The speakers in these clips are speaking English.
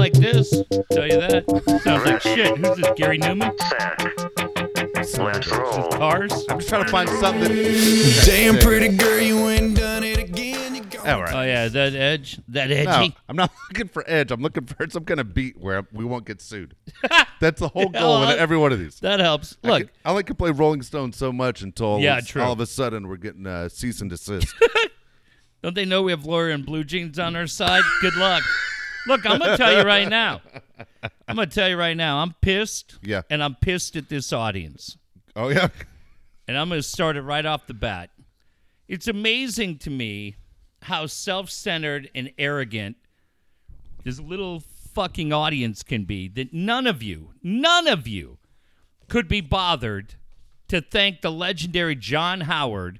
like this. Tell you that. Sounds like shit. Who's this? Gary Numan? Set. Let's roll. Cars? I'm just trying to find something. Damn pretty girl, you ain't done it again. You go. All right. Oh yeah, that edge, that No, edgy. I'm not looking for edge. I'm looking for some kind of beat where we won't get sued. That's the whole goal well, with every one of these. That helps. I, Look, can, I only can play Rolling Stone so much until Yeah, it's- true. all of a sudden we're getting uh, cease and desist. don't they know we have Laura in blue jeans on our side? Good luck. Look, I'm gonna tell you right now. I'm gonna tell you right now. I'm pissed. Yeah. And I'm pissed at this audience. oh yeah, and I'm going to start it right off the bat. It's amazing to me how self centered and arrogant this little fucking audience can be that none of you, none of you could be bothered to thank the legendary John Howard,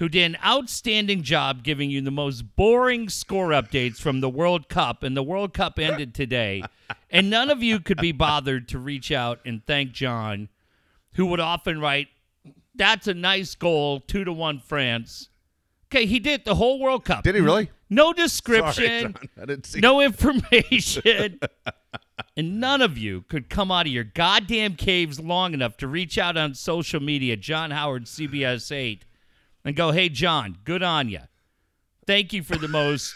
who did an outstanding job giving you the most boring score updates from the World Cup, and the World Cup ended today. and none of you could be bothered to reach out and thank John, who would often write, That's a nice goal, two to one France. Okay, he did the whole World Cup. Did he really? No Sorry, description, John. I didn't see. no information. and none of you could come out of your goddamn caves long enough to reach out on social media, John Howard, CBS 8, and go, hey, John, good on you. Thank you for the most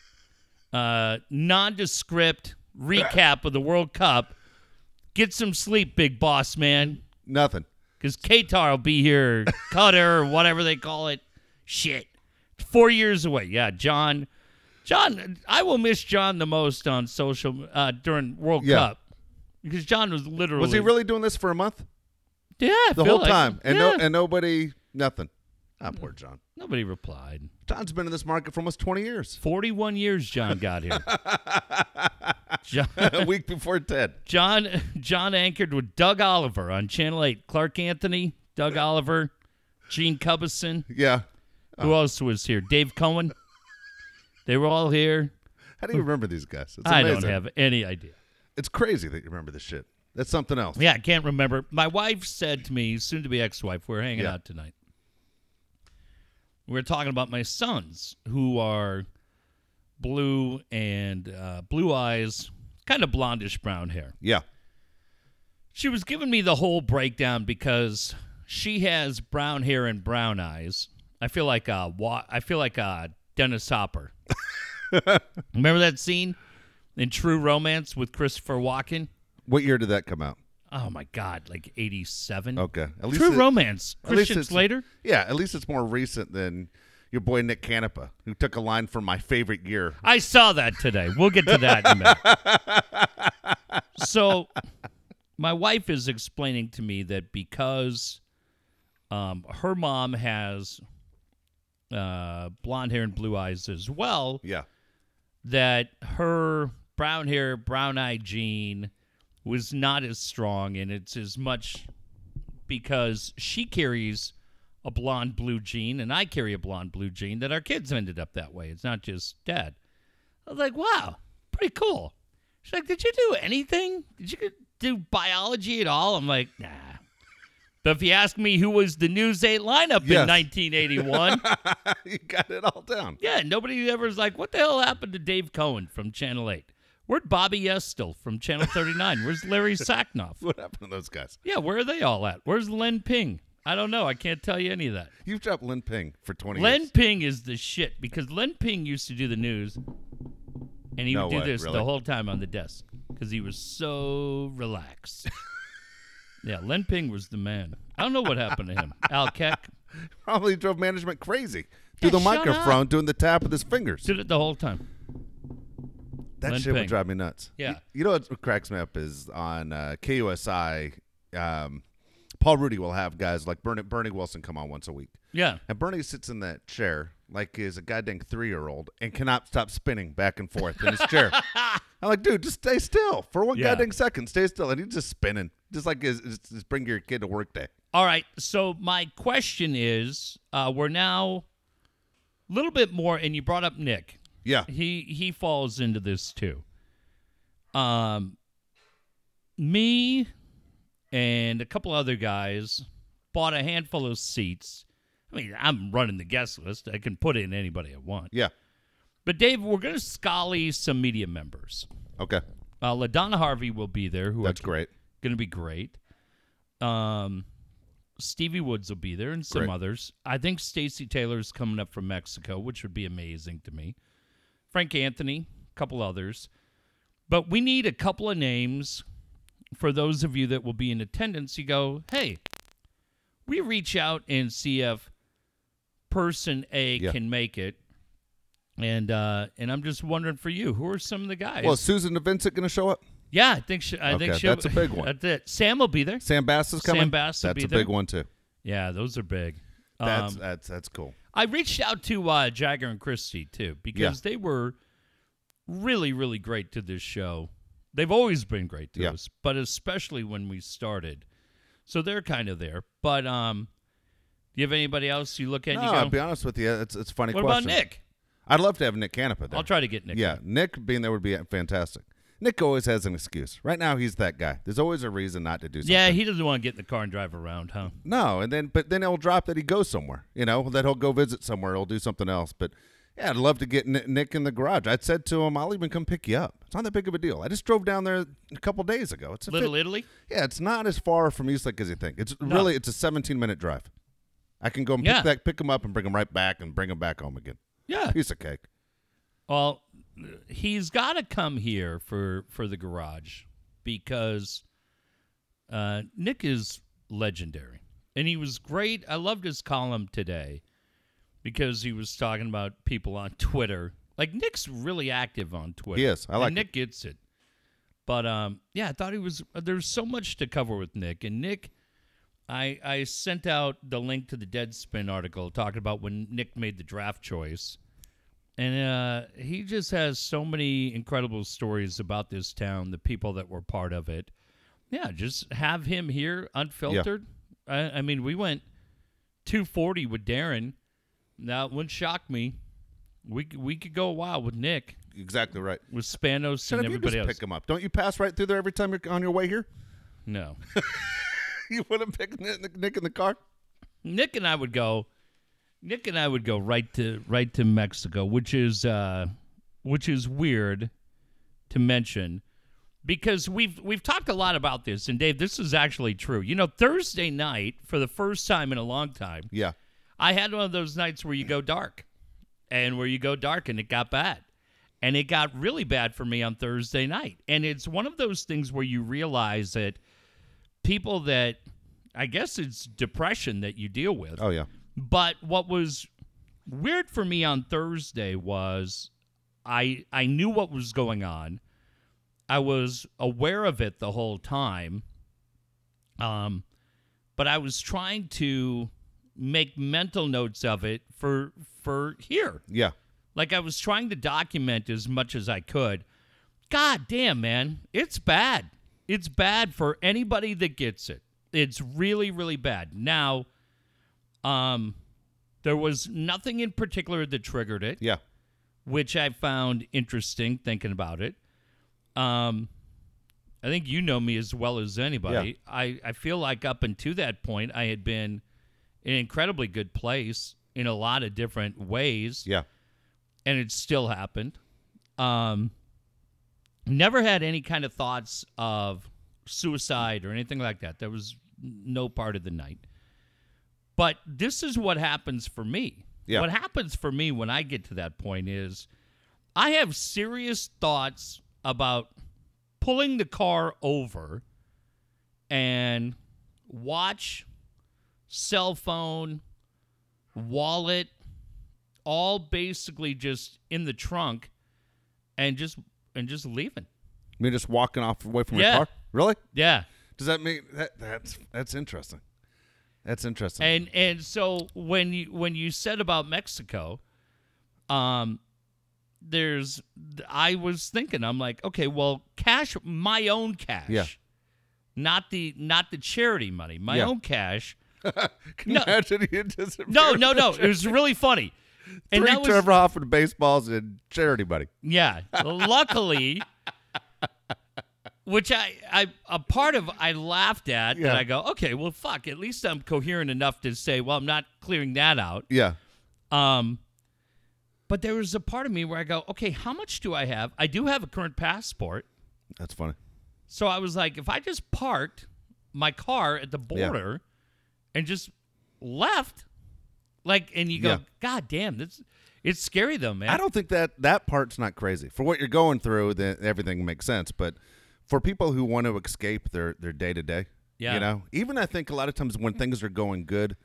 uh, nondescript recap of the World Cup. Get some sleep, big boss man, nothing. because Qatar will be here, Qatar, or whatever they call it. Shit. Four years away. Yeah, John. John, I will miss John the most on social uh, during World Yeah. Cup because John was literally. Was he really doing this for a month? Yeah, I The whole like- time, and yeah. no, and nobody, nothing. Ah, poor John. nobody replied. John's been in this market for almost 20 years. Forty-one years John got here. John, a week before Ted. John, John anchored with Doug Oliver on Channel Eight. Clark Anthony, Doug Oliver, Gene Cubbison. Yeah. Who else was here? Dave Cohen. They were all here. How do you remember these guys? It's I don't have any idea. It's crazy that you remember this shit. That's something else. Yeah, I can't remember. My wife said to me, soon to be ex wife, we're hanging Yeah. out tonight. We are talking about my sons who are blue and uh, blue eyes, kind of blondish brown hair. Yeah. She was giving me the whole breakdown because she has brown hair and brown eyes. I feel like uh, wa- I feel like uh, Dennis Hopper. Remember that scene in True Romance with Christopher Walken? What year did that come out? Oh my God, like eighty-seven. Okay. At least True it- Romance. Christian Slater. Yeah, at least it's more recent than your boy Nick Canepa, who took a line from my favorite year. I saw that today. We'll get to that in a minute. so, my wife is explaining to me that because um, her mom has uh, blonde hair and blue eyes as well, Yeah. that her brown hair, brown eye gene was not as strong, and it's as much because she carries a blonde blue gene and I carry a blonde blue gene that our kids ended up that way. It's not just dad. I was like, wow, pretty cool. She's like, did you do anything? Did you do biology at all? I'm like, nah. But if you ask me who was the News 8 lineup Yes. in 1981, you got it all down. yeah, nobody ever was like, what the hell happened to Dave Cohen from Channel 8? Where'd Bobby Estel from Channel 39? Where's Larry Sacknoff? What happened to those guys? Yeah, where are they all at? Where's Len Ping? I don't know. I can't tell you any of that. You've dropped Len Ping for 20 Len years. Ping is the shit because Len Ping used to do the news and he No would do way, this really? the whole time on the desk because he was so relaxed. yeah, Len Ping was the man. I don't know what happened to him. Al Keck Probably drove management crazy. Through Yeah, the shut microphone, doing the tap with his fingers. did it the whole time. That Len shit Ping. would drive me nuts. Yeah. You, you know what cracks me up is on uh, KUSI, um, Paul Rudy will have guys like Bernie, Bernie Wilson come on once a week. Yeah. And Bernie sits in that chair like he's a goddamn three year old and cannot stop spinning back and forth in his chair. I'm like, dude, just stay still for one Yeah. goddamn second. Stay still. And he's just spinning. Just like his, his, his bring your kid to work day. All right. So my question is, uh, we're now a little bit more, and you brought up Nick. Yeah. He he falls into this too. Um, me and a couple other guys bought a handful of seats. I mean, I'm running the guest list. I can put in anybody I want. Yeah. But Dave, we're going to scully some media members. Okay, Uh, LaDonna Harvey will be there. Who that's great. Going to be great. Um, Stevie Woods will be there, and some Great. others. I think Stacy Taylor's coming up from Mexico, which would be amazing to me. Frank Anthony, a couple others. But we need a couple of names for those of you that will be in attendance. You go, hey, we reach out and see if person A Yeah. can make it. And uh, and I'm just wondering for you, who are some of the guys? Well, is Susan DeVincent going to show up? yeah, I think she, I think Okay, she'll, that's a big one. Sam will be there. Sam Bass is coming. Sam Bass will That's be a there. big one too. Yeah, those are big. That's Um, that's that's cool. I reached out to uh, Jagger and Kristi too because they were really, really great to this show. They've always been great to Yeah. us, but especially when we started. So they're kind of there. But um, do you have anybody else you look at? No, you I'll be honest with you. It's it's a funny what question. about Nick? I'd love to have Nick Canepa there. I'll try to get Nick. Yeah, Nick being there would be fantastic. Nick always has an excuse. Right now, he's that guy. There's always a reason not to do something. Yeah, he doesn't want to get in the car and drive around, huh? No, and then but then he'll drop that he goes somewhere. You know that he'll go visit somewhere. He'll do something else. But yeah, I'd love to get Nick in the garage. I'd said to him, I'll even come pick you up. It's not that big of a deal. I just drove down there a couple days ago. It's a Little fit- Italy. Yeah, it's not as far from Eastlake as you think. It's really it's a 17 minute drive. I can go and pick Yeah. that, pick him up, and bring him right back, and bring him back home again. Yeah. Piece of cake. Well, he's got to come here for for the garage because uh, Nick is legendary, and he was great. I loved his column today because he was talking about people on Twitter. Like Nick's really active on Twitter. Yes. I like and Nick gets it. But um, yeah, I thought he was. There's so much to cover with Nick, and Nick. I, I sent out the link to the Deadspin article talking about when Nick made the draft choice. And uh, he just has so many incredible stories about this town, the people that were part of it. Yeah, just have him here unfiltered. I, I mean, we went 240 with Darren. Now, it wouldn't shock me. We, we could go a while with Nick, Exactly right. with Spanos and you everybody just else. pick him up, don't you pass right through there every time you're on your way here? No. you wouldn't pick Nick in the car? Nick and I would go. Nick and I would go right to right to Mexico, which is uh, which is weird to mention because we've we've talked a lot about this, and Dave, this is actually true. You know, Thursday night for the first time in a long time, Yeah. I had one of those nights where you go dark, and where you go dark, and it got bad, and it got really bad for me on Thursday night, and it's one of those things where you realize that people that I guess it's depression that you deal with. Oh yeah. But what was weird for me on Thursday was I I knew what was going on. I was aware of it the whole time. Um but I was trying to make mental notes of it for for here. Yeah. Like I was trying to document as much as I could. God damn, man. It's bad. It's bad for anybody that gets it. It's really, really bad. Now, um, there was nothing in particular that triggered it, Yeah. which I found interesting thinking about it. Um, I think you know me as well as anybody. Yeah. I, I feel like up until that point, I had been in an incredibly good place in a lot of different ways Yeah. and it still happened. Um, never had any kind of thoughts of suicide or anything like that. There was no part of the night. But this is what happens for me. Yeah. What happens for me when I get to that point is I have serious thoughts about pulling the car over and watch cell phone, wallet, all basically just in the trunk and just and just leaving. I mean, just walking off away from Yeah. your car. Really? Yeah. Does that mean that that's that's interesting? That's interesting. And and so when you when you said about Mexico, um there's I was thinking I'm like, okay, well, cash my own cash. Yeah. Not the not the charity money, my Yeah. own cash. No. you imagine you just No, no, no. It was really funny. And three Trevor Hoffman baseballs and charity money. Yeah. Luckily, which I, I, a part of I laughed at, Yeah. and I go, okay, well, fuck. At least I'm coherent enough to say, well, I'm not clearing that out. Yeah. Um, But there was a part of me where I go, okay, how much do I have? I do have a current passport. That's funny. So I was like, if I just parked my car at the Yeah. border and just left, like, and you go, Yeah. God damn, this, it's scary though, man. I don't think that that part's not crazy. For what you're going through, then everything makes sense. But for people who want to escape their their day to day, Yeah. you know, even I think a lot of times when things are going good,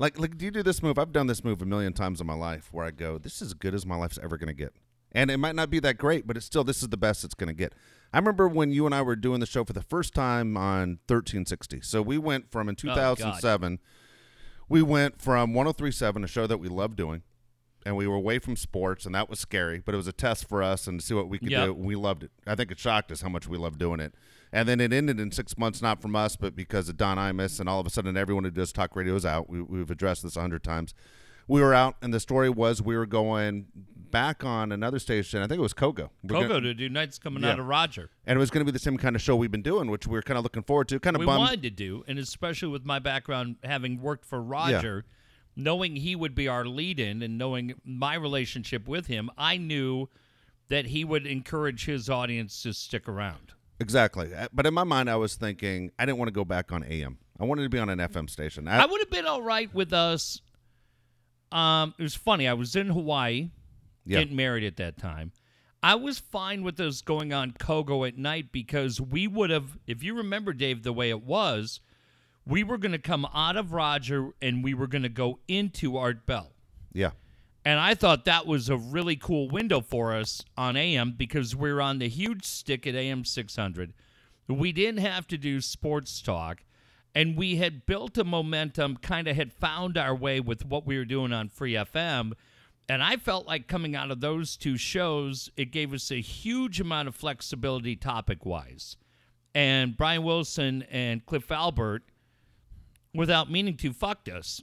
like like do you do this move? I've done this move a million times in my life where I go, this is as good as my life's ever going to get, and it might not be that great, but it's still this is the best it's going to get. I remember when you and I were doing the show for the first time on 1360. So we went from in Oh, 2007 we went from 1037 a show that we loved doing and we were away from sports and that was scary but it was a test for us and to see what we could Yep. do. We loved it. I think it shocked us how much we loved doing it. And then it ended in six months not from us but because of don imus and all of a sudden everyone who does talk radio is out. We, we've addressed this a hundred times. We were out and the story was we were going back on another station. I think it was kogo We're Kogo gonna- to do nights coming Yeah. out of Roger. and it was going to be the same kind of show we've been doing which we are kind of looking forward to. Kind of we bummed wanted to do, and especially with my background having worked for Roger, knowing he would be our lead-in and knowing my relationship with him, I knew that he would encourage his audience to stick around. exactly Uh, but in my mind i was thinking i didn't want to go back on am i wanted to be on an fm station I would have been all right with us. Um, it was funny. I was in Hawaii, Yeah. getting married at that time. I was fine with us going on Kogo at night because we would have, if you remember, Dave, the way it was, we were going to come out of Roger and we were going to go into Art Bell. yeah And I thought that was a really cool window for us on AM because we're on the huge stick at AM 600. We didn't have to do sports talk. And we had built a momentum, kind of had found our way with what we were doing on Free FM. And I felt like coming out of those two shows, it gave us a huge amount of flexibility topic wise. And Brian Wilson and Cliff Albert, without meaning to, fucked us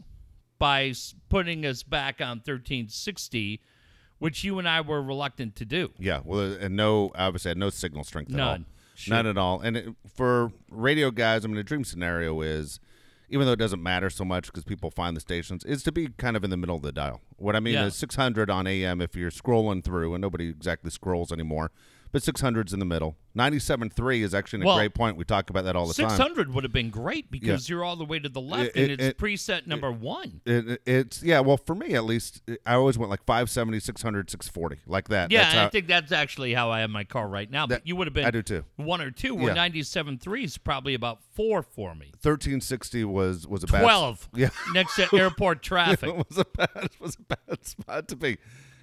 by putting us back on 1360, which you and I were reluctant to do. Yeah, well, uh, and no, obviously, had no signal strength at None. all. None at all. And it, for radio guys, I mean, a dream scenario is, even though it doesn't matter so much because people find the stations, is to be kind of in the middle of the dial. What I mean Yeah. is 600 on AM if you're scrolling through, and nobody exactly scrolls anymore, but 600's in the middle. 97.3 is actually a great point. We talk about that all the time. 600 would have been great because you're all the way to the left It- and it's it- preset number one. It, it- it's yeah. Well, for me at least, I always went like 570, 600, 640, like that. Yeah, That's and how- I think that's actually how I have my car right now. But you would have been I do too. one or two, where Yeah. 97.3 is probably about four for me. 1360 was was a bad 12 Yeah. next to airport traffic. it was a bad was a bad spot to be.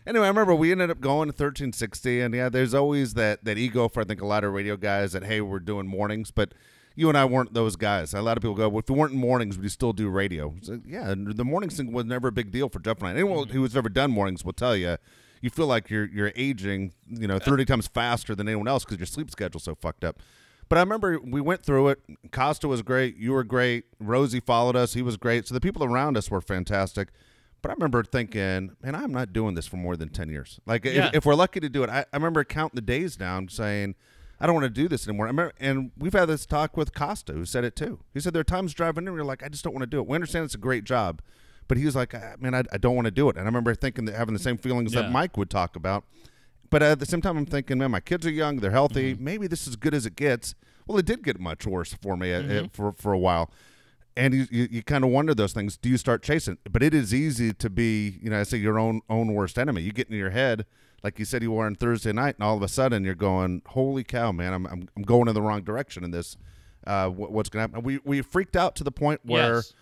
Anyway, I remember we ended up going to thirteen sixty, and yeah, there's always that that ego for I think a lot of radio guys that hey, we're doing mornings, but you and I weren't those guys. A lot of people go, well, if we weren't in mornings, would you still do radio? Like, yeah, and the mornings thing was never a big deal for Jeff and I. Anyone mm-hmm. who's ever done mornings will tell you, you feel like you're you're aging, you know, thirty times faster than anyone else because your sleep schedule's so fucked up. But I remember we went through it. Costa was great. You were great. Rosie followed us. He was great. So the people around us were fantastic. But I remember thinking, man, I'm not doing this for more than 10 years. Like, Yeah. if, if we're lucky to do it, I, I remember counting the days down saying, I don't want to do this anymore. I remember, and we've had this talk with Costa, who said it too. He said there are times driving in where you're like, I just don't want to do it. We understand it's a great job. But he was like, ah, man, I, I don't want to do it. And I remember thinking that having the same feelings Yeah. that Mike would talk about. But at the same time, I'm thinking, man, my kids are young, they're healthy. Mm-hmm. Maybe this is as good as it gets. Well, it did get much worse for me uh, uh, Mm-hmm. for for a while, and you you, you kind of wonder those things. Do you start chasing? But it is easy to be, you know, I say your own own worst enemy. You get in your head, like you said you were on Thursday night, and all of a sudden you're going, "Holy cow, man! I'm I'm, I'm going in the wrong direction in this. Uh, what, what's going to happen?" We we freaked out to the point where. Yes.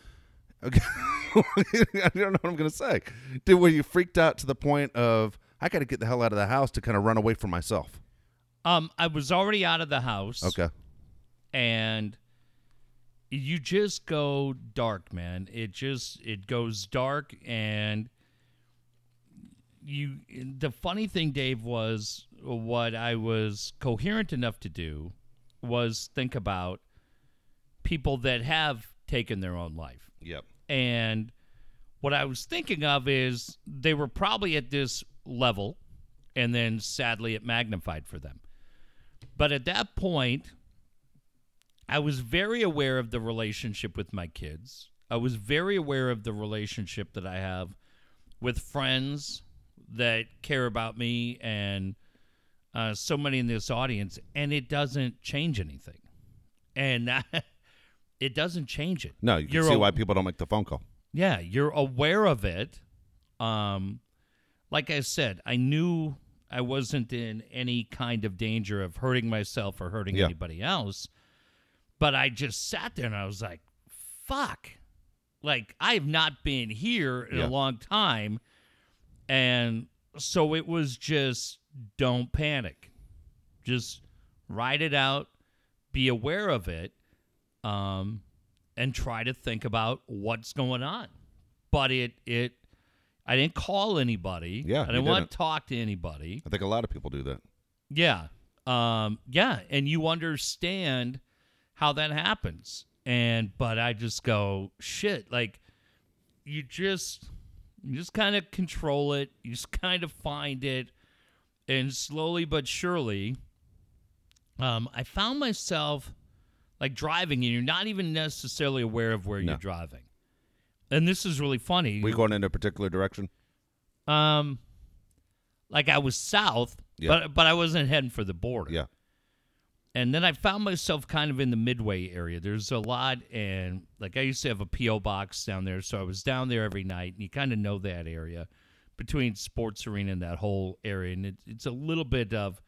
Okay. I don't know what I'm going to say. Did were you freaked out to the point of I got to get the hell out of the house to kind of run away from myself? Um, I was already out of the house. Okay. and you just go dark man it just it goes dark and you the funny thing dave was what i was coherent enough to do was think about people that have taken their own life Yep. and what I was thinking of is they were probably at this level, and then sadly it magnified for them. But at that point, I was very aware of the relationship with my kids. I was very aware of the relationship that I have with friends that care about me and uh, so many in this audience, and it doesn't change anything. And it doesn't change it. No, you can You're see a- why people don't make the phone call. yeah, you're aware of it. Um, like I said, I knew I wasn't in any kind of danger of hurting myself or hurting Yeah. anybody else. But I just sat there and I was like, fuck. Like, I have not been here in Yeah. a long time. And so it was just don't panic. Just ride it out, be aware of it, um, and try to think about what's going on. But it it I didn't call anybody. Yeah, I didn't want didn't. to talk to anybody. I think a lot of people do that. Yeah. Um, yeah, and you understand how that happens. And but I just go, shit, like you just you just kind of control it. You just kind of find it and slowly but surely um I found myself like driving and you're not even necessarily aware of where No. you're driving. And this is really funny. We going in a particular direction? um like I was south, Yeah. but but I wasn't heading for the border. Yeah. And then I found myself kind of in the midway area. There's a lot, and like I used to have a P.O. box down there, so I was down there every night, and you kind of know that area between Sports Arena and that whole area. And it, it's a little bit of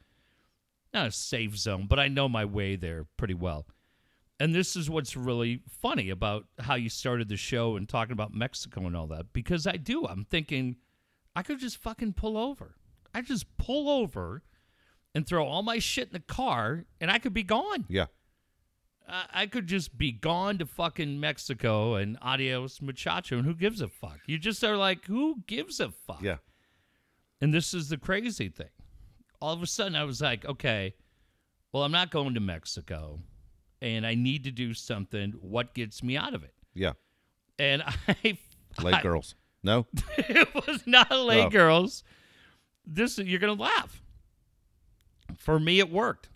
not a safe zone, but I know my way there pretty well. And this is what's really funny about how you started the show and talking about Mexico and all that, because I do. I'm thinking I could just fucking pull over. I just pull over and throw all my shit in the car, and I could be gone. Yeah. I, I could just be gone to fucking Mexico and adios muchacho, and who gives a fuck? You just are like, who gives a fuck? Yeah. And this is the crazy thing. All of a sudden, I was like, okay, well, I'm not going to Mexico, and I need to do something. What gets me out of it? Yeah. And I, Lake I- girls. No? it was not late girls. This you're gonna laugh. For me, it worked.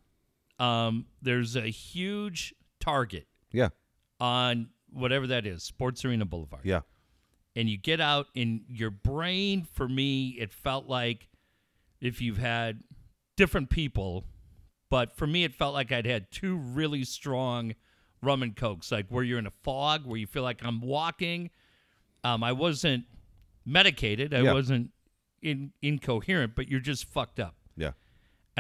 Um, there's a huge target Yeah. on whatever that is, Sports Arena Boulevard. Yeah. And you get out and your brain, for me, it felt like if you've had different people, but for me, it felt like I'd had two really strong rum and cokes, like where you're in a fog, where you feel like I'm walking. Um, I wasn't medicated, I Yeah. wasn't in, incoherent, but you're just fucked up.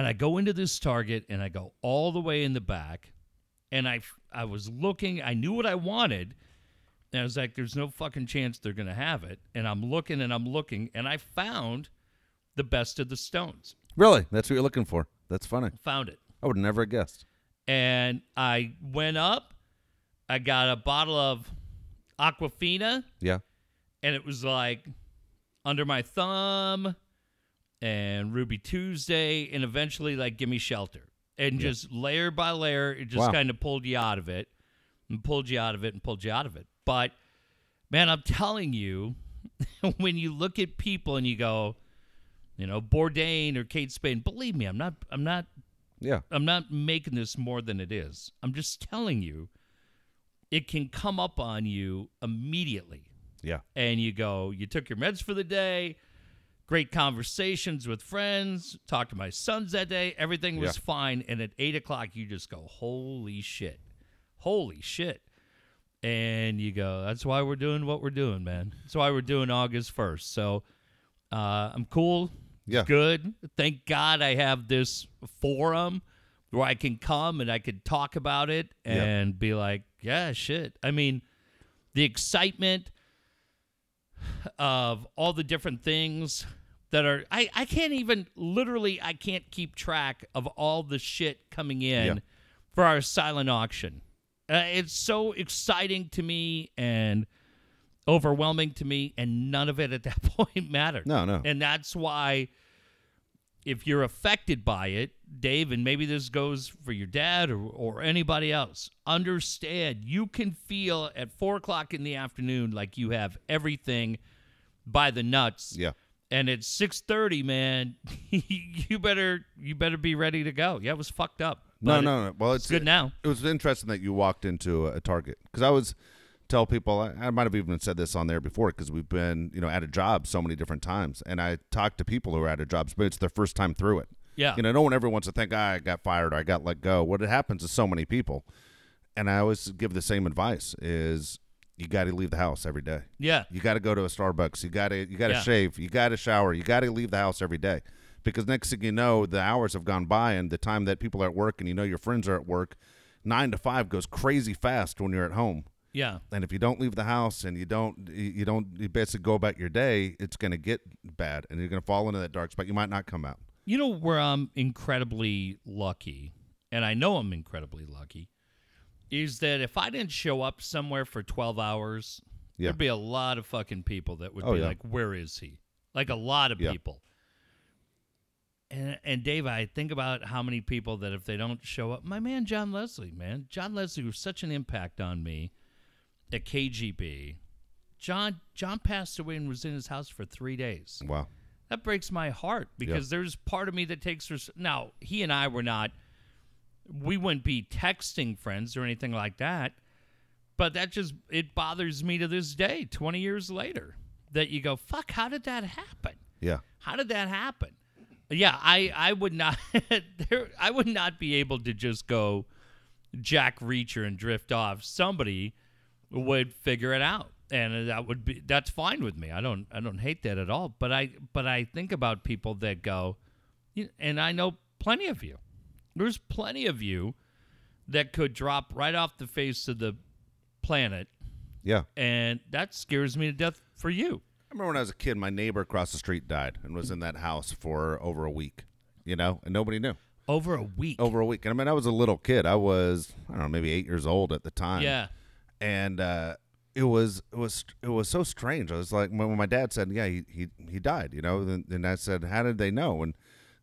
And I go into this Target and I go all the way in the back. And I, I was looking, I knew what I wanted. And I was like, there's no fucking chance they're going to have it. And I'm looking and I'm looking. And I found the best of the Stones. Really? That's what you're looking for. That's funny. Found it. I would never have guessed. And I went up. I got a bottle of Aquafina. Yeah. and it was like under my thumb and Ruby Tuesday and eventually like Gimme Shelter. And just layer by layer, it just Wow. kind of pulled you out of it and pulled you out of it and pulled you out of it. But man, I'm telling you, when you look at people and you go, you know, Bourdain or Kate Spade, believe me, I'm not I'm not Yeah. I'm not making this more than it is. I'm just telling you it can come up on you immediately Yeah. and you go, you took your meds for the day, great conversations with friends, talked to my sons that day, everything was Yeah. fine. And at eight o'clock, you just go, holy shit, holy shit. And you go, that's why we're doing what we're doing, man. That's why we're doing August 1st. So uh, I'm cool. Yeah. Good. Thank God I have this forum where I can come and I can talk about it Yeah. and be like, yeah, shit. I mean, the excitement of all the different things that are I, I can't even literally I can't keep track of all the shit coming in Yeah. for our silent auction. Uh, it's so exciting to me and overwhelming to me and none of it at that point mattered. No, no. And that's why if you're affected by it, Dave, and maybe this goes for your dad or, or anybody else, understand you can feel at four o'clock in the afternoon like you have everything by the nuts. Yeah. And it's six thirty, man, you better you better be ready to go. Yeah, it was fucked up. No, no, no. Well, it's, good now. It was interesting that you walked into a, a Target because I was tell people. I, I might have even said this on there before because we've been, you know, at a job so many different times, and I talk to people who are out of jobs, but it's their first time through it. Yeah. You know, no one ever wants to think "Ah, I got fired or I got let go. What it happens to so many people, and I always give the same advice: is you got to leave the house every day. Yeah. You got to go to a Starbucks. You got to you got to Yeah. shave. You got to shower. You got to leave the house every day, because next thing you know, the hours have gone by, and the time that people are at work, and you know your friends are at work, nine to five goes crazy fast when you're at home. Yeah. And if you don't leave the house and you don't you you don't you basically go about your day, it's going to get bad, and you're going to fall into that dark spot. You might not come out. You know where I'm incredibly lucky, and I know I'm incredibly lucky, is that if I didn't show up somewhere for 12 hours, Yeah. there'd be a lot of fucking people that would Oh, be yeah. like, "Where is he?" Like a lot of Yeah. people. And and Dave, I think about how many people that if they don't show up, my man John Leslie, man, John Leslie was such an impact on me at KGB. John John passed away and was in his house for three days Wow. that breaks my heart because there's part of me that takes res- now he and i were not we wouldn't be texting friends or anything like that. But that just it bothers me to this day 20 years later that you go fuck how did that happen? Yeah. how did that happen? Yeah i i would not there i would not be able to just go jack reacher and drift off. Somebody would figure it out and that would be that's fine with me. I don't i don't hate that at all. But i but i think about people that go and i know plenty of you there's plenty of you that could drop right off the face of the planet Yeah. and that scares me to death for you I remember when I was a kid, my neighbor across the street died and was in that house for over a week. You know, and nobody knew. over a week Over a week. And I mean, I was a little kid. I was, I don't know, maybe eight years old at the time. yeah And uh, it was, it was, it was so strange. I was like, when when my dad said, "Yeah, he he, he died," you know, then, then I said, "How did they know?" And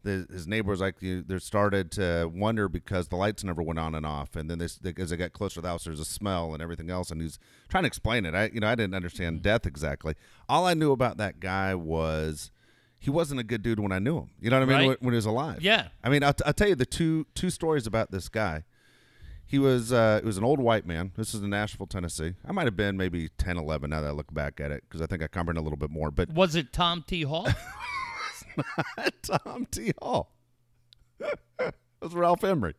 the, his neighbors like, they started to wonder because the lights never went on and off, and then they, they, as they got closer to the house, there's a smell and everything else, and he's trying to explain it. I, you know, I didn't understand death exactly. All I knew about that guy was he wasn't a good dude when I knew him. You know what I mean? Right. When, when he was alive. Yeah. I mean, I'll, t- I'll tell you the two two stories about this guy. He was uh, it was an old white man. This is in Nashville, Tennessee. I might have been maybe 10, 11 now that I look back at it because I think I comprehend a little bit more. But was it tom t hall Tom T. Hall. that was Ralph Emery.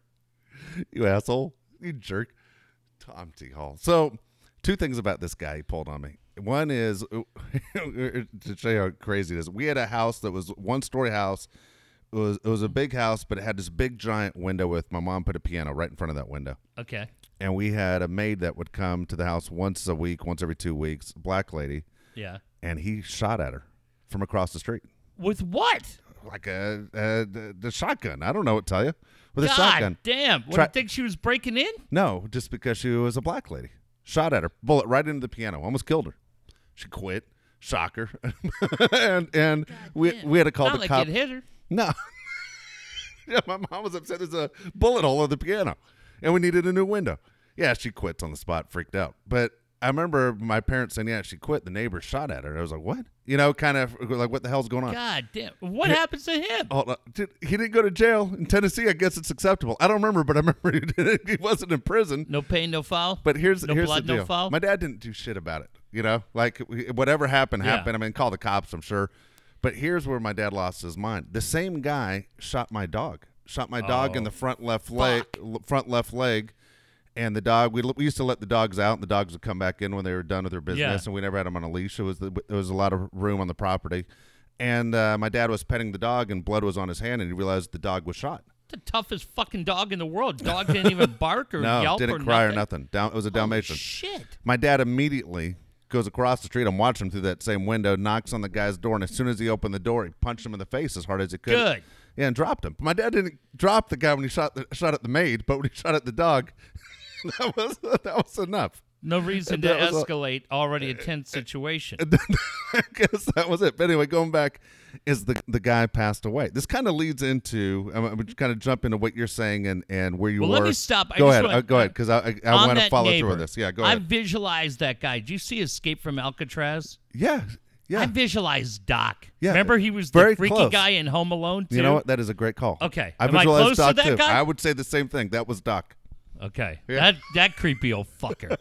You asshole. You jerk. Tom T. Hall. So, two things about this guy he pulled on me. One is to show you how crazy it is. We had a house that was one story house. It was it was a big house, but it had this big giant window with my mom put a piano right in front of that window. okay And we had a maid that would come to the house once a week, once every two weeks, black lady, yeah and he shot at her from across the street with what like a, a the, the shotgun. I don't know what to tell you. With a God shotgun. damn what Try- do you think she was breaking in No, just because she was a black lady. Shot at her, bullet right into the piano, almost killed her. She quit. Shocker. and and we Damn. we had to call Not the like cop. it hit her No. yeah, my mom was upset. There's a bullet hole in the piano, and we needed a new window. Yeah, she quits on the spot, freaked out. But I remember my parents saying, "Yeah, she quit." The neighbor shot at her. I was like, "What?" You know, kind of like, "What the hell's going on?" God damn. What happens to him? On. Did, he didn't go to jail in Tennessee. I guess it's acceptable. I don't remember, but I remember he, didn't, he wasn't in prison. No pain, no foul. But here's no here's blood, the deal. no foul. My dad didn't do shit about it. You know, like whatever happened Yeah. happened. I mean, call the cops. I'm sure. But here's where my dad lost his mind. The same guy shot my dog. Shot my dog in Oh, the front left leg. Front left leg. And the dog, we, we used to let the dogs out, and the dogs would come back in when they were done with their business, Yeah. and we never had them on a leash. It was the, there was a lot of room on the property, and uh, my dad was petting the dog, and blood was on his hand, and he realized the dog was shot. the toughest fucking dog in the world. Dog didn't even bark or No, yelp didn't or cry nothing. or nothing. Down, it was a Holy Dalmatian. shit. My dad immediately goes across the street. I'm watching him through that same window, knocks on the guy's door, and as soon as he opened the door, he punched him in the face as hard as he could. Good. Yeah, and dropped him. My dad didn't drop the guy when he shot the, shot at the maid, but when he shot at the dog, that was that was enough. No reason to was a- escalate already a tense situation. I guess that was it. But anyway, going back, is the the guy passed away. This kind of leads into. I'm, I'm kind of jump into what you're saying and and where you Well, were. let me stop. Go just ahead. wanna- uh, go ahead, because I I, I want to follow neighbor, through with this. Yeah, go ahead. I visualized that guy. Do you see Escape from Alcatraz? yeah, yeah. I visualized Doc. Yeah. Remember he was the Very freaky close. guy in Home Alone too? You know what? That is a great call. Okay. I Am I visualized to Doc that too. guy? I would say the same thing. That was Doc. Okay. Yeah. That that creepy old fucker.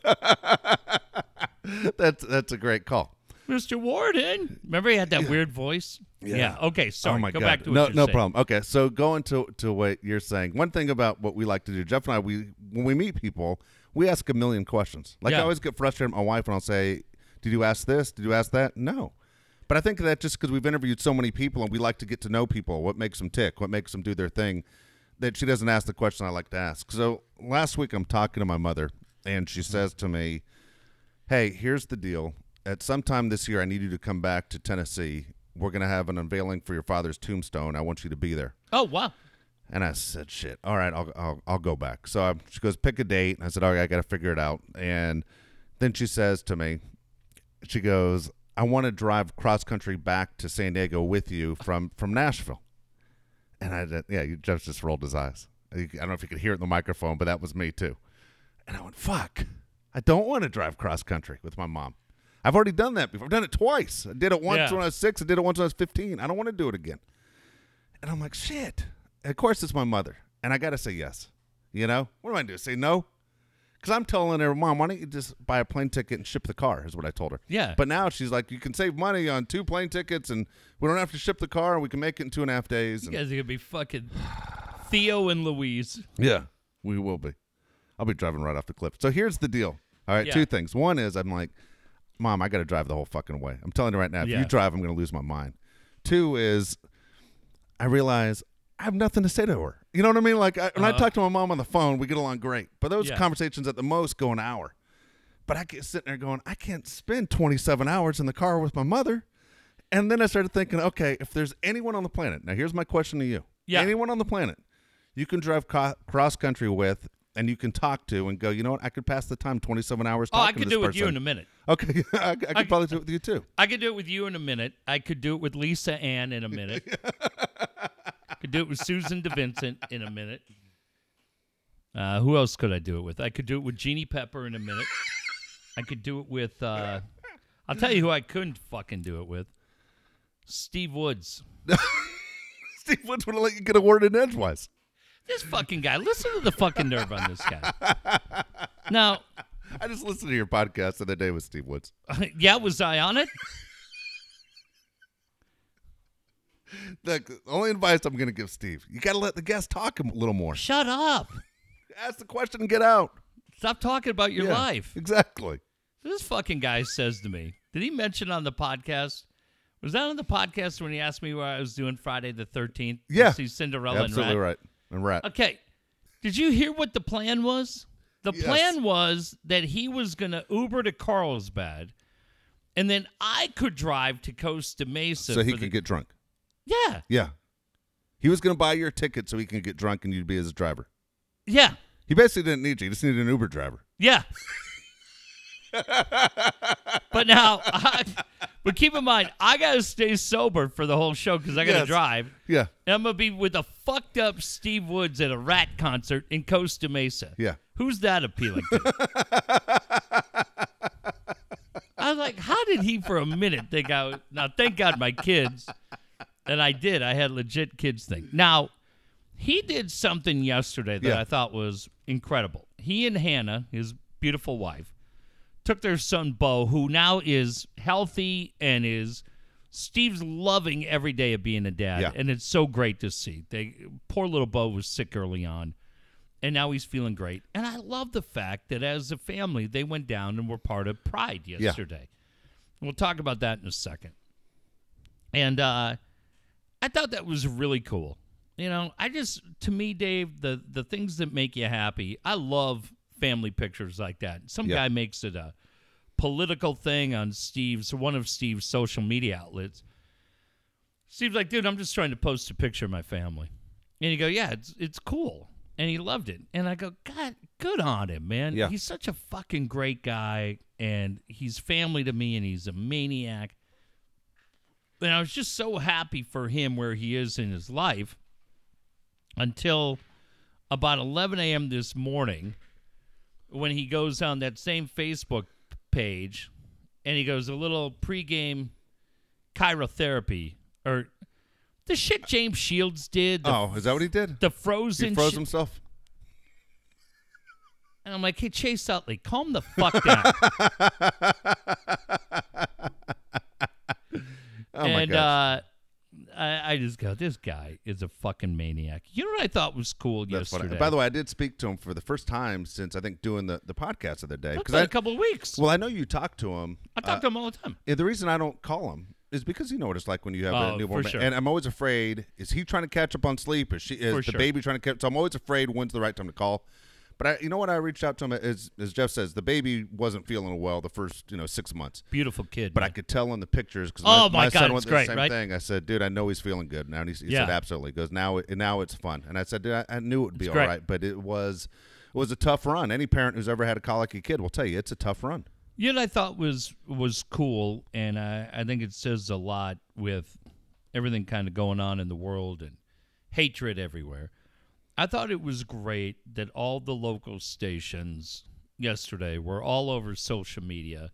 that's that's a great call. Mr. Warden. Remember he had that weird voice? Yeah. Okay, sorry. oh my Go god. back to no, no saying. problem. Okay, so going to to what you're saying. One thing about what we like to do, Jeff and I, we when we meet people, we ask a million questions. Like Yeah. I always get frustrated with my wife when I'll say, "Did you ask this? Did you ask that?" No. But I think that just because we've interviewed so many people and we like to get to know people, what makes them tick, what makes them do their thing, that she doesn't ask the question I like to ask. So last week I'm talking to my mother, and she mm-hmm. says to me, "Hey, here's the deal. At some time this year, I need you to come back to Tennessee. We're gonna have an unveiling for your father's tombstone. I want you to be there." Oh, wow. And I said, "Shit, all right, I'll I'll, I'll go back." So I, she goes, "Pick a date." And I said, "All right, I got to figure it out." And then she says to me, she goes, "I want to drive cross country back to San Diego with you from from Nashville." And I yeah, Jeff just rolled his eyes. I don't know if you could hear it in the microphone, but that was me too. And I went, "Fuck, I don't want to drive cross country with my mom." I've already done that before. I've done it twice. I did it once Yeah. when I was six. I did it once when I was fifteen. I don't want to do it again. And I'm like, shit. And of course, it's my mother, and I got to say yes. You know, what am I do? Say no? Because I'm telling her, Mom, why don't you just buy a plane ticket and ship the car? Is what I told her. Yeah. But now she's like, you can save money on two plane tickets, and we don't have to ship the car, and we can make it in two and a half days. You And guys are to be fucking Thelma and Louise. yeah, we will be. I'll be driving right off the cliff. So here's the deal. All right, Yeah. two things. One is I'm like, Mom, I got to drive the whole fucking way. I'm telling you right now, if Yeah. you drive, I'm going to lose my mind. Two is I realize I have nothing to say to her. You know what I mean? Like I, when I Uh-huh. talk to my mom on the phone, we get along great. But those Yeah. conversations at the most go an hour. But I get sitting there going, I can't spend 27 hours in the car with my mother. And then I started thinking, okay, if there's anyone on the planet, now here's my question to you. Yeah. Anyone on the planet you can drive co- cross country with and you can talk to and go, you know what? I could pass the time 27 hours Oh, I could do it with you in a minute. Okay, I, I could I- probably do it with you too. I could do it with you in a minute. I could do it with Lisa Ann in a minute. could do it with Susan DeVincent in a minute. Uh, who else could I do it with? I could do it with Jeannie Pepper in a minute. I could do it with. Uh, I'll tell you who I couldn't fucking do it with. Steve Woods. Steve Woods would have let you get a word in edgewise. This fucking guy. Listen to the fucking nerve on this guy. Now, I just listened to your podcast the other day with Steve Woods. yeah, was I on it? The only advice I'm going to give Steve: you got to let the guest talk a little more. Shut up. Ask the question and get out. Stop talking about your Yeah, life. exactly. This fucking guy says to me, did he mention on the podcast? Was that on the podcast when he asked me what I was doing Friday the 13th? to Yeah. See Cinderella Absolutely and Ratt? right. And Ratt. Okay. Did you hear what the plan was? The Yes. plan was that he was going to Uber to Carlsbad and then I could drive to Costa Mesa. so he for the- get drunk. Yeah. Yeah. He was going to buy your ticket so he can get drunk and you'd be his driver. Yeah. He basically didn't need you. He just needed an Uber driver. Yeah. but now, I, but keep in mind, I got to stay sober for the whole show because I got to Yes. drive. Yeah. And I'm gonna be with a fucked up Steve Woods at a Ratt concert in Costa Mesa. Yeah. Who's that appealing to? I was like, how did he for a minute think I was, now thank God my kids. And I did. I had legit kids thing. Now, he did something yesterday that Yeah. I thought was incredible. He and Hannah, his beautiful wife, took their son Bo, who now is healthy and is Steve's loving every day of being a dad, Yeah. and it's so great to see. They poor little Bo was sick early on, and now he's feeling great. And I love the fact that as a family, they went down and were part of Pride yesterday. We'll talk about that in a second. And uh, I thought that was really cool. You know, I just to me, Dave, the the things that make you happy, I love family pictures like that. Some Yeah. guy makes it a political thing on Steve's one of Steve's social media outlets. Steve's like, dude, I'm just trying to post a picture of my family. And you go, yeah, it's it's cool. And he loved it. And I go, God, good on him, man. Yeah. He's such a fucking great guy. And he's family to me and he's a maniac. And I was just so happy for him where he is in his life until about 11 a.m. this morning when he goes on that same Facebook page and he goes a little pregame cryotherapy or the shit James Shields did. The, Oh, is that what he did? the frozen He froze shi- himself. And I'm like, hey, Chase Utley, calm the fuck down. Oh my and uh, I, I just go, this guy is a fucking maniac. You know what I thought was cool That's funny. yesterday? By the way, I did speak to him for the first time since I think doing the, the podcast of the day. It's Because been I a couple of weeks. well, I know you talked to him. I talk uh, to him all the time. Yeah, the reason I don't call him is because you know what it's like when you have Oh, a newborn, for ba- sure. and I'm always afraid: is he trying to catch up on sleep? Is she? Is For the sure. baby trying to catch? So I'm always afraid when's the right time to call. But I, you know what? I reached out to him as as Jeff says, the baby wasn't feeling well the first you know six months, Beautiful kid. but I could tell in the pictures because Oh, my, my son God, went it's through the great, same right? thing. I said, dude, I know he's feeling good now. And he, he Yeah. said, absolutely. He goes now, it, now it's fun. And I said, dude, I, I knew it would be It's all great. right, but it was it was a tough run. Any parent who's ever had a colicky kid will tell you it's a tough run. You know what I thought was was cool, and I, I think it says a lot with everything kind of going on in the world and hatred everywhere. I thought it was great that all the local stations yesterday were all over social media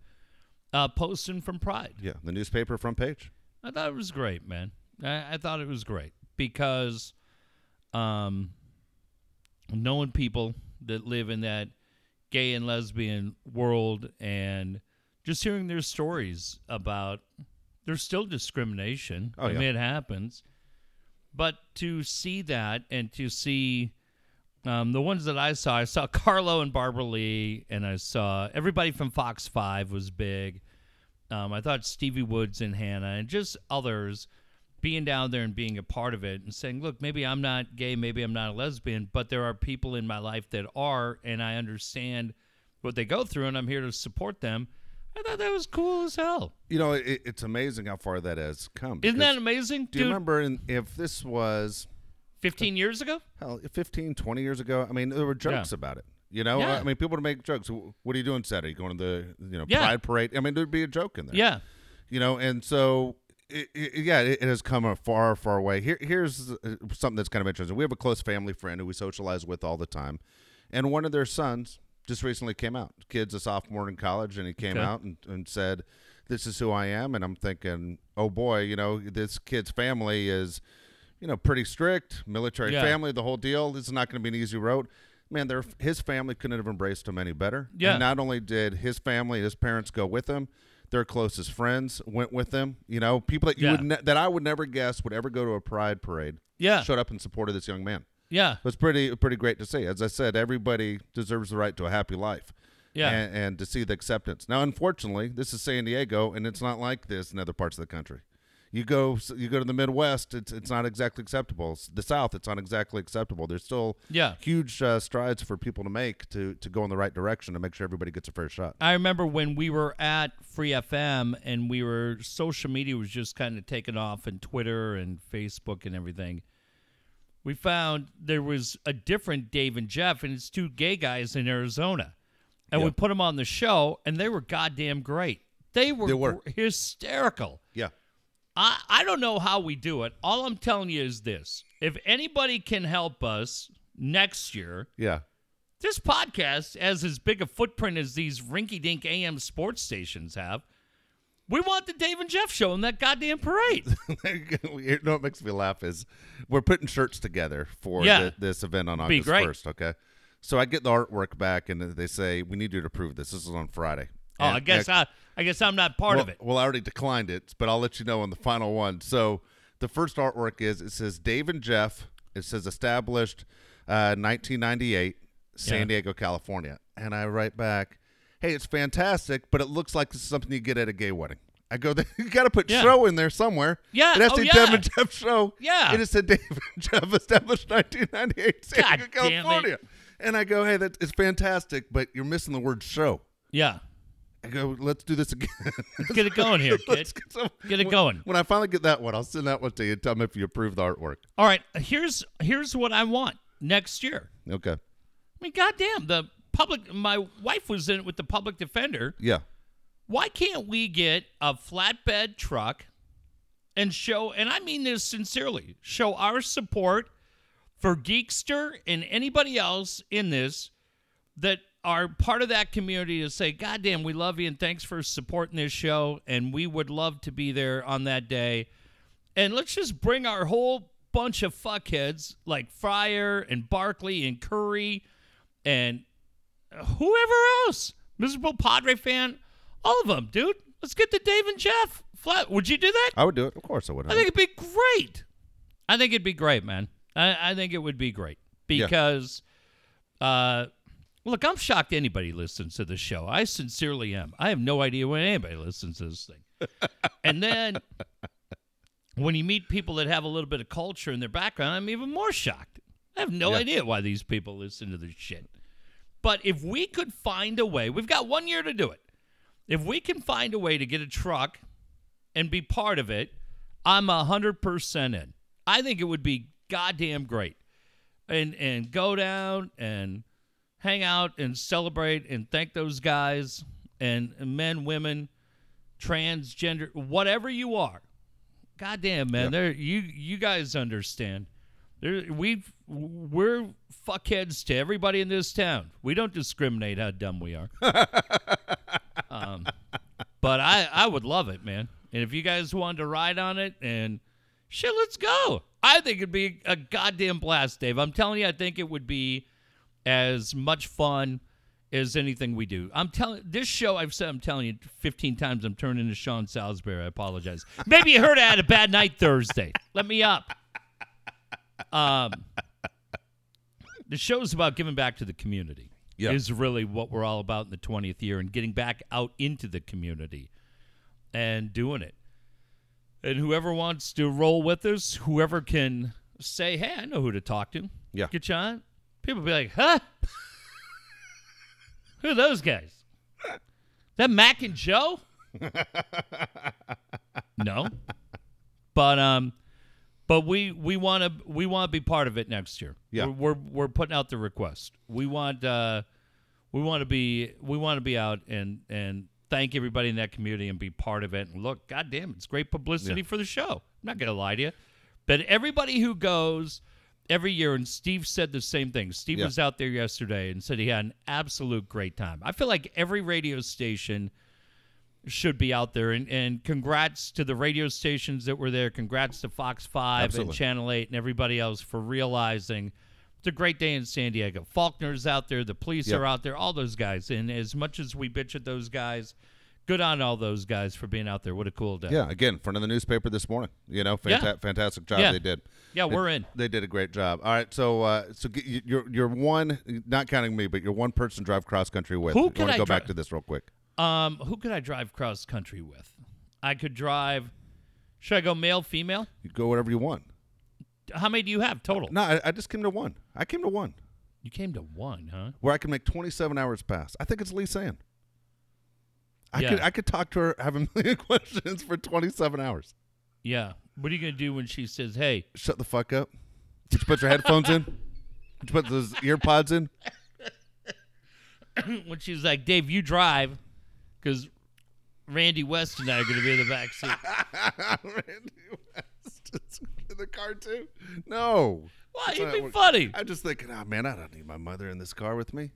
uh, posting from Pride. Yeah, the newspaper front page. I thought it was great, man. I, I thought it was great because um, knowing people that live in that gay and lesbian world and just hearing their stories about there's still discrimination. Oh, I yeah. mean, it happens. But to see that and to see um, the ones that I saw, I saw Carlo and Barbara Lee, and I saw everybody from Fox 5 was big. Um, I thought Stevie Woods and Hannah and just others being down there and being a part of it and saying, look, maybe I'm not gay, maybe I'm not a lesbian, but there are people in my life that are, and I understand what they go through, and I'm here to support them. I thought that was cool as hell. You know, it, it's amazing how far that has come. Isn't that amazing? Do you dude? remember in, if this was 15 years ago? hell 15, 20 years ago? I mean, there were jokes Yeah. about it. You know, Yeah. I mean, people would make jokes. What are you doing Saturday? Going to the you know Yeah. Pride Parade? I mean, there'd be a joke in there. Yeah. You know, and so it, it, yeah, it, it has come a far, far way. Here, here's uh, something that's kind of interesting. We have a close family friend who we socialize with all the time, and one of their sons just recently came out. Kid's a sophomore in college, and he came Okay. out and, and said, "This is who I am." And I'm thinking, oh boy, you know, this kid's family is, you know, pretty strict, military Yeah. family, the whole deal. This is not going to be an easy road. Man, their his family couldn't have embraced him any better. Yeah. And not only did his family, his parents go with him, their closest friends went with them. You know, people that you Yeah. would ne- that I would never guess would ever go to a pride parade. Yeah. Showed up and supported this young man. Yeah. It was pretty pretty great to see. As I said, everybody deserves the right to a happy life. Yeah. And, and to see the acceptance. Now, unfortunately, this is San Diego, and it's not like this in other parts of the country. You go you go to the Midwest, it's it's not exactly acceptable. The South, it's not exactly acceptable. There's still Yeah. huge uh, strides for people to make to to go in the right direction to make sure everybody gets a fair shot. I remember when we were at Free FM and we were social media was just kind of taking off and Twitter and Facebook and everything. We found there was a different Dave and Jeff, and it's two gay guys in Arizona. And we put them on the show, and they were goddamn great. They were, They were. hysterical. Yeah. I, I don't know how we do it. All I'm telling you is this if anybody can help us next year, Yeah. this podcast has as big a footprint as these rinky dink AM sports stations have. We want the Dave and Jeff show in that goddamn parade. you know what makes me laugh is we're putting shirts together for Yeah. the, this event on August 1st, okay? So I get the artwork back and they say we need you to approve this. This is on Friday. oh, And- I guess I, I guess I'm not part well, of it. Well, I already declined it, but I'll let you know on the final one. So the first artwork is it says Dave and Jeff. It says established uh, 1998, San Yeah. Diego, California. And I write back, hey, it's fantastic, but it looks like this is something you get at a gay wedding. I go, you got to put Yeah. show in there somewhere. Yeah, It has oh, to be yeah. Dave and Jeff show. Yeah. it is said Dave and Jeff established 1998, San Diego. California. And I go, hey, that is fantastic, but you're missing the word show. Yeah. I go, let's do this again. Let's Get it going here, kid. Get, some- Get it when- going. When I finally get that one, I'll send that one to you. and Tell me if you approve the artwork. All right, here's here's what I want next year. Okay. I mean, goddamn, the public. My wife was in it with the public defender. Yeah. Why can't we get a flatbed truck and show? And I mean this sincerely. Show our support for Geekster and anybody else in this that are part of that community to say, God damn, we love you and thanks for supporting this show. And we would love to be there on that day. And let's just bring our whole bunch of fuckheads like Fryer and Barkley and Curry and whoever else, miserable Padre fan, all of them, dude. Let's get to Dave and Jeff flat. Would you do that? I would do it. Of course I would. I think it'd be great. I think it'd be great, man. I, I think it would be great Yeah. because, uh, look, I'm shocked anybody listens to the show. I sincerely am. I have no idea when anybody listens to this thing. and then when you meet people that have a little bit of culture in their background, I'm even more shocked. I have no Yeah. idea why these people listen to this shit. But if we could find a way, we've got one year to do it. If we can find a way to get a truck and be part of it, I'm a hundred percent in. I think it would be goddamn great, and and go down and hang out and celebrate and thank those guys and men, women, transgender, whatever you are. Goddamn man, Yep. there you you guys understand. There we we're fuckheads to everybody in this town. We don't discriminate how dumb we are. um, but I I would love it, man. And if you guys wanted to ride on it and shit, let's go. I think it'd be a goddamn blast, Dave. I'm telling you, I think it would be as much fun as anything we do. I'm telling this show. I've said I'm telling you 15 times. I'm turning into Sean Salisbury. I apologize. Maybe you heard I had a bad night Thursday. Let me up. Um, the show's about giving back to the community. Yeah. Is really what we're all about in the 20th year and getting back out into the community and doing it. And whoever wants to roll with us, whoever can say, "Hey, I know who to talk to." Yeah. Get you on. People be like, "Huh? who are those guys? That Mac and Joe?" no. But um but we we want to we want to be part of it next year. Yeah. We're, we're we're putting out the request. We want uh we want to be we want to be out and and thank everybody in that community and be part of it. And look, goddamn, it's great publicity Yeah. for the show. I'm not gonna lie to you, but everybody who goes every year, and Steve said the same thing. Steve Yeah. was out there yesterday and said he had an absolute great time. I feel like every radio station should be out there. And, and congrats to the radio stations that were there. Congrats to Fox 5 Absolutely. and Channel 8 and everybody else for realizing it's a great day in San Diego. Faulconer's out there. The police Yeah. are out there. All those guys. And as much as we bitch at those guys, good on all those guys for being out there. What a cool day. Yeah, again, front of the newspaper this morning. You know, fanta- Yeah. fantastic job Yeah. they did. Yeah, They- we're in. They did a great job. All right, so uh, so you're you're one, not counting me, but you're one person drive cross country with. Who can want I to go dri- back to this real quick? Um, who could I drive cross country with? I could drive. Should I go male, female? You go whatever you want. How many do you have total? No, I, I just came to one. I came to one You came to one, huh? where I can make 27 hours pass. I think it's Lee Sand. I Yeah. could I could talk to her, have a million questions for 27 hours. Yeah. What are you gonna do when she says, "Hey, Shut the fuck up. Did you put your headphones in? Did you put those ear pods in? when she's like, Dave, you drive, because Randy West and I are going to be in the back seat. Randy West in the car too? No. Why? You'd be funny. I'm just thinking, oh man, I don't need my mother in this car with me.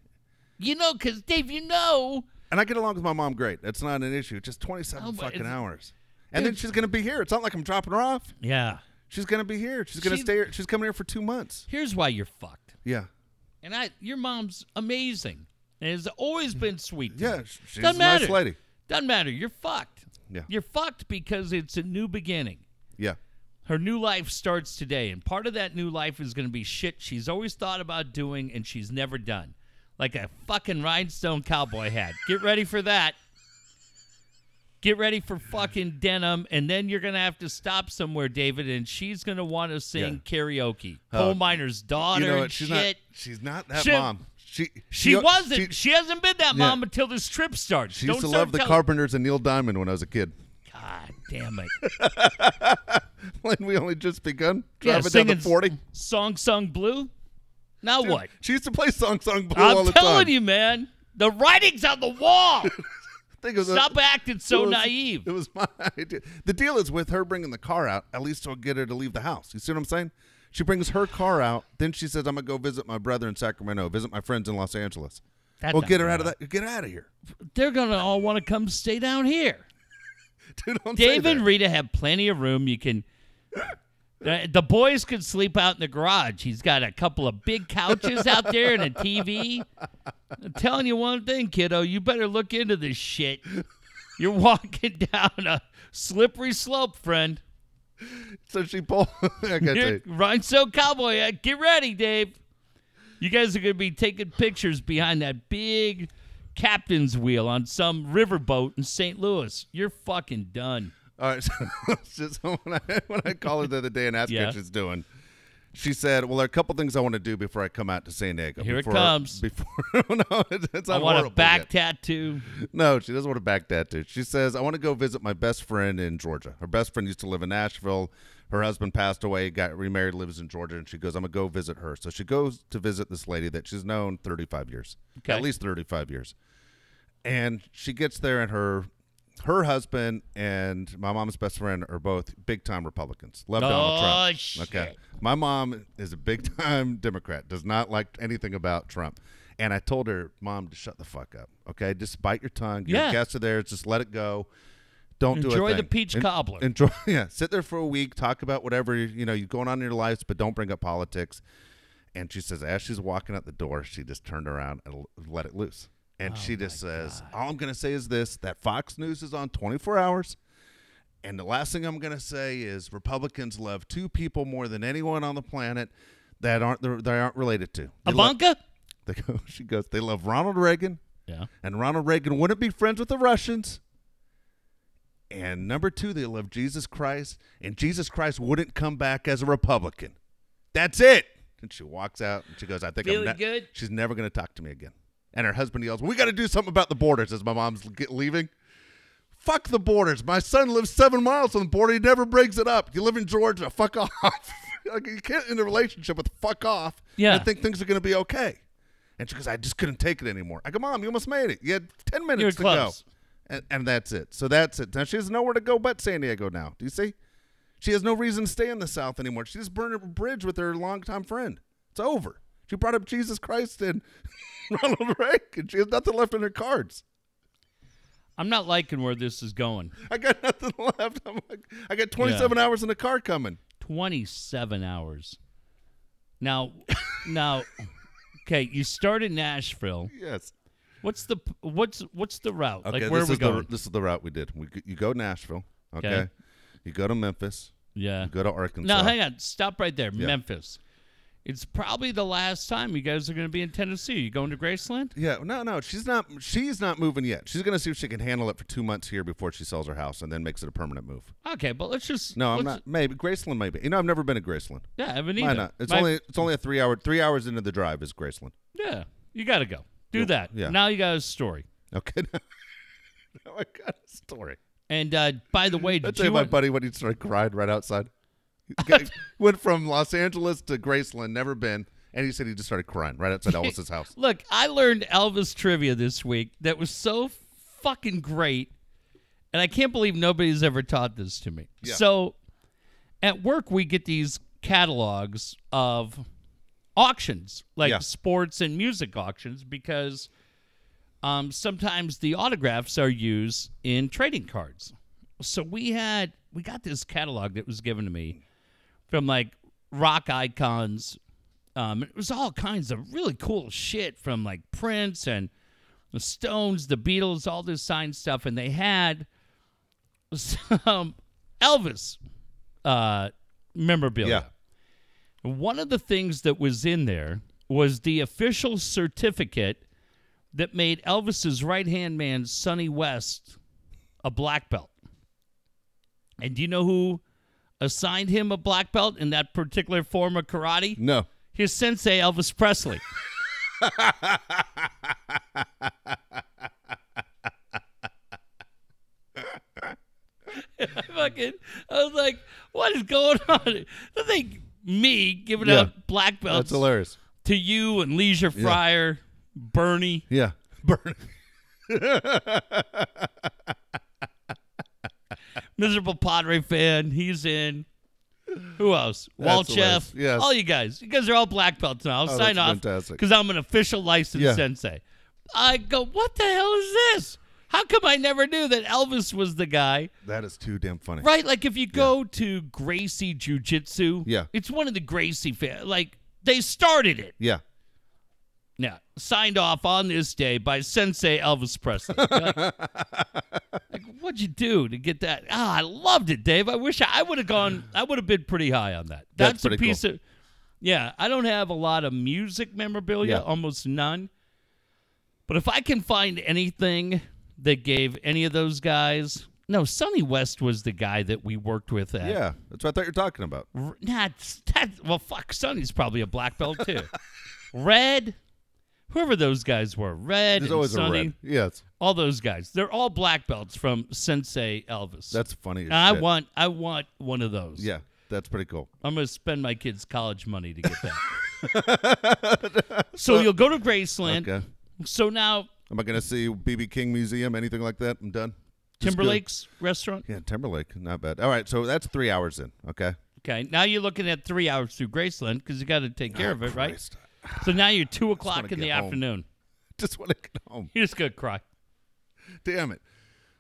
You know, because Dave, you know, And I get along with my mom great. That's not an issue. Just 27 Oh, fucking hours. And then she's gonna be here. It's not like I'm dropping her off. yeah. She's gonna be here. She's gonna She- stay here. She's coming here for two months. Here's why you're fucked. Yeah. And I, your mom's amazing, and has always mm. been sweet. to Yeah. She's Doesn't a nice lady. Doesn't matter. You're fucked. Yeah. You're fucked because it's a new beginning. Yeah. Her new life starts today, and part of that new life is going to be shit she's always thought about doing and she's never done. Like a fucking rhinestone cowboy hat. Get ready for that. Get ready for fucking denim, and then you're going to have to stop somewhere, David, and she's going to want to sing karaoke. Coal miner's daughter you know and what? She's shit. not. She's not that She- mom. She she wasn't. She, She, hasn't been that Yeah. mom until this trip starts. she Don't used to love the Carpenters and Neil Diamond when I was a kid. God damn it. when we only just begun yeah, driving down the 40. Song Sung Blue. Now Dude, what? She used to play Song Song Blue all I'm telling you, man. The writing's on the wall. Think it a- Stop acting so it was- naive. It was my idea. The deal is with her bringing the car out, at least to get her to leave the house. You see what I'm saying? She brings her car out, then she says, "I'm gonna go visit my brother in Sacramento, visit my friends in Los Angeles." That well, get her out of that. Get her out of here, They're gonna all want to come stay down here. dude. Dave and. Rita have plenty of room. You can. The, the boys could sleep out in the garage. He's got a couple of big couches out there and a TV. I'm telling you one thing, kiddo. You better look into this shit. You're walking down a slippery slope, friend. So she pulled. I got to Rhinestone Cowboy, uh, get ready, Dave. You guys are going to be taking pictures behind that big captain's wheel on some riverboat in St. Louis. You're fucking done. All right. So, so when I when I call her the other day and ask her Yeah. how she's doing, she said, "Well, there are a couple things I want to do before I come out to San Diego." Here it before, comes. Before no, it's, I want a back yet. tattoo. No, she doesn't want a back tattoo. She says, I want to go visit my best friend in Georgia. Her best friend used to live in Nashville. Her husband passed away, got remarried, lives in Georgia, and she goes, I'm going to go visit her. So she goes to visit this lady that she's known 35 years, Okay. at least 35 years. And she gets there, and her her husband and my mom's best friend are both big time Republicans. Love oh, Donald Oh, Trump. shit. Okay. My mom is a big time Democrat, does not like anything about Trump. And I told her, Mom, to shut the fuck up. Okay. Just bite your tongue. Your Yeah. guests are there. Just let it go. Don't do a Enjoy the peach En- cobbler. Enjoy. Yeah. Sit there for a week. Talk about whatever you know you're going on in your lives, but don't bring up politics. And she says, as she's walking out the door, she just turned around and let it loose. And Oh she just says, All I'm going to say is this that Fox News is on 24 hours. And the last thing I'm going to say is Republicans love two people more than anyone on the planet that aren't they aren't related to. They love- Ivanka? they go, she goes, they love Ronald Reagan, Yeah. and Ronald Reagan wouldn't be friends with the Russians. And number two, they love Jesus Christ, and Jesus Christ wouldn't come back as a Republican. That's it. And she walks out, and she goes, "I think Feeling I'm ne- good? She's never going to talk to me again." And her husband yells, "We got to do something about the borders." As my mom's leaving, fuck the borders. My son lives seven miles from the border. He never brings it up. You live in Georgia. Fuck off. like, you can't in a relationship with fuck off. Yeah. And think things are going to be okay. And she goes, I just couldn't take it anymore. I go, Mom, you almost made it. You had 10 minutes You're to close. go. And, and that's it. So that's it. Now she has nowhere to go but San Diego now. Do you see? She has no reason to stay in the South anymore. She just burned a bridge with her longtime friend. It's over. She brought up Jesus Christ and Ronald Reagan. She has nothing left in her cards. I'm not liking where this is going. I got nothing left. I'm like, I got 27 hours in the car coming. 27 hours. Now, now, okay, you start in Nashville. Yes. What's the what's what's the route? Okay, like where this we is going? The, this is the route we did. We, you go Nashville. Okay. Okay. You go to Memphis. yeah. You go to Arkansas. No, hang on. Stop right there. Yeah. Memphis. It's probably the last time you guys are going to be in Tennessee. You going to Graceland? Yeah, no, no, she's not. She's not moving yet. She's gonna see if she can handle it for two months here before she sells her house and then makes it a permanent move. Okay, but let's just No, I'm let's- not. Maybe Graceland, maybe. You know, I've never been to Graceland. Yeah, I haven't Why not? It's My- only it's only a three hour three hours into the drive is Graceland. yeah. You got to go. Do that. yeah. Now you got a story. Okay. now I got a story. And uh, by the way, I did tell you, you my buddy when he started crying right outside. Went from Los Angeles to Graceland, never been, and he said he just started crying right outside Elvis's house. Look, I learned Elvis trivia this week that was so fucking great, and I can't believe nobody's ever taught this to me. Yeah. So, at work, we get these catalogs of auctions, like Yeah. sports and music auctions, because um, sometimes the autographs are used in trading cards. So we had we got this catalog that was given to me from like rock icons. Um, it was all kinds of really cool shit from like Prince and the Stones, the Beatles, all this signed stuff, and they had some Elvis uh, memorabilia. One of the things that was in there was the official certificate that made Elvis's right hand man, Sonny West, a black belt. And do you know who assigned him a black belt in that particular form of karate? No. His sensei, Elvis Presley. I fucking, I was like, what is going on? I think me giving Yeah. out black belts That's hilarious. to you and Leisure Fryer, Bernie. Yeah. Burn. miserable Padre fan. He's in. Who else? Walt hilarious. Chef. Yes. All you guys. You guys are all black belts now. I'll Oh, sign that's off fantastic. because I'm an official licensed Yeah. sensei. I go, what the hell is this? How come I never knew that Elvis was the guy? That is too damn funny. Right? Like if you go to Gracie Jiu Jitsu, Yeah. it's one of the Gracie fans. Like they started it. Yeah. Yeah, signed off on this day by Sensei Elvis Presley. Like, like, what'd you do to get that? Ah, I loved it, Dave. I wish I, I would have gone. I would have been pretty high on that. That's a pretty piece of. Yeah, I don't have a lot of music memorabilia, Yeah. almost none. But if I can find anything that gave any of those guys, no, Sonny West was the guy that we worked with at. Yeah, that's what I thought you were talking about. R- Not that. Well, fuck, Sonny's probably a black belt too. Red, whoever those guys were, Red, There's and always Sonny, a red. Yes, all those guys. They're all black belts from Sensei Elvis. that's funny. As And I shit. want, I want one of those. Yeah, that's pretty cool. I'm gonna spend my kids' college money to get that. so you'll go to Graceland. Okay. So now Am I going to see BB King Museum, anything like that? I'm done. Just good. Timberlake's restaurant. Yeah, Timberlake, not bad. All right, so that's three hours in. Okay, Okay. Now you're looking at three hours through Graceland because you got to take care Oh, of it, right? Christ. So now you're two o'clock in the home. afternoon. Just want to get home. You're just gonna cry. Damn it.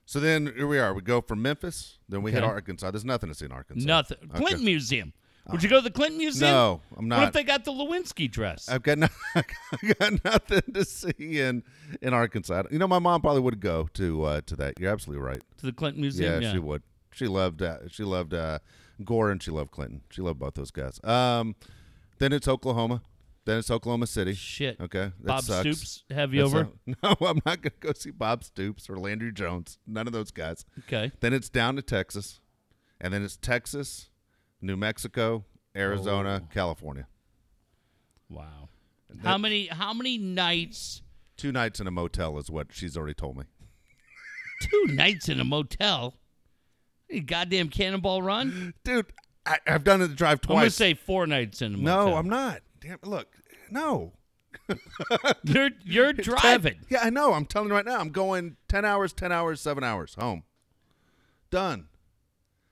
So then here we are. We go from Memphis, then we hit Arkansas. There's nothing to see in Arkansas. Nothing. Okay. Clinton Museum. Would you go to the Clinton Museum? No, I'm not. What if they got the Lewinsky dress? I've got no, I've got nothing to see in in Arkansas. You know, my mom probably would go to uh, to that. You're absolutely right. to the Clinton Museum. Yeah, Museum? she would. She loved uh, she loved uh, Gore and she loved Clinton. She loved both those guys. Um, then it's Oklahoma. Then it's Oklahoma City. Shit. Okay, that Bob sucks. Stoops have you That's over? no, I'm not going to go see Bob Stoops or Landry Jones. None of those guys. Okay. Then it's down to Texas, and then it's Texas, New Mexico, Arizona, Oh. California. Wow. How many how many nights Two nights in a motel is what she's already told me. two nights in a motel? You goddamn cannonball run? Dude, I, I've done it the drive twice. I'm gonna say four nights in a motel. no, I'm not. Damn, look, no. You're you're driving. Ten- yeah, I know. I'm telling you right now. I'm going ten hours, ten hours, seven hours home. Done.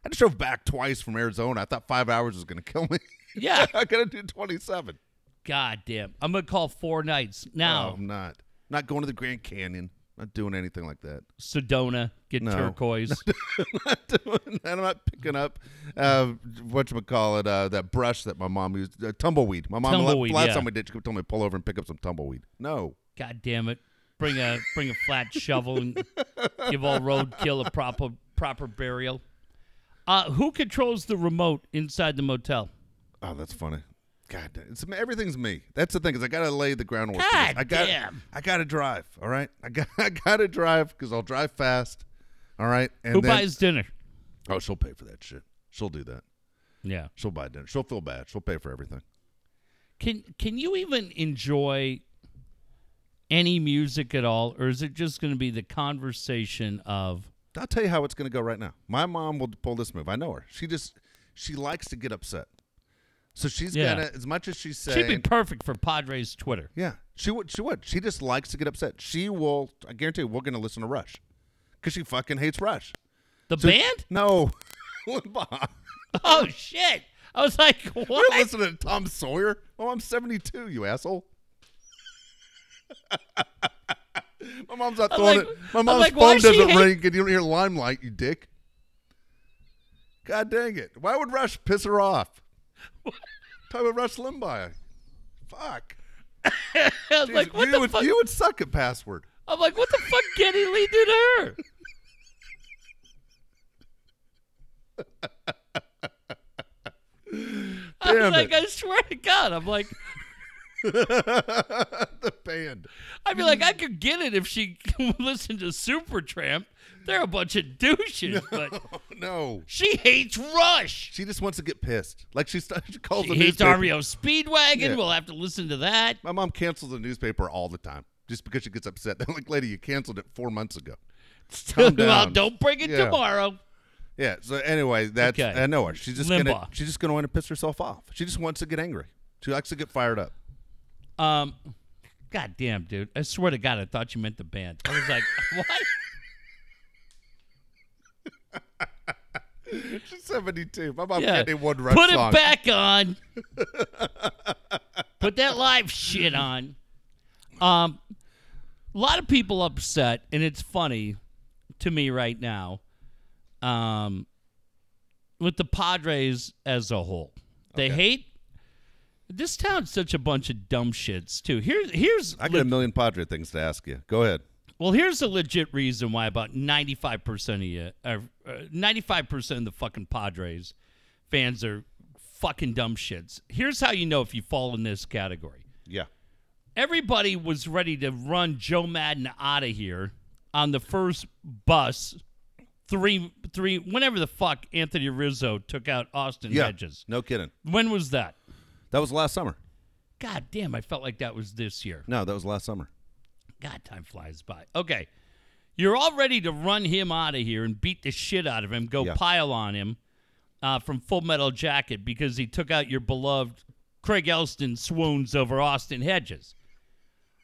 I just drove back twice from Arizona. I thought five hours was going to kill me. Yeah. I got to do 27. God damn. I'm gonna call four nights. Now No, I'm not. Not going to the Grand Canyon. Not doing anything like that. Sedona, get No. turquoise. not doing that. I'm not picking up uh, what you call it, uh, that brush that my mom used, uh, tumbleweed. My mom Tumbleweed, last yeah. time we did, she told me to pull over and pick up some tumbleweed. No, God damn it. Bring a bring a flat shovel and give all roadkill a proper proper burial. Uh, who controls the remote inside the motel? oh, that's funny. God, damn, it's everything's me. That's the thing is I got to lay the groundwork. for God. I got, damn. I got to drive. All right, I got, I got to drive because I'll drive fast. All right, and who then, buys dinner? Oh, she'll pay for that shit. She'll do that. Yeah. She'll buy dinner. She'll feel bad. She'll pay for everything. Can can you even enjoy any music at all, or is it just going to be the conversation of I'll tell you how it's going to go right now. My mom will pull this move. I know her. She just she likes to get upset. So she's Yeah. gonna as much as she's said she'd be perfect for Padres Twitter? Yeah, she would. She would. She just likes to get upset. She will. I guarantee you, we're to listen to Rush because she fucking hates Rush. The So- band? No, Limbaugh. Oh shit! I was like, what? We're listening to Tom Sawyer. Oh, I'm 72. You asshole. my mom's not I'm throwing like- it. My I'm mom's like, why phone does she doesn't hate- ring, and you don't hear limelight. You dick. God dang it! Why would Rush piss her off? Talk about Rush Limbaugh. Fuck. I was like, what you the would fuck? you would suck at password. I'm like, what the fuck Geddy Lee do to her? I was Damn like, it. I swear to God, I'm like, the band. I'd be like, I could get it if she listened to Supertramp. They're a bunch of douches, but Oh, no. she hates Rush. She just wants to get pissed. Like she, st- she calls She the hates newspaper. REO Speedwagon. Yeah. We'll have to listen to that. My mom cancels the newspaper all the time just because she gets upset. They're like, lady, you canceled it four months ago. Calm well, don't bring it Yeah. tomorrow. Yeah. So anyway, that's Okay. I know her. She's just gonna she's just gonna want to piss herself off. She just wants to get angry. She likes to get fired up. Um, God damn, dude. I swear to God, I thought you meant the band. I was like, what? She's seventy two. My mom Yeah. can't one Put song. it back on. Put that live shit on. Um, a lot of people upset, and it's funny to me right now. Um, with the Padres as a whole, they hate This town's such a bunch of dumb shits too. Here's here's I got a million Padre things to ask you. Go ahead. well, here's a legit reason why about 95% of you, uh, uh, 95% of the fucking Padres fans are fucking dumb shits. Here's how you know if you fall in this category. Yeah. Everybody was ready to run Joe Maddon out of here on the first bus. Three, three, whenever the fuck Anthony Rizzo took out Austin Yeah. Hedges. No kidding. When was that? That was last summer. God damn, I felt like that was this year. No, that was last summer. God, time flies by. Okay. You're all ready to run him out of here and beat the shit out of him, go Yeah. pile on him uh, from Full Metal Jacket because he took out your beloved Craig Elsten swoons over Austin Hedges.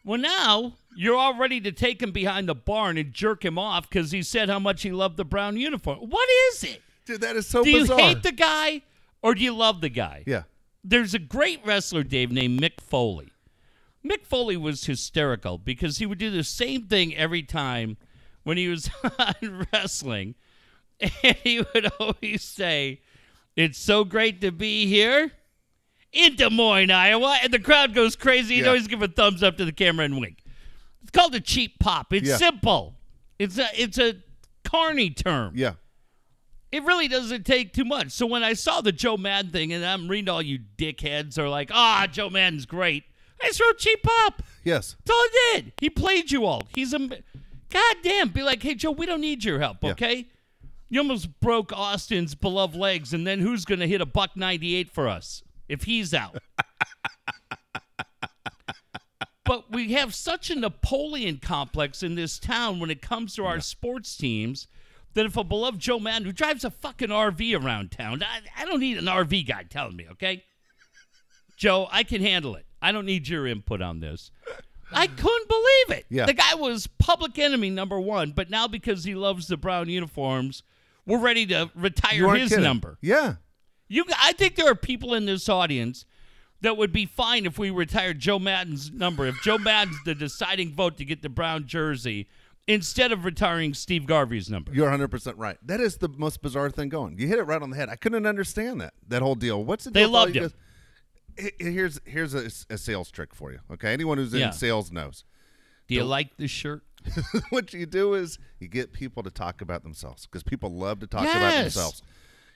Well, now you're all ready to take him behind the barn and jerk him off because he said how much he loved the brown uniform. What is it? Dude, that is so do bizarre. you hate the guy or do you love the guy? yeah. There's a great wrestler, Dave, named Mick Foley. Mick Foley was hysterical because he would do the same thing every time when he was on wrestling. And he would always say, It's so great to be here in Des Moines, Iowa. And the crowd goes crazy. He'd Yeah. always give a thumbs up to the camera and wink. It's called a cheap pop. It's Yeah. simple. It's a it's a carny term Yeah. It really doesn't take too much. So when I saw the Joe Maddon thing, and I'm reading all you dickheads are like, ah, Joe Maddon's great. I just wrote cheap pop. Yes. That's all I did. He played you all. He's a god damn. Be like, hey Joe, we don't need your help, Yeah. okay? You almost broke Austin's beloved legs, and then who's gonna hit a buck ninety eight for us if he's out? but we have such a Napoleon complex in this town when it comes to our sports teams that if a beloved Joe Maddon who drives a fucking RV around town, I, I don't need an RV guy telling me, okay? Joe, I can handle it. I don't need your input on this. I couldn't believe it. Yeah. The guy was public enemy number one, but now because he loves the brown uniforms, we're ready to retire his kidding. number. Yeah. You, I think there are people in this audience that would be fine if we retired Joe Maddon's number. If Joe Maddon's the deciding vote to get the brown jersey, instead of retiring Steve Garvey's number. You're 100% right. That is the most bizarre thing going. You hit it right on the head. I couldn't understand that, that whole deal. What's the They deal with loved you him. guys- Here's here's a, a sales trick for you. Okay, anyone who's in Yeah. sales knows. Do you like this shirt? what you do is you get people to talk about themselves because people love to talk about Yes. themselves.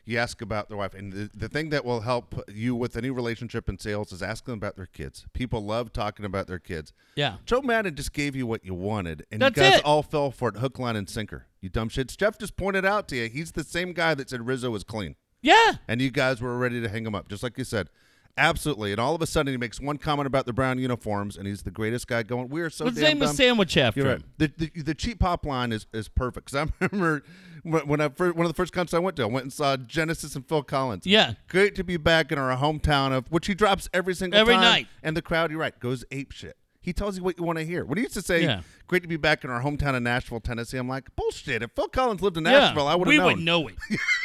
You ask about their wife, and the, the thing that will help you with any relationship in sales is ask them about their kids. People love talking about their kids. Yeah. Joe Maddon just gave you what you wanted, and That's you guys it. all fell for it hook, line, and sinker. You dumb shits. Jeff just pointed out to you, he's the same guy that said Rizzo was clean, Yeah. and you guys were ready to hang him up, just like you said. Absolutely. And all of a sudden, he makes one comment about the brown uniforms, and he's the greatest guy going. We are so Let's damn name a dumb. sandwich after You're him. right. The, the the cheap pop line is, is perfect because I remember when when I first, one of the first concerts I went to, I went and saw Genesis and Phil Collins. Yeah. great to be back in our hometown of which he drops every single Every time. night. and the crowd, you're right, goes ape shit. He tells you what you want to hear. When he used to say, Yeah. "Great to be back in our hometown of Nashville, Tennessee," I'm like, bullshit. If Phil Collins lived in Yeah. Nashville, I would have we would know it.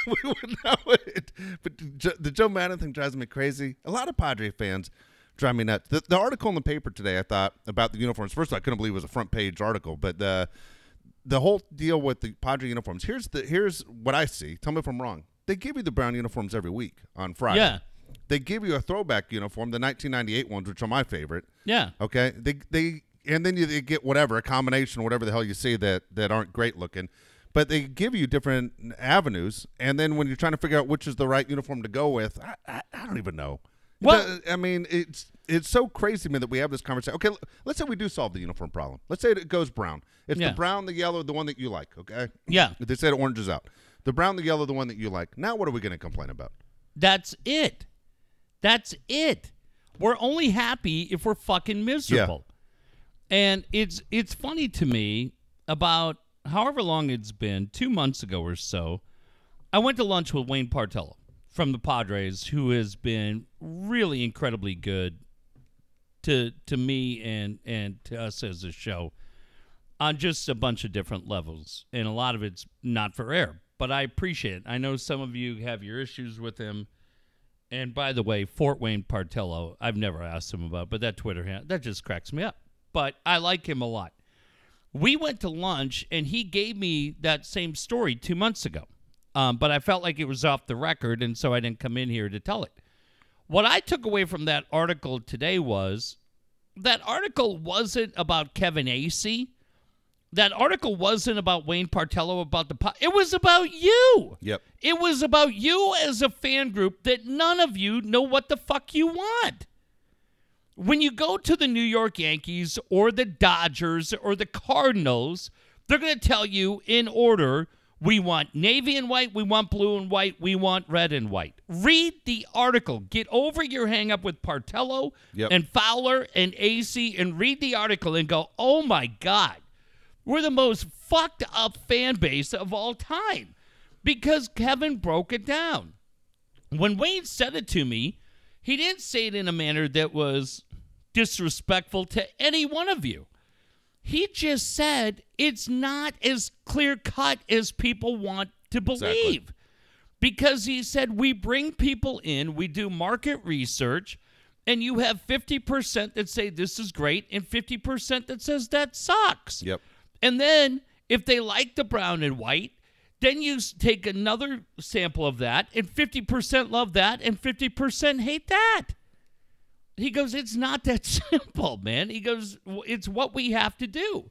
we would know it. But the the Joe Maddon thing drives me crazy. A lot of Padre fans drive me nuts. The, the article in the paper today, I thought about the uniforms. First, of all, I couldn't believe it was a front page article, but the the whole deal with the Padre uniforms. Here's the here's what I see. Tell me if I'm wrong. They give you the brown uniforms every week on Friday. Yeah. They give you a throwback uniform, the 1998 ones, which are my favorite. Yeah. Okay, they they and then you they get whatever a combination, whatever the hell you see that that aren't great looking, but they give you different avenues, and then when you're trying to figure out which is the right uniform to go with, I, I, I don't even know. Well- I mean, it's it's so crazy to me that we have this conversation. Okay, let's say we do solve the uniform problem. Let's say it goes brown. It's Yeah. the brown, the yellow, the one that you like. Okay. Yeah. They said orange is out. The brown, the yellow, the one that you like. Now, what are we going to complain about? That's it. That's it. We're only happy if we're fucking miserable. And it's it's funny to me about however long it's been, two months ago or so, I went to lunch with Wayne Partello from the Padres, who has been really incredibly good to to me and and to us as a show on just a bunch of different levels, and a lot of it's not for air. But I appreciate it. I know some of you have your issues with him. And by the way, Fort Wayne Partello, I've never asked him about, but that Twitter handle that just cracks me up. But I like him a lot. We went to lunch, and he gave me that same story two months ago. Um, but I felt like it was off the record, and so I didn't come in here to tell it. What I took away from that article today was that article wasn't about Kevin Acee. That article wasn't about Wayne Partello about the po- it was about you. Yep. It was about you as a fan group that none of you know what the fuck you want. When you go to the New York Yankees or the Dodgers or the Cardinals, they're going to tell you in order we want navy and white, we want blue and white, we want red and white. Read the article. Get over your hang up with Partello Yep. and Fowler and Acee and read the article and go, oh my God, we're the most fucked up fan base of all time because Kevin broke it down. When Wayne said it to me, he didn't say it in a manner that was disrespectful to any one of you. He just said it's not as clear cut as people want to believe. Because he said we bring people in, we do market research, and you have 50% that say this is great and 50% that says that sucks. Yep. And then if they like the brown and white, then you take another sample of that, and 50% love that, and 50% hate that. He goes, It's not that simple, man. He goes, It's what we have to do.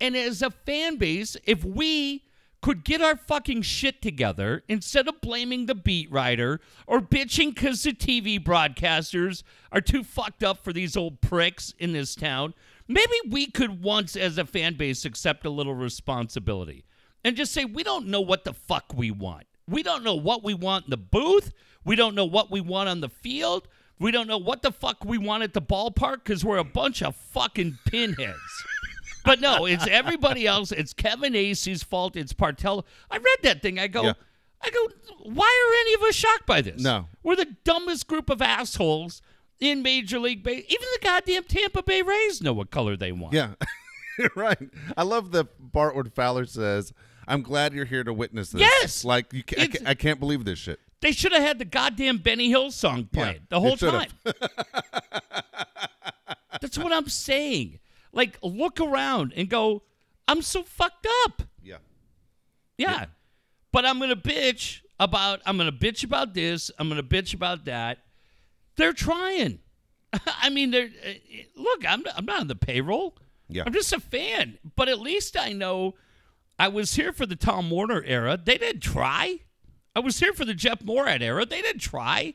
And as a fan base, if we could get our fucking shit together instead of blaming the beat writer or bitching because the TV broadcasters are too fucked up for these old pricks in this town, maybe we could once, as a fan base, accept a little responsibility and just say, we don't know what the fuck we want. We don't know what we want in the booth. We don't know what we want on the field. We don't know what the fuck we want at the ballpark because we're a bunch of fucking pinheads. But no, it's everybody else. It's Kevin Acee's fault. It's Partello. I read that thing. I go, Yeah. I go, why are any of us shocked by this? No. We're the dumbest group of assholes in Major League Baseball. Even the goddamn Tampa Bay Rays know what color they want. Yeah. right. I love the part where Fowler says, I'm glad you're here to witness this. Yes! Like, you ca- I, It's- ca- I can't believe this shit. They should have had the goddamn Benny Hill song Yeah, the whole time. That's what I'm saying. Like, look around and go, I'm so fucked up. Yeah. Yeah. But I'm going to bitch about I'm going to bitch about this, I'm going to bitch about that. They're trying. I mean, they're uh, look, I'm I'm not on the payroll. Yeah. I'm just a fan, but at least I know I was here for the Tom Werner era. They didn't try. I was here for the Jeff Moorad era. They didn't try.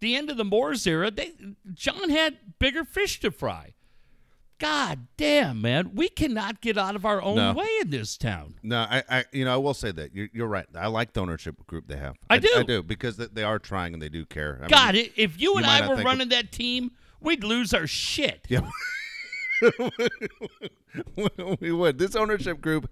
The end of the Moores era, they John had bigger fish to fry. God damn, man, we cannot get out of our own No. way in this town. No, I, I, you know, I will say that you're, you're right. I like the ownership group they have. I do. I do because they, are trying and they do care. I God, mean, if you and might I were running that team, we'd lose our shit. Yeah. we would. This ownership group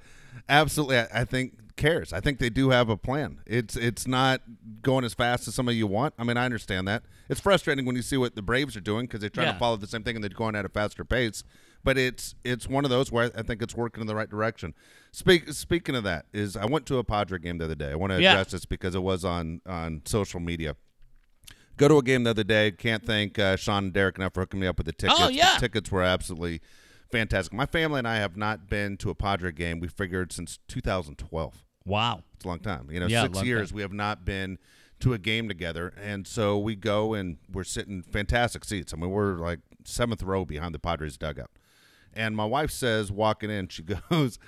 absolutely I, I think cares. I think they do have a plan. It's it's not going as fast as some of you want. I mean, I understand that. It's frustrating when you see what the Braves are doing because they're trying Yeah. to follow the same thing and they're going at a faster pace. But it's it's one of those where I think it's working in the right direction. Speak, speaking of that, is I went to a Padre game the other day. I want to Yeah. address this because it was on on social media. Go to a game the other day. Can't thank uh, Sean and Derek enough for hooking me up with the tickets. Oh, yeah. The tickets were absolutely fantastic. My family and I have not been to a Padre game. We figured since 2012. Wow. It's a long time. You know, Yeah, six years time. we have not been to a game together, and so we go and we're sitting fantastic seats. I mean, we're like seventh row behind the Padres dugout. And my wife says, walking in, she goes,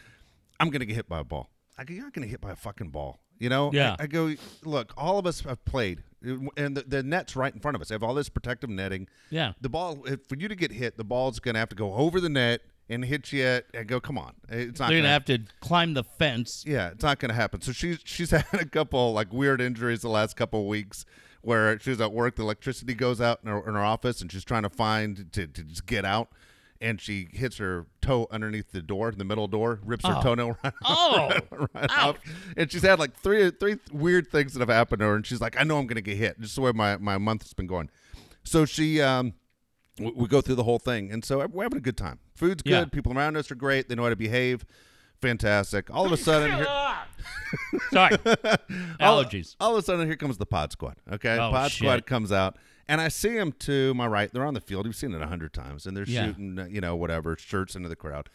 "I'm gonna get hit by a ball." I go, "You're not gonna get hit by a fucking ball." You know? Yeah. I, I go, "Look, all of us have played, and the, the net's right in front of us. They have all this protective netting. Yeah. The ball, if, for you to get hit, the ball's gonna have to go over the net and hit you. At, and go, come on, it's not They're gonna gonna have to climb the fence. yeah, it's not going to happen. So she's she's had a couple like weird injuries the last couple of weeks where she was at work. The electricity goes out in her, in her office, and she's trying to find to, to just get out, and she hits her toe underneath the door, the middle door, rips her Oh. toenail right, Oh, right ouch. off. And she's had like three three weird things that have happened to her, and she's like, I know I'm going to get hit. Just the way my my month has been going. So she um we, we go through the whole thing, and so we're having a good time. Food's good. Yeah. People around us are great. They know how to behave. Fantastic. All of a sudden, here, Sorry. all, Allergies. all of a sudden, here comes the Pod Squad. Okay, Oh, Pod shit. Squad comes out, and I see them to my right. They're on the field. We've seen it a hundred times, and they're Yeah. shooting, uh, you know, whatever shirts into the crowd.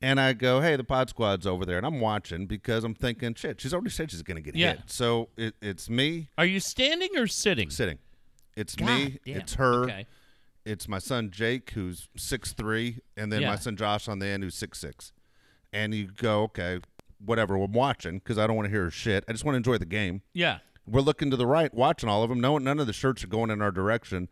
And I go, hey, the Pod Squad's over there, and I'm watching because I'm thinking, shit, she's already said she's going to get Yeah. hit. So it, it's me Are you standing or sitting? sitting, It's God me. damn. It's her. Okay. It's my son Jake, who's six three, and then Yeah. my son Josh on the end, who's six six. And you go, okay, whatever. I'm watching because I don't want to hear her shit. I just want to enjoy the game. Yeah. We're looking to the right, watching all of them. No, none of the shirts are going in our direction.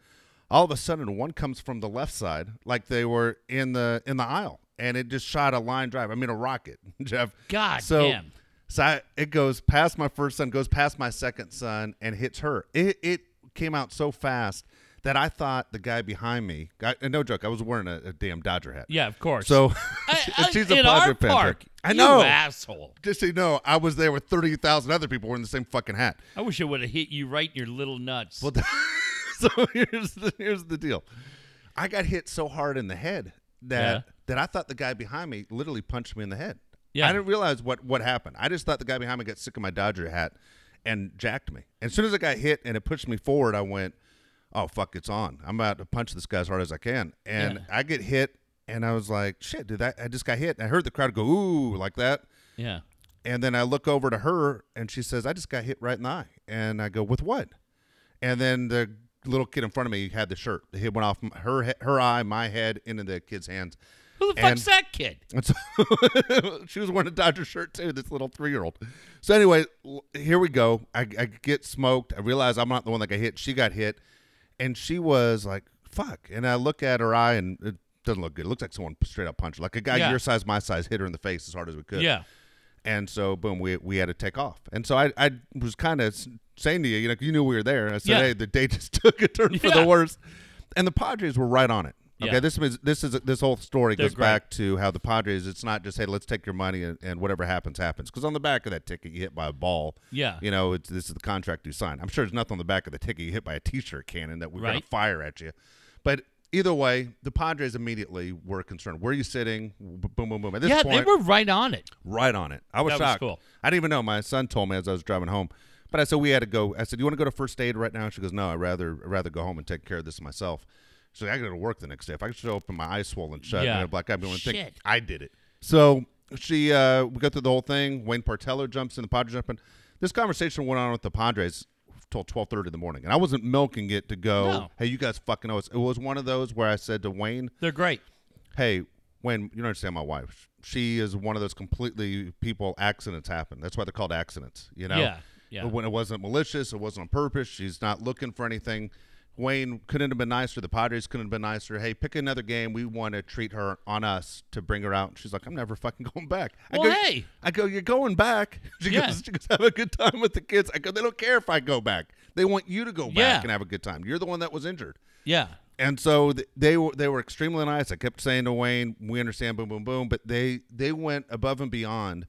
All of a sudden, one comes from the left side, like they were in the in the aisle, and it just shot a line drive. I mean, a rocket, Jeff. God so, damn. So I, it goes past my first son, goes past my second son, and hits her. It it came out so fast that I thought the guy behind me. I, no joke, I was wearing a, a damn Dodger hat. Yeah, of course. So I, she's a our fan. park. I you know. asshole. Just so you know, I was there with thirty thousand other people wearing the same fucking hat. I wish it would have hit you right in your little nuts. Well, so here's the here's the deal. I got hit so hard in the head that Yeah. that I thought the guy behind me literally punched me in the head. Yeah. I didn't realize what what happened. I just thought the guy behind me got sick of my Dodger hat and jacked me. And as soon as I got hit and it pushed me forward, I went, "Oh fuck, it's on! I'm about to punch this guy as hard as I can." And Yeah. I get hit, and I was like, "Shit, dude! That I just got hit." And I heard the crowd go, "Ooh!" like that. yeah. And then I look over to her and she says, I just got hit right in the eye. And I go, With what? And then the little kid in front of me had the shirt. The hit went off her her eye, my head, into the kid's hands. Who the And- fuck's that kid? So she was wearing a Dodger shirt too, this little three year old. So anyway, here we go. I, I get smoked. I realize I'm not the one that got hit. She got hit. And she was like, fuck. And I look at her eye and it doesn't look good. It looks like someone straight up punched her. Like a guy Yeah. your size, my size, hit her in the face as hard as we could. Yeah. And so, boom, we we had to take off. And so I, I was kind of saying to you, you know, you knew we were there. I said, Yeah. hey, the day just took a turn for Yeah. the worse. And the Padres were right on it. Okay, Yeah. this is this is this whole story They're goes great. back to how the Padres. It's not just hey, let's take your money and, and whatever happens happens. Because on the back of that ticket, you hit by a ball. Yeah. you know, it's this is the contract you signed. I'm sure there's nothing on the back of the ticket you hit by a T-shirt cannon that we're gonna fire at you. But either way, the Padres immediately were concerned. Where are you sitting? Boom, boom, boom. At this Yeah, point, they were right on it. right on it. I was That was cool. I didn't even know. My son told me as I was driving home. But I said we had to go. I said, "You want to go to first aid right now?" She goes, "No, I'd rather I'd rather go home and take care of this myself." So I got to work the next day. If I up and my eyes swollen shut and I Yeah. had a black eye, people would think I did it. So she, uh, we go through the whole thing. Wayne Partello jumps in, the Padres jump in. This conversation went on with the Padres till twelve thirty in the morning, and I wasn't milking it to go. No. Hey, you guys fucking know us. It was one of those where I said to Wayne, They're great. hey, Wayne, you don't understand my wife, she is one of those completely people accidents happen. That's why they're called accidents. You know, Yeah, yeah. But when it wasn't malicious, it wasn't on purpose. She's not looking for anything. Wayne couldn't have been nicer. The Padres couldn't have been nicer. Hey, pick another game. We want to treat her on us to bring her out. And she's like, I'm never fucking going back. I Well, go, hey. I go, you're going back. She Yeah. goes, she goes, have a good time with the kids. I go, they don't care if I go back. They want you to go back Yeah. and have a good time. You're the one that was injured. Yeah. And so th- they were they were extremely nice. I kept saying to Wayne, "We understand, boom, boom, boom," but they they went above and beyond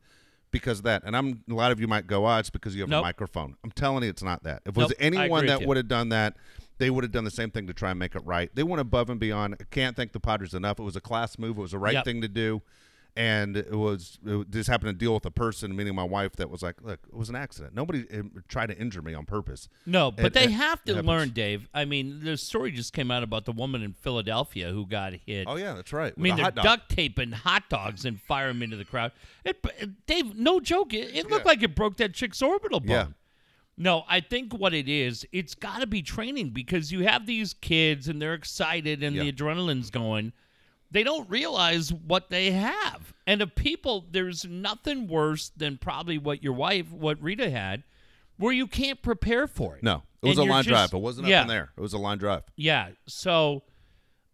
because of that. And I'm a lot of you might go, "Oh, it's because you have Nope. a microphone." I'm telling you, it's not that. If it was Nope, anyone that would have done that, they would have done the same thing to try and make it right. They went above and beyond. I can't thank the Padres enough. It was a class move. It was the right Yep. thing to do. And it was it just happened to deal with a person, meaning my wife, that was like, "Look, it was an accident. Nobody uh, tried to injure me on purpose." No, but It- they it have to learn, Dave. I mean, the story just came out about the woman in Philadelphia who got hit. Oh yeah, that's right. I mean, they're duct taping hot dogs and fire them into the crowd. It, Dave, no joke. It, it looked Yeah. like it broke that chick's orbital bone. Yeah. No, I think what it is, it's got to be training because you have these kids and they're excited and the adrenaline's going. They don't realize what they have. And of people, there's nothing worse than probably what your wife, what Rita had, where you can't prepare for it. No, it was And a line just- drive. It wasn't yeah. up in there. It was a line drive. Yeah. So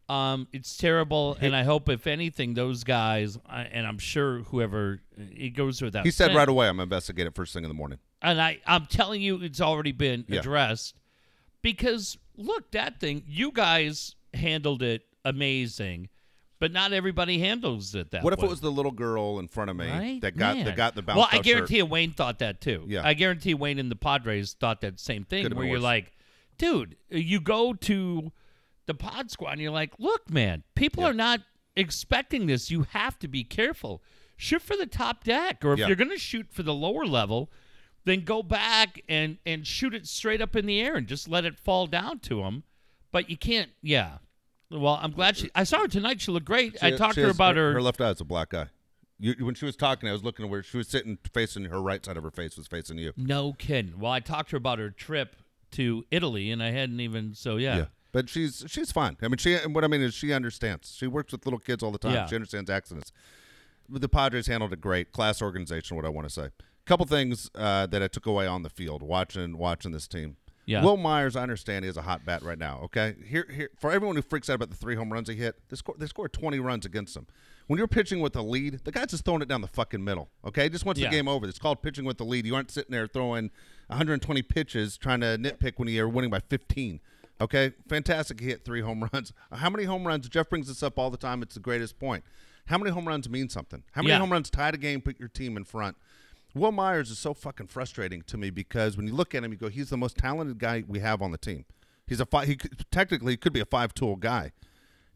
um, it's terrible, and I hope if anything, those guys, and I'm sure whoever it goes without. He said saying- right away, "I'm investigating it first thing in the morning." And I, I'm telling you, it's already been Yeah. addressed because look, that thing, you guys handled it amazing, but not everybody handles it that way. What if way. it was the little girl in front of me Right? that got Man. that got the bounce? Well, I guarantee you, Wayne thought that too. Yeah. I guarantee Wayne and the Padres thought that same thing. Could've where you're worse. like, dude, you go to the Pad Squad and you're like, look, man, people Yeah. are not expecting this. You have to be careful. Shoot for the top deck, or if Yeah. you're going to shoot for the lower level, then go back and and shoot it straight up in the air and just let it fall down to them. But you can't. Yeah. Well, I'm glad she. I saw her tonight. She looked great. I talked to her has- about her. her. Left eye is a black eye. You, when she was talking, I was looking at where she was sitting, facing her right side of her face was facing you. No kidding. Well, I talked to her about her trip to Italy, and I hadn't even. So yeah, But she's she's fine. I mean, she and what I mean is she understands. She works with little kids all the time. Yeah. She understands accidents. The Padres handled it great. Class organization. What I want to say. Couple things uh, that I took away on the field watching watching this team. Yeah. Wil Myers, I understand, he has a hot bat right now. Okay, here, here for everyone who freaks out about the three home runs he hit, they scored, they scored 20 runs against him. When you're pitching with a lead, the guy's just throwing it down the fucking middle. Okay, just wants Yeah. the game over. It's called pitching with the lead. You aren't sitting there throwing 120 pitches trying to nitpick when you're winning by 15. Okay, fantastic. He hit three home runs. How many home runs? Jeff brings this up all the time. It's the greatest point. How many home runs mean something? How many Yeah. home runs tied a game, put your team in front? Wil Myers is so fucking frustrating to me because when you look at him, you go, he's the most talented guy we have on the team. He's a five. He could, technically could be a five tool guy,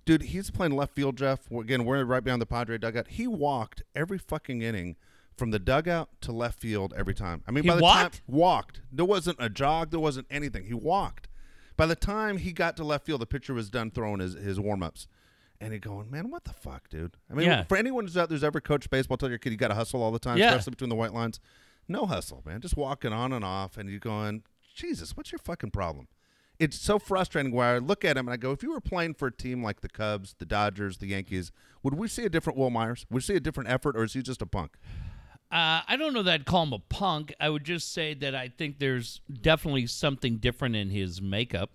dude. He's playing left field. Jeff, again, we're right behind the Padre dugout. He walked every fucking inning from the dugout to left field every time. I mean, He by the walked? time walked, there wasn't a jog, there wasn't anything. He walked. By the time he got to left field, the pitcher was done throwing his, his warm ups. And he going, man, what the fuck, dude? I mean, Yeah. for anyone who's out there's ever coached baseball, tell your kid you got to hustle all the time, Yeah. especially between the white lines. No hustle, man. Just walking on and off, and you're going, Jesus, what's your fucking problem? It's so frustrating where I look at him and I go, if you were playing for a team like the Cubs, the Dodgers, the Yankees, would we see a different Wil Myers? Would we see a different effort, or is he just a punk? Uh, I don't know that I'd call him a punk. I would just say that I think there's definitely something different in his makeup.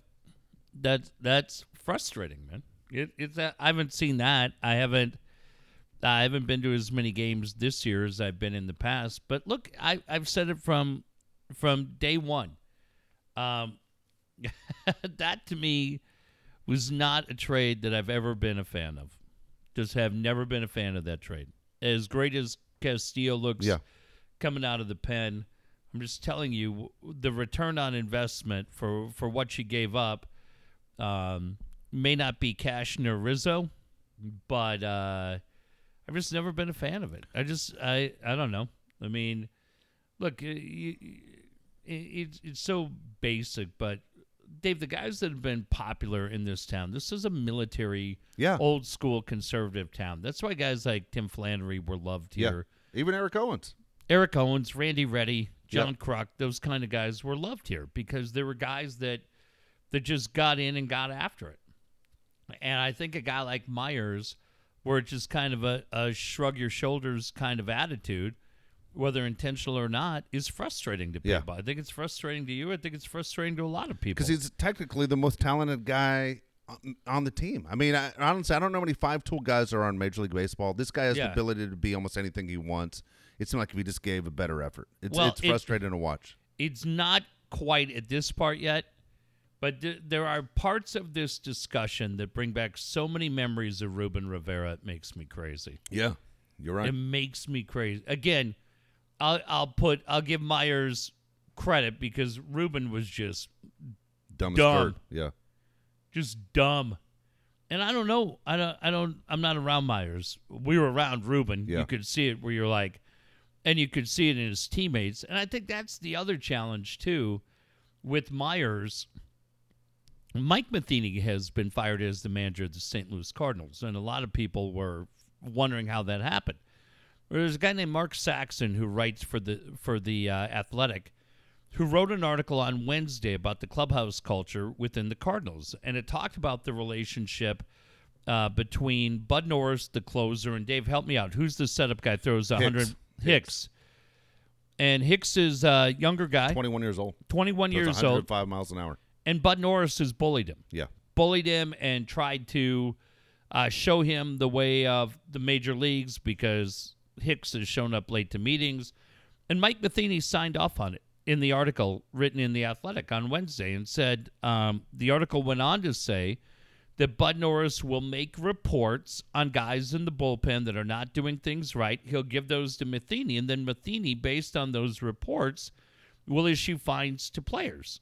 That's that's frustrating, man. It, it's I haven't seen that. I haven't. I haven't been to as many games this year as I've been in the past. But look, I, I've said it from from day one. Um, that to me was not a trade that I've ever been a fan of. Just have never been a fan of that trade. As great as Castillo looks Yeah. coming out of the pen, I'm just telling you the return on investment for for what she gave up um, may not be Cashner Rizzo, but uh, I've just never been a fan of it. I just I I don't know. I mean, look, you, it's it's so basic, but Dave, the guys that have been popular in this town, this is a military, Yeah. old school conservative town. That's why guys like Tim Flannery were loved here. Yeah. Even Eric Owens. Eric Owens, Randy Ready, John Yep. Kruk, those kind of guys were loved here because there were guys that that just got in and got after it. And I think a guy like Myers, where it's just kind of a, a shrug your shoulders kind of attitude, whether intentional or not, is frustrating to Yeah. people. I think it's frustrating to you. I think it's frustrating to a lot of people. because he's technically the most talented guy on, on the team. I mean, I, honestly, I don't know how many five tool guys are on Major League Baseball. This guy has Yeah. the ability to be almost anything he wants. It seemed like if he just gave a better effort, it's, Well, it's it- frustrating to watch. it's not quite at this part yet, but th- there are parts of this discussion that bring back so many memories of Ruben Rivera. It makes me crazy. Yeah, you're right. It makes me crazy. Again, I'll I'll put I'll give Myers credit because Ruben was just Dumb dumb. dirt. Yeah, just dumb. And I don't know. I don't. I don't. I'm not around Myers. We were around Ruben. Yeah. You could see it where you're like, and you could see it in his teammates. And I think that's the other challenge too, with Myers. Mike Matheny has been fired as the manager of the St. Louis Cardinals, and a lot of people were wondering how that happened. There's a guy named Mark Saxon who writes for the for the uh, Athletic, who wrote an article on Wednesday about the clubhouse culture within the Cardinals, and it talked about the relationship uh, between Bud Norris, the closer, and Dave. Help me out. Who's the setup guy? Throws a hundred Hicks. Hicks. And Hicks is a younger guy, 21 years old. 21 Throws years old, 105 miles an hour. And Bud Norris has bullied him Yeah, bullied him and tried to uh, show him the way of the major leagues because Hicks has shown up late to meetings. And Mike Matheny signed off on it in the article written in The Athletic on Wednesday and said um, the article went on to say that Bud Norris will make reports on guys in the bullpen that are not doing things right. He'll give those to Matheny, and then Matheny, based on those reports, will issue fines to players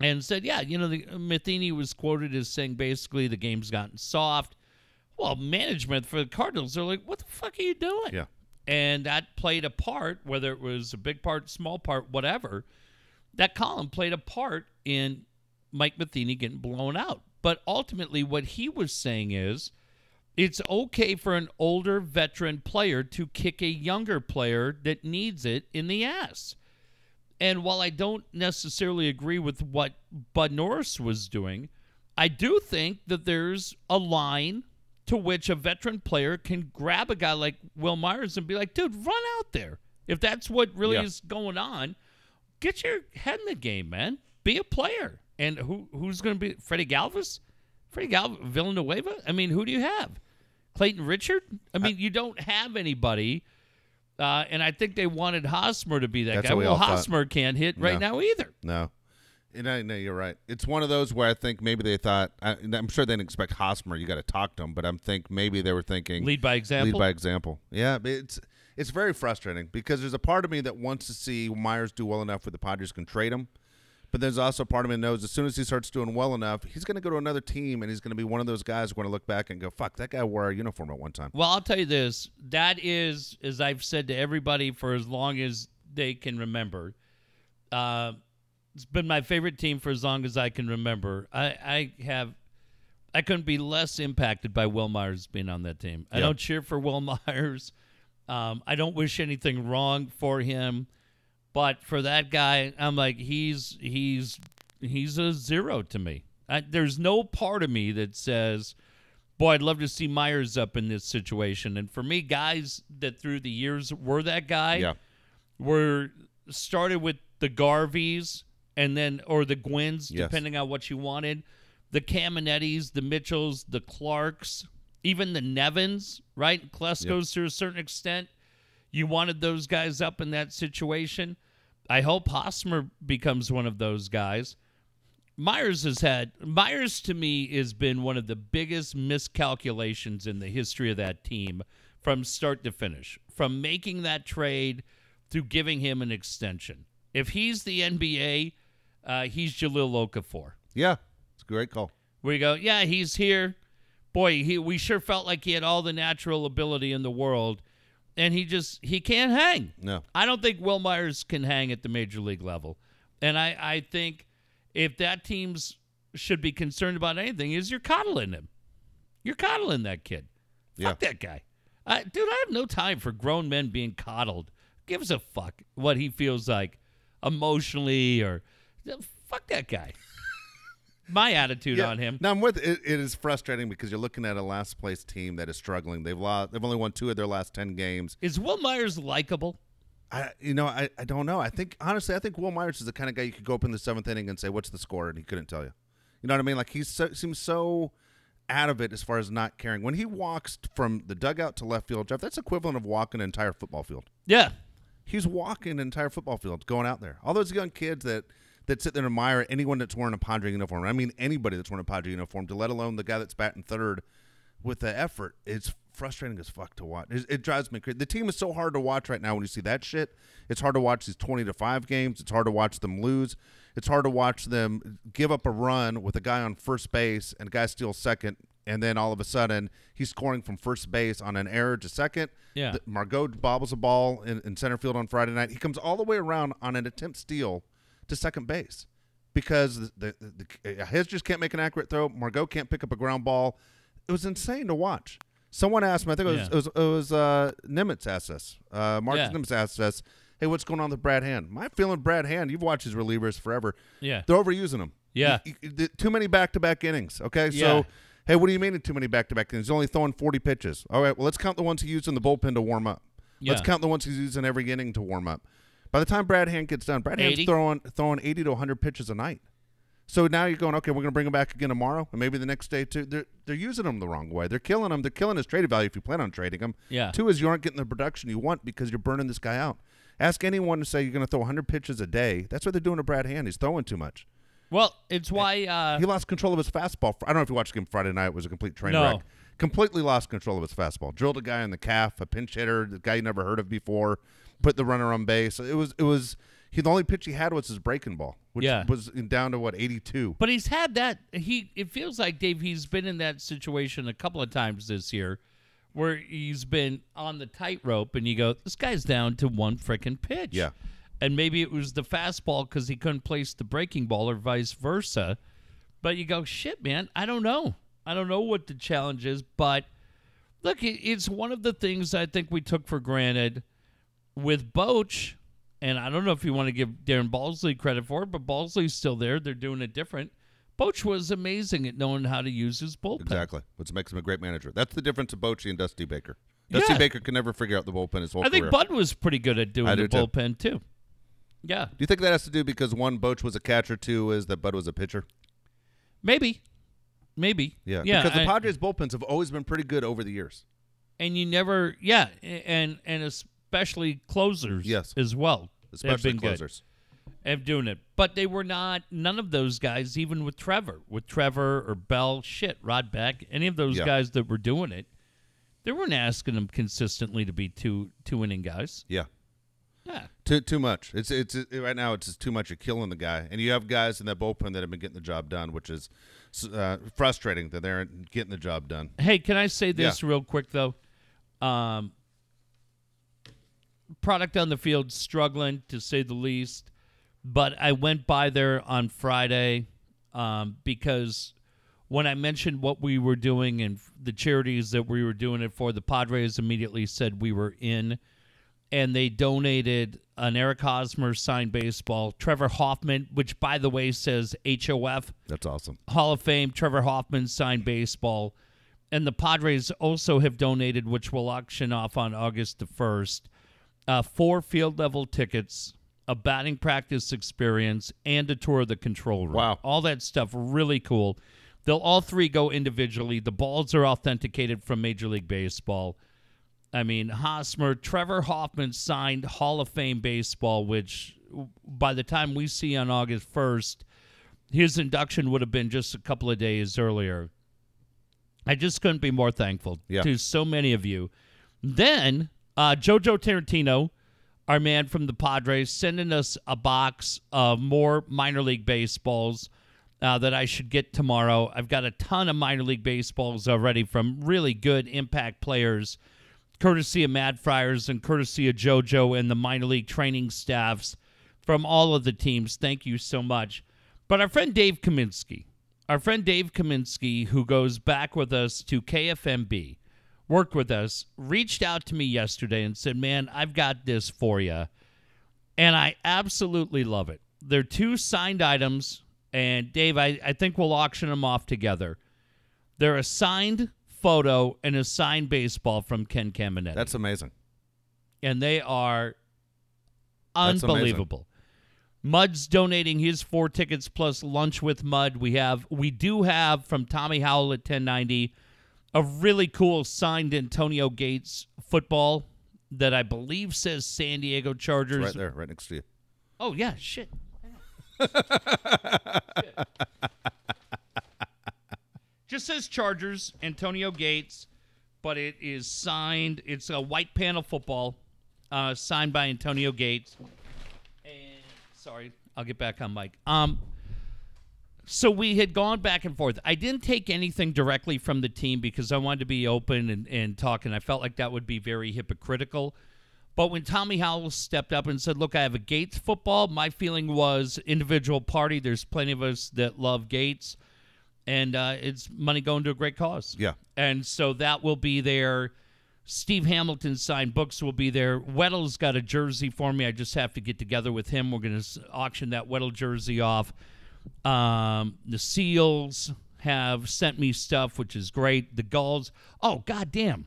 and said, yeah, you know, the, Matheny was quoted as saying basically the game's gotten soft. Well, management for the Cardinals, they're like, what the fuck are you doing? yeah. And that played a part, whether it was a big part, small part, whatever. That column played a part in Mike Matheny getting blown out. But ultimately, what he was saying is it's okay for an older veteran player to kick a younger player that needs it in the ass And while I don't necessarily agree with what Bud Norris was doing, I do think that there's a line to which a veteran player can grab a guy like Wil Myers and be like, dude, run out there. If that's what really Yeah. is going on, get your head in the game, man. Be a player. And who who's going to be Freddy Galvis? Freddy Galvis, Villanueva? I mean, who do you have? Clayton Richard? I mean, you don't have anybody. Uh, and I think they wanted Hosmer to be that That's guy. we Well, all thought. Hosmer can't hit right No. now either. No. And I, no, you're right. It's one of those where I think maybe they thought. I, I'm sure they didn't expect Hosmer. You got to talk to him, but I'm think maybe they were thinking Lead by example. Lead by example. Yeah, it's it's very frustrating because there's a part of me that wants to see Myers do well enough where the Padres can trade him, but there's also part of me knows as soon as he starts doing well enough, he's going to go to another team and he's going to be one of those guys going to look back and go, "Fuck, that guy wore our uniform at one time." Well, I'll tell you this. That is, as I've said to everybody for as long as they can remember, uh, it's been my favorite team for as long as I can remember. I, I have, I couldn't be less impacted by Wil Myers being on that team. I Yeah. don't cheer for Wil Myers. Um, I don't wish anything wrong for him, but for that guy, I'm like he's he's he's a zero to me. I, there's no part of me that says boy, I'd love to see Myers up in this situation. And for me, guys that through the years were that guy Yeah. were started with the Garveys and then or the Gwynns, Yes. depending on what you wanted. The Caminettis, the Mitchells, the Clarks, even the Nevins, right? Klesko's to a certain extent. You wanted those guys up in that situation. I hope Hosmer becomes one of those guys. Myers has had Myers to me has been one of the biggest miscalculations in the history of that team from start to finish. From making that trade to giving him an extension. If he's the NBA, uh, he's Jahlil Okafor. Yeah, it's a great call. Where you go, yeah, he's here. Boy, he we sure felt like he had all the natural ability in the world, and he just he can't hang. No. I don't think Wil Myers can hang at the major league level. And I, I think if that team's should be concerned about anything, is you're coddling him. You're coddling that kid. Fuck that guy. I, dude, I have no time for grown men being coddled. Gives a fuck what he feels like emotionally or fuck that guy. My attitude on him. Now I'm with it. It is frustrating because you're looking at a last place team that is struggling. They've lost. They've only won two of their last ten games. Is Wil Myers likable? I, you know, I, I don't know. I think honestly, I think Wil Myers is the kind of guy you could go up in the seventh inning and say, "What's the score?" and he couldn't tell you. You know what I mean? Like he so, seems so out of it as far as not caring. When he walks from the dugout to left field, Jeff, that's equivalent of walking an entire football field. Yeah. He's walking an entire football field, going out there. All those young kids that that sit there and admire anyone that's wearing a Padre uniform. I mean, anybody that's wearing a Padre uniform, to let alone the guy that's batting third with the effort. It's frustrating as fuck to watch. It, it drives me crazy. The team is so hard to watch right now. When you see that shit, it's hard to watch these twenty to five games. It's hard to watch them lose. It's hard to watch them give up a run with a guy on first base and a guy steals second, and then all of a sudden he's scoring from first base on an error to second. Yeah. The- Margot bobbles a ball in, in center field on Friday night. He comes all the way around on an attempt steal to second base because the, the, the, his just can't make an accurate throw. Margot can't pick up a ground ball. It was insane to watch. Someone asked me, I think it was Yeah. it was, it was uh, Nimitz asked us, uh, Marcus Yeah. Nimitz asked us, "Hey, what's going on with Brad Hand? My feeling, Brad Hand. You've watched his relievers forever. Yeah. they're overusing him. Yeah. Too many back-to-back innings. Okay, Yeah. so hey, what do you mean too many back-to-back innings? He's only throwing forty pitches. All right, well let's count the ones he used in the bullpen to warm up. Let's count the ones he's using every inning to warm up. By the time Brad Hand gets done, Brad Hand's throwing throwing eighty to hundred pitches a night. So now you're going, okay, we're going to bring him back again tomorrow, and maybe the next day too. They're they're using him the wrong way. They're killing him. They're killing his traded value if you plan on trading him. Yeah. Two is you aren't getting the production you want because you're burning this guy out. Ask anyone to say you're going to throw 100 pitches a day. That's what they're doing to Brad Hand. He's throwing too much. Well, it's why uh, He lost control of his fastball. I don't know if you watched the game Friday night. It was a complete train No. wreck. Completely lost control of his fastball. Drilled a guy in the calf, a pinch hitter, the guy you never heard of before. Put the runner on base. It was it was he the only pitch he had was his breaking ball, which Yeah. was down to what 82. But he's had that. He it feels like Dave. He's been in that situation a couple of times this year, where he's been on the tightrope, and you go, "This guy's down to one freaking pitch." Yeah. And maybe it was the fastball because he couldn't place the breaking ball, or vice versa. But you go, "Shit, man, I don't know. I don't know what the challenge is." But look, it's one of the things I think we took for granted with Boch and I don't know if you want to give Darren Balsley credit for it, but Balsley's still there. They're doing it different. Boch was amazing at knowing how to use his bullpen. Exactly, which makes him a great manager. That's the difference of Bochy and Dusty Baker. Dusty Yeah. Baker can never figure out the bullpen his whole I think career. Bud was pretty good at doing I the do bullpen too. Yeah, Do you think that has to do because one Boch was a catcher, two is that Bud was a pitcher? maybe, maybe. Yeah, yeah. because the Padres bullpens have always been pretty good over the years. and you never, yeah, and and especially closers, Yes. as well. Especially have been good. closers. of doing it. But they were not none of those guys, even with Trevor, with Trevor or Bell, shit, Rod Beck, any of those Yeah. guys that were doing it, they weren't asking them consistently to be two two inning guys. Yeah. Yeah. Too too much. It's it's it, right now. It's just too much. You're killing the guy, and you have guys in that bullpen that have been getting the job done, which is uh, frustrating that they're getting the job done. Hey, can I say this real quick though? Um, product on the field struggling to say the least, but I went by there on Friday um, because when I mentioned what we were doing and the charities that we were doing it for, the Padres immediately said we were in, and they donated an Eric Hosmer signed baseball, Trevor Hoffman, which by the way says HOF. That's awesome. Hall of Fame, Trevor Hoffman signed baseball. And the Padres also have donated, which will auction off on August the 1st, uh, four field level tickets, a batting practice experience, and a tour of the control room. Wow. All that stuff, really cool. They'll all three go individually. The balls are authenticated from Major League Baseball. I mean, Hosmer, Trevor Hoffman signed Hall of Fame baseball, which by the time we see on August 1st, his induction would have been just a couple of days earlier. I just couldn't be more thankful Yeah. to so many of you. Then, uh, Jojo Tarantino, our man from the Padres, sending us a box of more minor league baseballs uh, that I should get tomorrow. I've got a ton of minor league baseballs already from really good impact players, courtesy of Mad Friars and courtesy of JoJo and the minor league training staffs from all of the teams. Thank you so much. But our friend Dave Kaminsky, our friend Dave Kaminsky, who goes back with us to KFMB, worked with us, reached out to me yesterday and said, Man, I've got this for you. And I absolutely love it. They're two signed items. And Dave, I, I think we'll auction them off together. They're a signed photo and a signed baseball from Ken Caminetti That's amazing. and they are unbelievable. Mud's donating his four tickets plus lunch with Mud. We have we do have from Tommy Howell at 1090 a really cool signed Antonio Gates football that I believe says San Diego It's Chargers. right there, right next to you. Oh yeah, shit. Just says Chargers, Antonio Gates, but it is signed. It's a white panel football, uh, signed by Antonio Gates. And sorry, I'll get back on mic. Um, so we had gone back and forth. I didn't take anything directly from the team because I wanted to be open and, and talk, and I felt like that would be very hypocritical. But when Tommy Howell stepped up and said, Look, I have a Gates football, my feeling was individual party. There's plenty of us that love Gates, and uh, it's money going to a great cause. Yeah. And so that will be there. Steve Hamilton signed books will be there. Weddle's got a jersey for me. I just have to get together with him. We're going to auction that Weddle jersey off. Um, the Seals have sent me stuff, which is great. The Gulls. Oh, goddamn.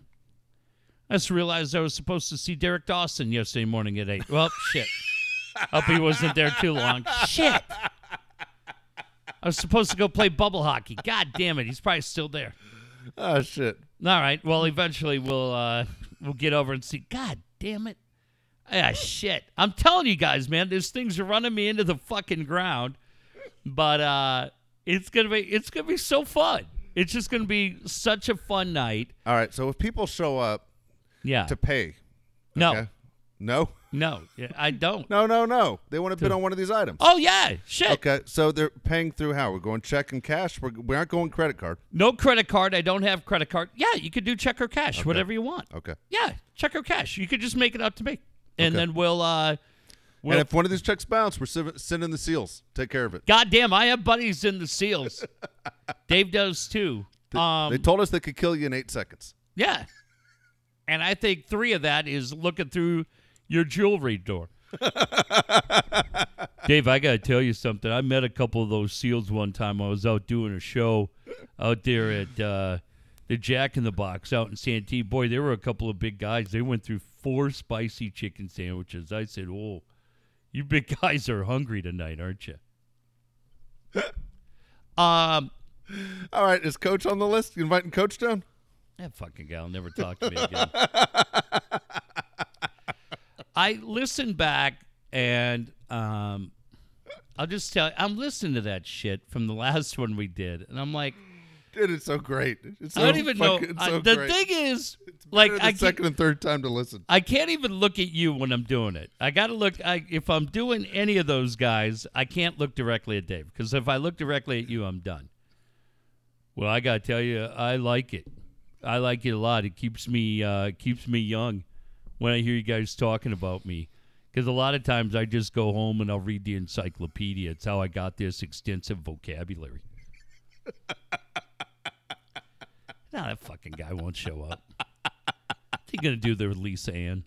I just realized I was supposed to see Derek Dawson yesterday morning at 8. Well, shit. Hope he wasn't there too long. Shit. I was supposed to go play bubble hockey. God damn it. He's probably still there. Oh shit. All right. Well, eventually we'll uh we'll get over and see. God damn it. Ah shit. I'm telling you guys, man, these things are running me into the fucking ground. But uh it's gonna be it's gonna be so fun. It's just gonna be such a fun night. All right. So if people show up Yeah. to pay, no. okay? no, No. Yeah, I don't. no, no, no, they want to bid on one of these items. Oh yeah. Shit. Okay, so they're paying through how? We're going check and cash. We're, we aren't going credit card. No credit card. I don't have credit card. Yeah, you could do check or cash, whatever you want. Okay. Yeah, check or cash. You could just make it up to me. And Okay. then we'll uh we'll and if one of these checks bounce, we're sending the seals. Take care of it. God damn, I have buddies in the SEALs. Dave does too. Um, they told us they could kill you in eight seconds. yeah. And I think three of that is looking through your jewelry door. Dave, I got to tell you something. I met a couple of those SEALs one time. I was out doing a show out there at uh, the Jack in the Box out in Santee. Boy, there were a couple of big guys. They went through four spicy chicken sandwiches. I said, "Oh, you big guys are hungry tonight, aren't you?" um, All right, is Coach on the list? You inviting Coach down? that fucking guy will never talk to me again. I listened back and um, I'll just tell you, I'm listening to that shit from the last one we did, and I'm like, Dude, it's so great. It's so I don't even know. fucking- I- so the great. thing is, like, the I second and third time to listen. I can't even look at you when I'm doing it. I got to look. I, if I'm doing any of those guys, I can't look directly at Dave because if I look directly at you, I'm done. Well, I got to tell you, I like it. I like it a lot. It keeps me uh, keeps me young when I hear you guys talking about me. Because a lot of times I just go home and I'll read the encyclopedia. It's how I got this extensive vocabulary. now that fucking guy won't show up. What's he gonna do there with Lisa Ann?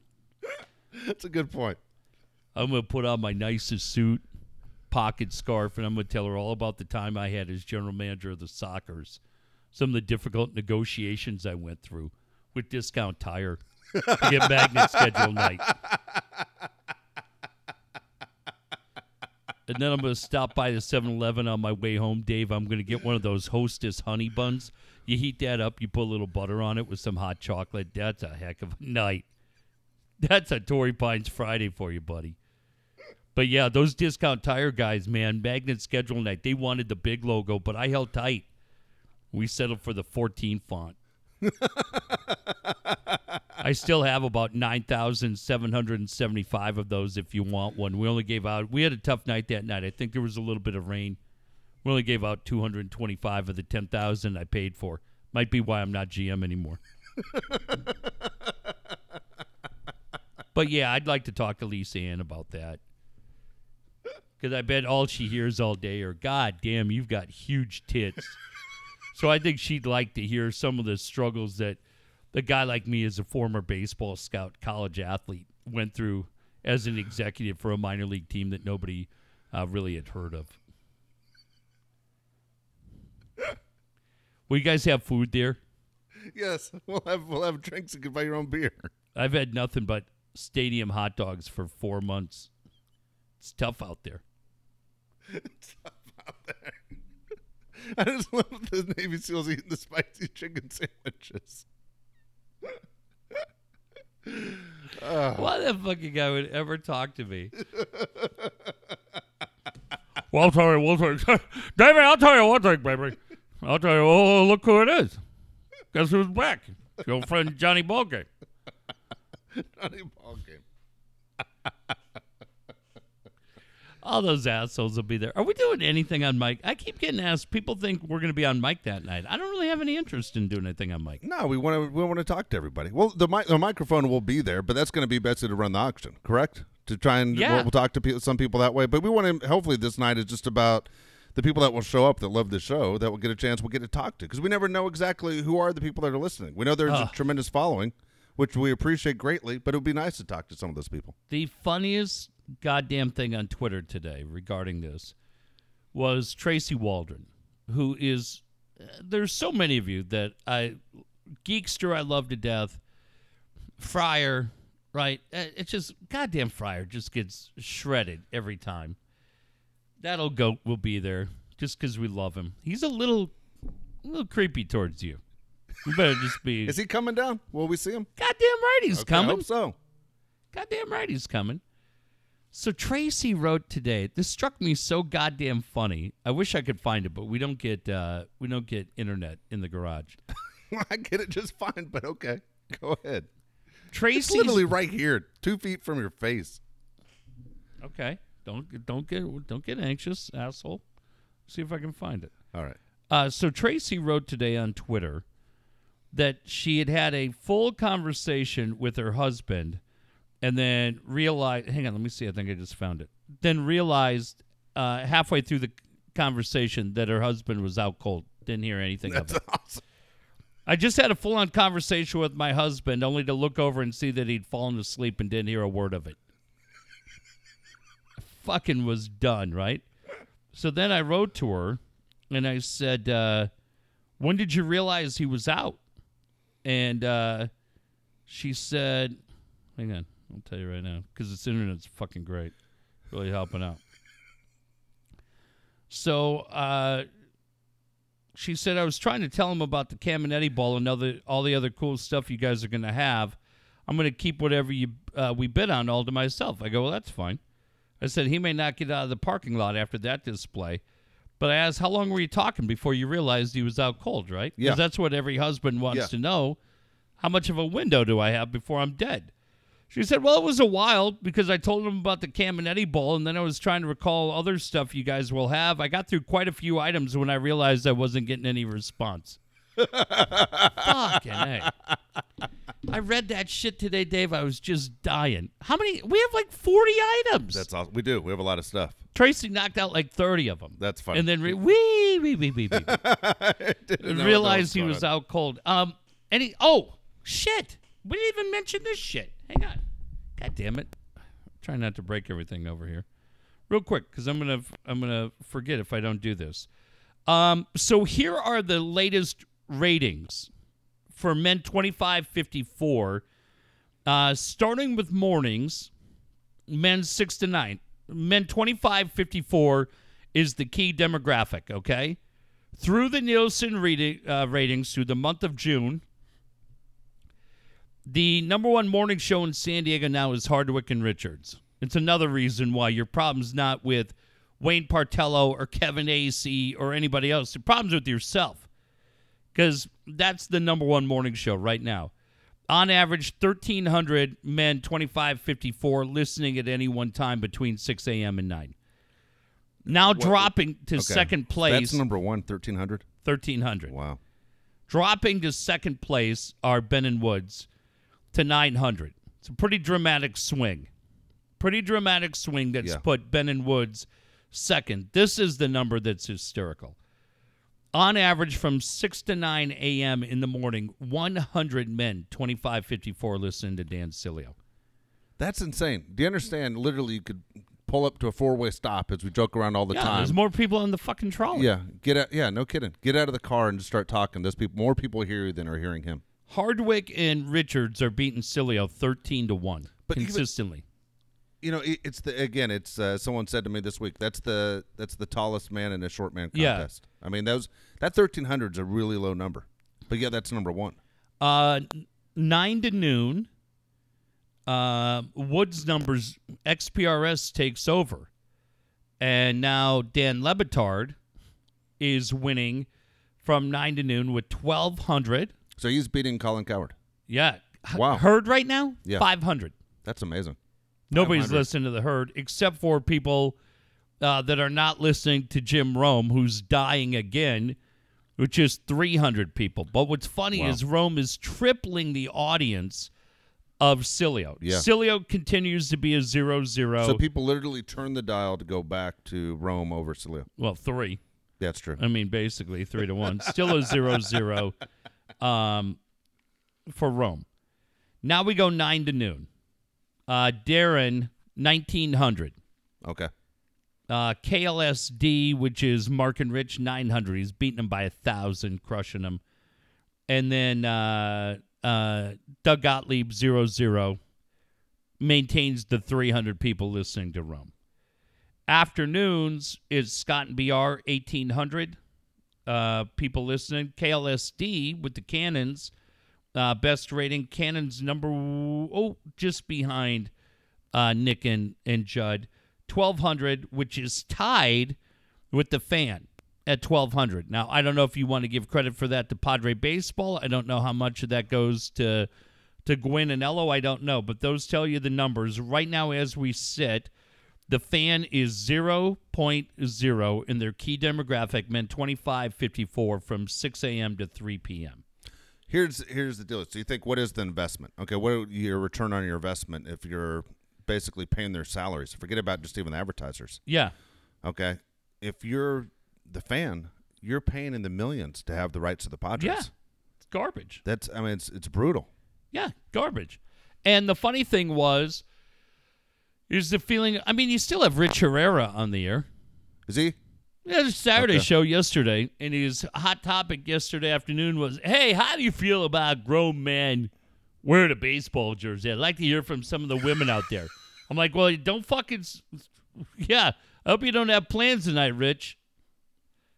That's a good point. I'm gonna put on my nicest suit, pocket scarf, and I'm gonna tell her all about the time I had as general manager of the Sockers, some of the difficult negotiations I went through with Discount Tire to get magnet schedule night. And then I'm going to stop by the 7 Eleven on my way home, Dave. I'm going to get one of those Hostess honey buns. You heat that up, you put a little butter on it with some hot chocolate. That's a heck of a night. That's a Torrey Pines Friday for you, buddy. But yeah, those discount tire guys, man, magnet schedule night, they wanted the big logo, but I held tight. We settled for the 14 font. I still have about 9,775 of those if you want one. We only gave out, we had a tough night that night. I think there was a little bit of rain. We only gave out 225 of the 10,000 I paid for. Might be why I'm not GM anymore. but yeah, I'd like to talk to Lisa Ann about that. Because I bet all she hears all day are, God damn, you've got huge tits. so I think she'd like to hear some of the struggles that a guy like me, as a former baseball scout, college athlete, went through as an executive for a minor league team that nobody uh, really had heard of. Will you guys have food there? Yes, we'll have we'll have drinks. And you can buy your own beer. I've had nothing but stadium hot dogs for four months. It's tough out there. It's tough out there. I just love the Navy SEALs eating the spicy chicken sandwiches. Ah. Why the fucking guy would ever talk to me? well, I'll tell you one thing. David, I'll tell you one thing, baby. I'll tell you, oh, oh, look who it is. Guess who's back? Your old friend Johnny Ballgame. Johnny ball game. All those assholes will be there. Are we doing anything on mic? I keep getting asked. People think we're going to be on mic that night. I don't really have any interest in doing anything on mic. No, we want to we want to talk to everybody. Well, the mi- the microphone will be there, but that's going to be Betsy to run the auction, correct? To try and Yeah. we'll, we'll talk to people, some people that way. But we want to hopefully this night is just about the people that will show up that love the show that will get a chance we'll get to talk to because we never know exactly who are the people that are listening. We know there's Ugh. a tremendous following, which we appreciate greatly, but it would be nice to talk to some of those people. The funniest goddamn thing on Twitter today regarding this was Tracy Waldron, who is. Uh, there's so many of you that I. Geekster, I love to death. Fryer, right? Uh, It's just. Goddamn Fryer just gets shredded every time. That old goat will be there just because we love him. He's a little. A little creepy towards you. You better just be. Is he coming down? Will we see him? goddamn right he's Okay, I coming. hope so. Goddamn right he's coming. So Tracy wrote today. This struck me so goddamn funny. I wish I could find it, but we don't get uh, we don't get internet in the garage. I get it just fine, but okay, go ahead. It's Tracy's literally right here, two feet from your face. okay. Don't don't get don't get anxious, asshole. See if I can find it. All right. Uh, so Tracy wrote today on Twitter that she had had a full conversation with her husband, and then realized. Hang on, let me see. I think I just found it. Then realized uh, halfway through the conversation that her husband was out cold. Didn't hear anything of That's it. awesome. I just had a full-on conversation with my husband, only to look over and see that he'd fallen asleep and didn't hear a word of it. Fucking was done, right? So then I wrote to her and I said, uh, when did you realize he was out? And uh, she said, hang on, I'll tell you right now, because this internet's fucking great. Really helping out. So uh, she said I was trying to tell him about the Caminetti Bowl and other, all the other cool stuff you guys are going to have. I'm going to keep whatever you uh, we bid on all to myself. I go, well, that's fine. I said he may not get out of the parking lot after that display. But I asked, how long were you talking before you realized he was out cold, right? Yeah. that's what every husband wants Yeah. to know. How much of a window do I have before I'm dead? She said, well, it was a while because I told him about the Caminetti Bowl, and then I was trying to recall other stuff you guys will have. I got through quite a few items when I realized I wasn't getting any response. Fucking A. I read that shit today, Dave. I was just dying. How many? We have like 40 items. That's all we do. We have a lot of stuff. Tracy knocked out like 30 of them. That's funny. And then re- wee, wee, wee, wee, wee. Realized he was out cold. Um, and he, oh, shit. We didn't even mention this shit. Hang on. God damn it. Try not to break everything over here. Real quick, because I'm gonna I'm gonna forget if I don't do this. Um, so here are the latest ratings for men 25 54. Uh, starting with mornings, men six to nine. Men 25 54 is the key demographic, okay? Through the Nielsen reading, uh, ratings through the month of June, the number one morning show in San Diego now is Hardwick and Richards. It's another reason why your problem's not with Wayne Partello or Kevin Acee or anybody else. Your problem's with yourself. Because that's the number one morning show right now. On average, 1,300 men, 25 54, listening at any one time between 6 a.m. and 9. Now dropping to Okay. second place, That's number one, 1300. 1,300. Wow. Dropping to second place are Ben and Woods to 900. It's a pretty dramatic swing. Pretty dramatic swing that's Yeah. put Ben and Woods second. This is the number that's hysterical. On average, from 6 to 9 a.m. in the morning, 100 men, 2554, listen to Dan Sileo. That's insane. Do you understand? Literally, you could pull up to a four way stop as we joke around all the Yeah, time. there's more people on the fucking trolley. Yeah, get out. Yeah, no kidding. Get out of the car and just start talking. There's people. More people hear you than are hearing him. Hardwick and Richards are beating Sileo 13 to 1 But even- consistently. You know, it, it's the again. It's uh, someone said to me this week. That's the that's the tallest man in a short man Yeah. contest. I mean, those that 1300 is a really low number. But yeah, that's number one. Uh, n- nine to noon. Uh, Woods numbers XPRS takes over, and now Dan Le Batard is winning from nine to noon with twelve hundred. So he's beating Colin Cowherd. Yeah, H- Wow. Herd right now Yeah. five hundred. That's amazing. Nobody's listening to the herd except for people uh, that are not listening to Jim Rome, who's dying again, which is 300 people. But what's funny Wow. is Rome is tripling the audience of Sileo. Yeah. Sileo continues to be a zero zero. So people literally turn the dial to go back to Rome over Sileo. well, three. That's true. I mean, basically three to one. Still a zero zero um, for Rome. Now we go nine to noon. Uh, Darren, 1900. Okay. Uh, KLSD, which is Mark and Rich, 900. He's beating him by a thousand, crushing him. And then uh, uh, Doug Gottlieb, 00, maintains the 300 people listening to Rome. Afternoons is Scott and BR, 1800 uh, people listening. KLSD with the Cannons, uh, best rating. Cannons number, oh, just behind uh, Nick and, and Judd. 1200, which is tied with the fan at 1200. Now, I don't know if you want to give credit for that to Padre Baseball. I don't know how much of that goes to to Gwyn and Ello. I don't know, but those tell you the numbers. Right now, as we sit, the fan is 0.0 in their key demographic, men 2554 from 6 a.m. to 3 p.m. Here's here's the deal. So you think what is the investment? Okay, what are your return on your investment if you're basically paying their salaries? Forget about just even the advertisers. Yeah. Okay, if you're the fan, you're paying in the millions to have the rights to the Padres. Yeah. It's garbage. That's I mean it's it's brutal. Yeah, garbage. And the funny thing was, is the feeling. I mean, you still have Rich Herrera on the air. Is he? Yeah, the Saturday Okay. show yesterday, and his hot topic yesterday afternoon was, "Hey, how do you feel about grown men wearing a baseball jersey?" I'd like to hear from some of the women out there. I'm like, "Well, don't fucking, yeah. I hope you don't have plans tonight, Rich,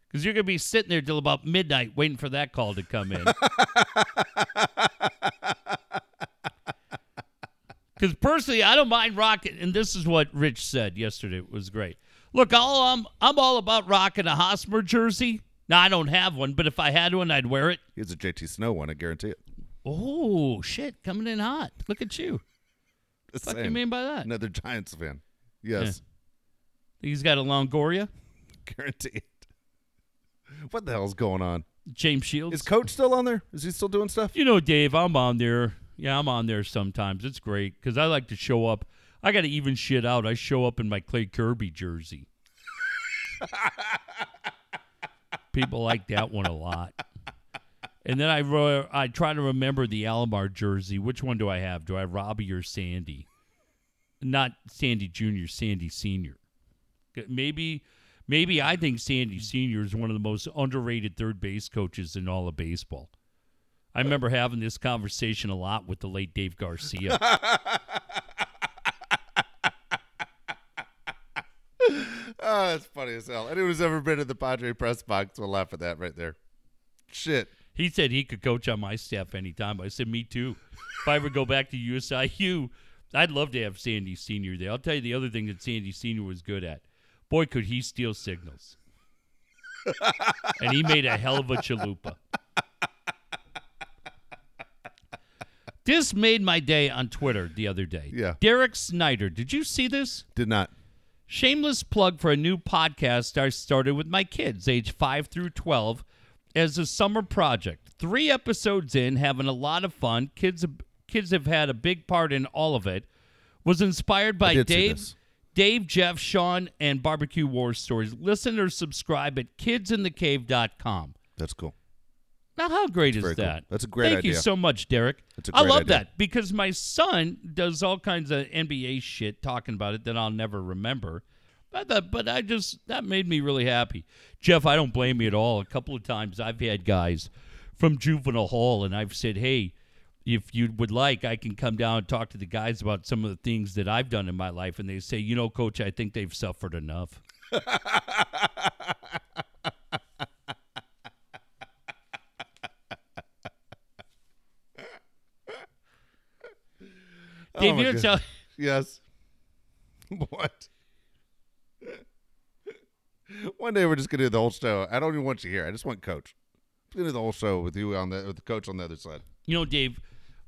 because you're gonna be sitting there till about midnight waiting for that call to come in." Because personally, I don't mind rocking, and this is what Rich said yesterday. It was great. Look, all, I'm I'm all about rocking a Hosmer jersey. Now I don't have one, but if I had one, I'd wear it. He has a JT Snow one. I guarantee it. Oh shit, coming in hot! Look at you. What do you mean by that? Another Giants fan. Yes, He's got a Longoria. guarantee it. What the hell's going on? James Shields. Is Coach still on there? Is he still doing stuff? you know, Dave, I'm on there. Yeah, I'm on there sometimes. It's great because I like to show up. I got to even shit out. I show up in my Clay Kirby jersey. People like that one a lot. And then I I try to remember the Alomar jersey. Which one do I have? Do I have Robbie or Sandy? Not Sandy Jr., Sandy Sr. Maybe maybe I think Sandy Sr. is one of the most underrated third base coaches in all of baseball. I remember having this conversation a lot with the late Dave Garcia. Oh, that's funny as hell. Anyone who's ever been in the Padre press box will laugh at that right there. Shit. he said he could coach on my staff anytime. I said, me too. If I ever go back to USIU, I'd love to have Sandy Sr. there. I'll tell you the other thing that Sandy Sr. was good at. Boy, could he steal signals. and he made a hell of a chalupa. This made my day on Twitter the other day. Yeah. Derek Snyder. Did you see this? Did not. Shameless plug for a new podcast I started with my kids, age 5 through 12, as a summer project. Three episodes in, having a lot of fun. Kids kids have had a big part in all of it. Was inspired by Dave. Dave, Jeff, Sean, and Barbecue War Stories. Listen or subscribe at kidsinthecave.com. That's cool. Now, how great is very cool. that? That's a great Thank you so much, Derek. That's a I great love idea. that because my son does all kinds of NBA shit talking about it that I'll never remember. But that, but I just that made me really happy. Jeff, I don't blame you at all. A couple of times I've had guys from juvenile hall, and I've said, "Hey, if you would like, I can come down and talk to the guys about some of the things that I've done in my life." And they say, "You know, Coach, I think they've suffered enough." Oh Dave, Oh, you know, God. tell, Yes. what? One day we're just gonna do the whole show. I don't even want you here. I just want Coach. I'm gonna do the whole show with you on the with the coach on the other side. You know, Dave,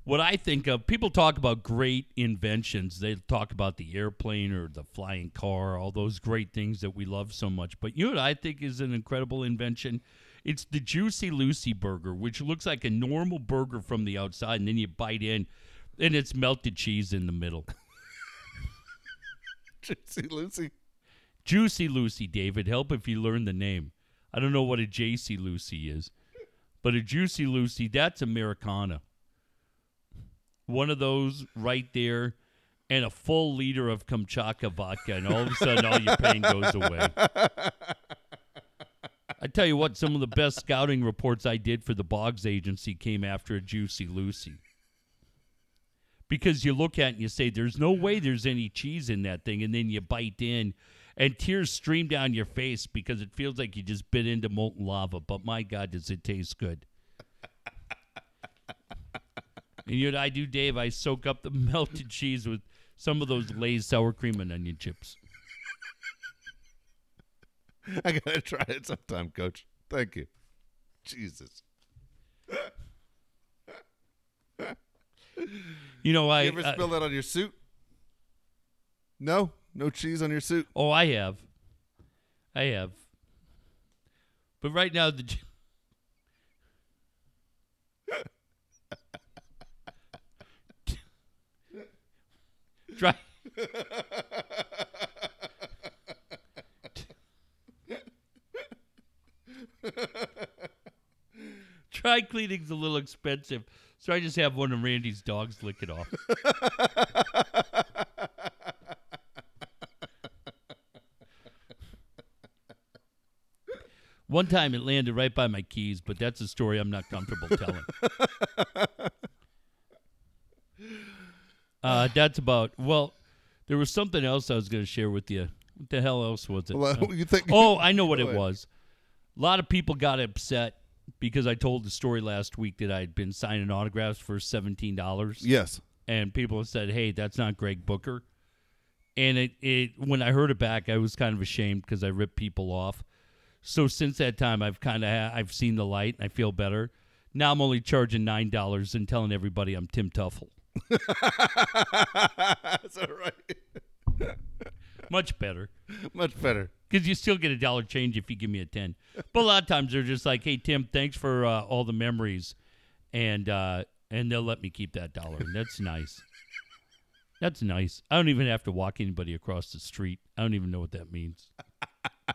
what I think of, people talk about great inventions. They talk about the airplane or the flying car, all those great things that we love so much. But you know what I think is an incredible invention? It's the Juicy Lucy burger, which looks like a normal burger from the outside, and then you bite in, and it's melted cheese in the middle. Juicy Lucy. Juicy Lucy, David. Help if you learn the name. I don't know what a JC Lucy is, but a Juicy Lucy, that's Americana. One of those right there, and a full liter of Kamchatka vodka, and all of a sudden all your pain goes away. I tell you what, some of the best scouting reports I did for the Boggs agency came after a Juicy Lucy. Because you look at it and you say, there's no way there's any cheese in that thing. And then you bite in and tears stream down your face because it feels like you just bit into molten lava. But my God, does it taste good. and you know what I do, Dave? I soak up the melted cheese with some of those Lay's sour cream and onion chips. I gotta try it sometime, Coach. Thank you. Jesus. You know, I. You ever uh, I- spill that on your suit? No, no cheese on your suit. Oh, I have. I have. But right now, the. Try. Dry cleaning's a little expensive, so I just have one of Randy's dogs lick it off. One time it landed right by my keys, but that's a story I'm not comfortable telling. uh, that's about, well, there was something else I was going to share with you. What the hell else was it? Well, think? oh, I know what it was. A lot of people got upset because I told the story last week that I had been signing autographs for seventeen dollars Yes. and people said, "Hey, that's not Greg Booker." And it, it when I heard it back, I was kind of ashamed because I ripped people off. So since that time, I've kind of ha- I've seen the light and I feel better. Now I'm only charging nine dollars and telling everybody I'm Tim Teufel. That's all right. Much better Much better. Because you still get a dollar change if you give me a ten. But a lot of times they're just like, "Hey Tim, thanks for uh, all the memories," and uh, and they'll let me keep that dollar, and that's nice. That's nice. I don't even have to walk anybody across the street. I don't even know what that means.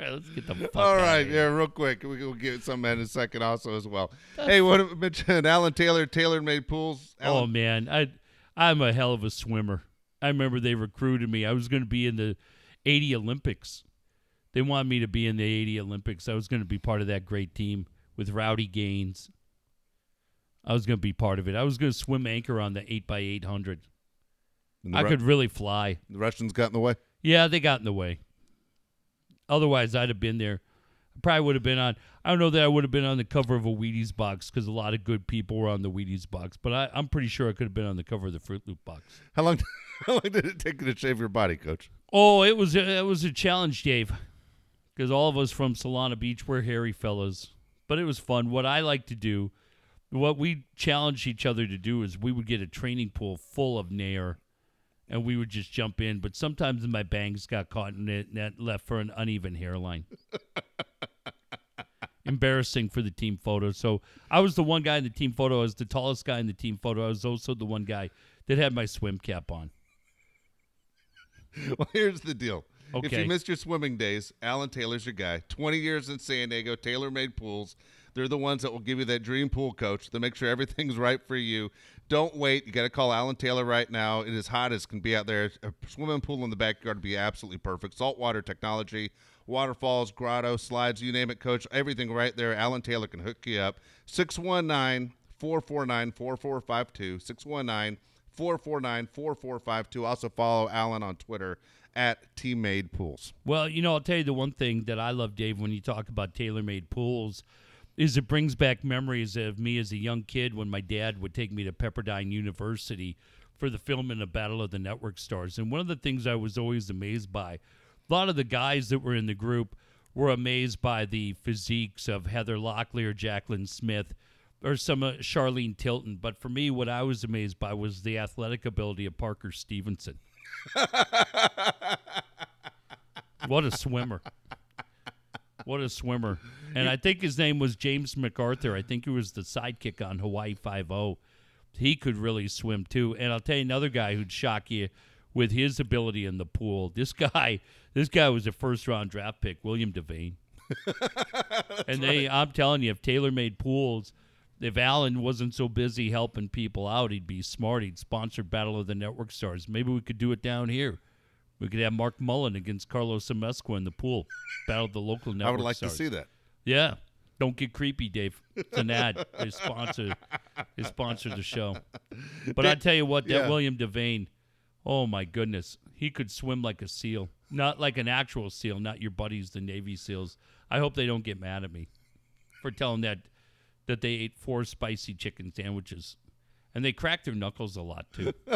All right, let's get the fuck All outta right, here. yeah, real quick. We will get some in a second also as well. hey, what did mention Alan Taylor, Taylor made pools. Oh man, I I'm a hell of a swimmer. I remember they recruited me. I was going to be in the 80 Olympics. They wanted me to be in the 80 Olympics. I was going to be part of that great team with Rowdy Gaines. I was going to be part of it. I was going to swim anchor on the 8 by 800 the, I Ru- could really fly. the Russians got in the way. Yeah, they got in the way. Otherwise, I'd have been there. I probably would have been on. I don't know that I would have been on the cover of a Wheaties box because a lot of good people were on the Wheaties box. But I, I'm pretty sure I could have been on the cover of the Fruit Loop box. How long? How long did it take you to shave your body, Coach? Oh, it was a, it was a challenge, Dave, because all of us from Solana Beach were hairy fellas. But it was fun. What I like to do, what we challenged each other to do, is we would get a training pool full of nair, and we would just jump in. But sometimes my bangs got caught in it, and that left for an uneven hairline. Embarrassing for the team photo. So I was the one guy in the team photo. I was the tallest guy in the team photo. I was also the one guy that had my swim cap on. Well, here's the deal. If you missed your swimming days, Alan Taylor's your guy. 20 years in San Diego, Taylor made pools. They're the ones that will give you that dream pool coach to make sure everything's right for you. Don't wait. You got to call Alan Taylor right now. It is hot as can be out there. A swimming pool in the backyard would be absolutely perfect. Saltwater technology, waterfalls, grotto, slides, you name it, coach. Everything right there. Alan Taylor can hook you up. 619 449 4452. 619 449 4452. Also follow Alan on Twitter at Teammade Pools. Well, you know, I'll tell you the one thing that I love, Dave, when you talk about tailor-made pools, is it brings back memories of me as a young kid when my dad would take me to Pepperdine University for the filming of Battle of the Network Stars. And one of the things I was always amazed by, a lot of the guys that were in the group were amazed by the physiques of Heather Locklear, Jaclyn Smith, or some uh, Charlene Tilton. But for me, what I was amazed by was the athletic ability of Parker Stevenson. What a swimmer. What a swimmer. And I think his name was James MacArthur. I think he was the sidekick on Hawaii 5 He could really swim too. And I'll tell you another guy who'd shock you with his ability in the pool. This guy, this guy was a first round draft pick, William Devane. and they I'm telling you, if Taylor made pools, if Alan wasn't so busy helping people out, he'd be smart. He'd sponsor Battle of the Network Stars. Maybe we could do it down here. We could have Mark Mullen against Carlos Amezcua in the pool. Battle of the local network I would like stars. to see that. Yeah. Don't get creepy, Dave. It's an ad. They sponsor they sponsor the show. But I tell you what, that yeah. William Devane, oh my goodness. He could swim like a seal. Not like an actual seal, not your buddies, the Navy SEALs. I hope they don't get mad at me for telling that that they ate four spicy chicken sandwiches. And they cracked their knuckles a lot too.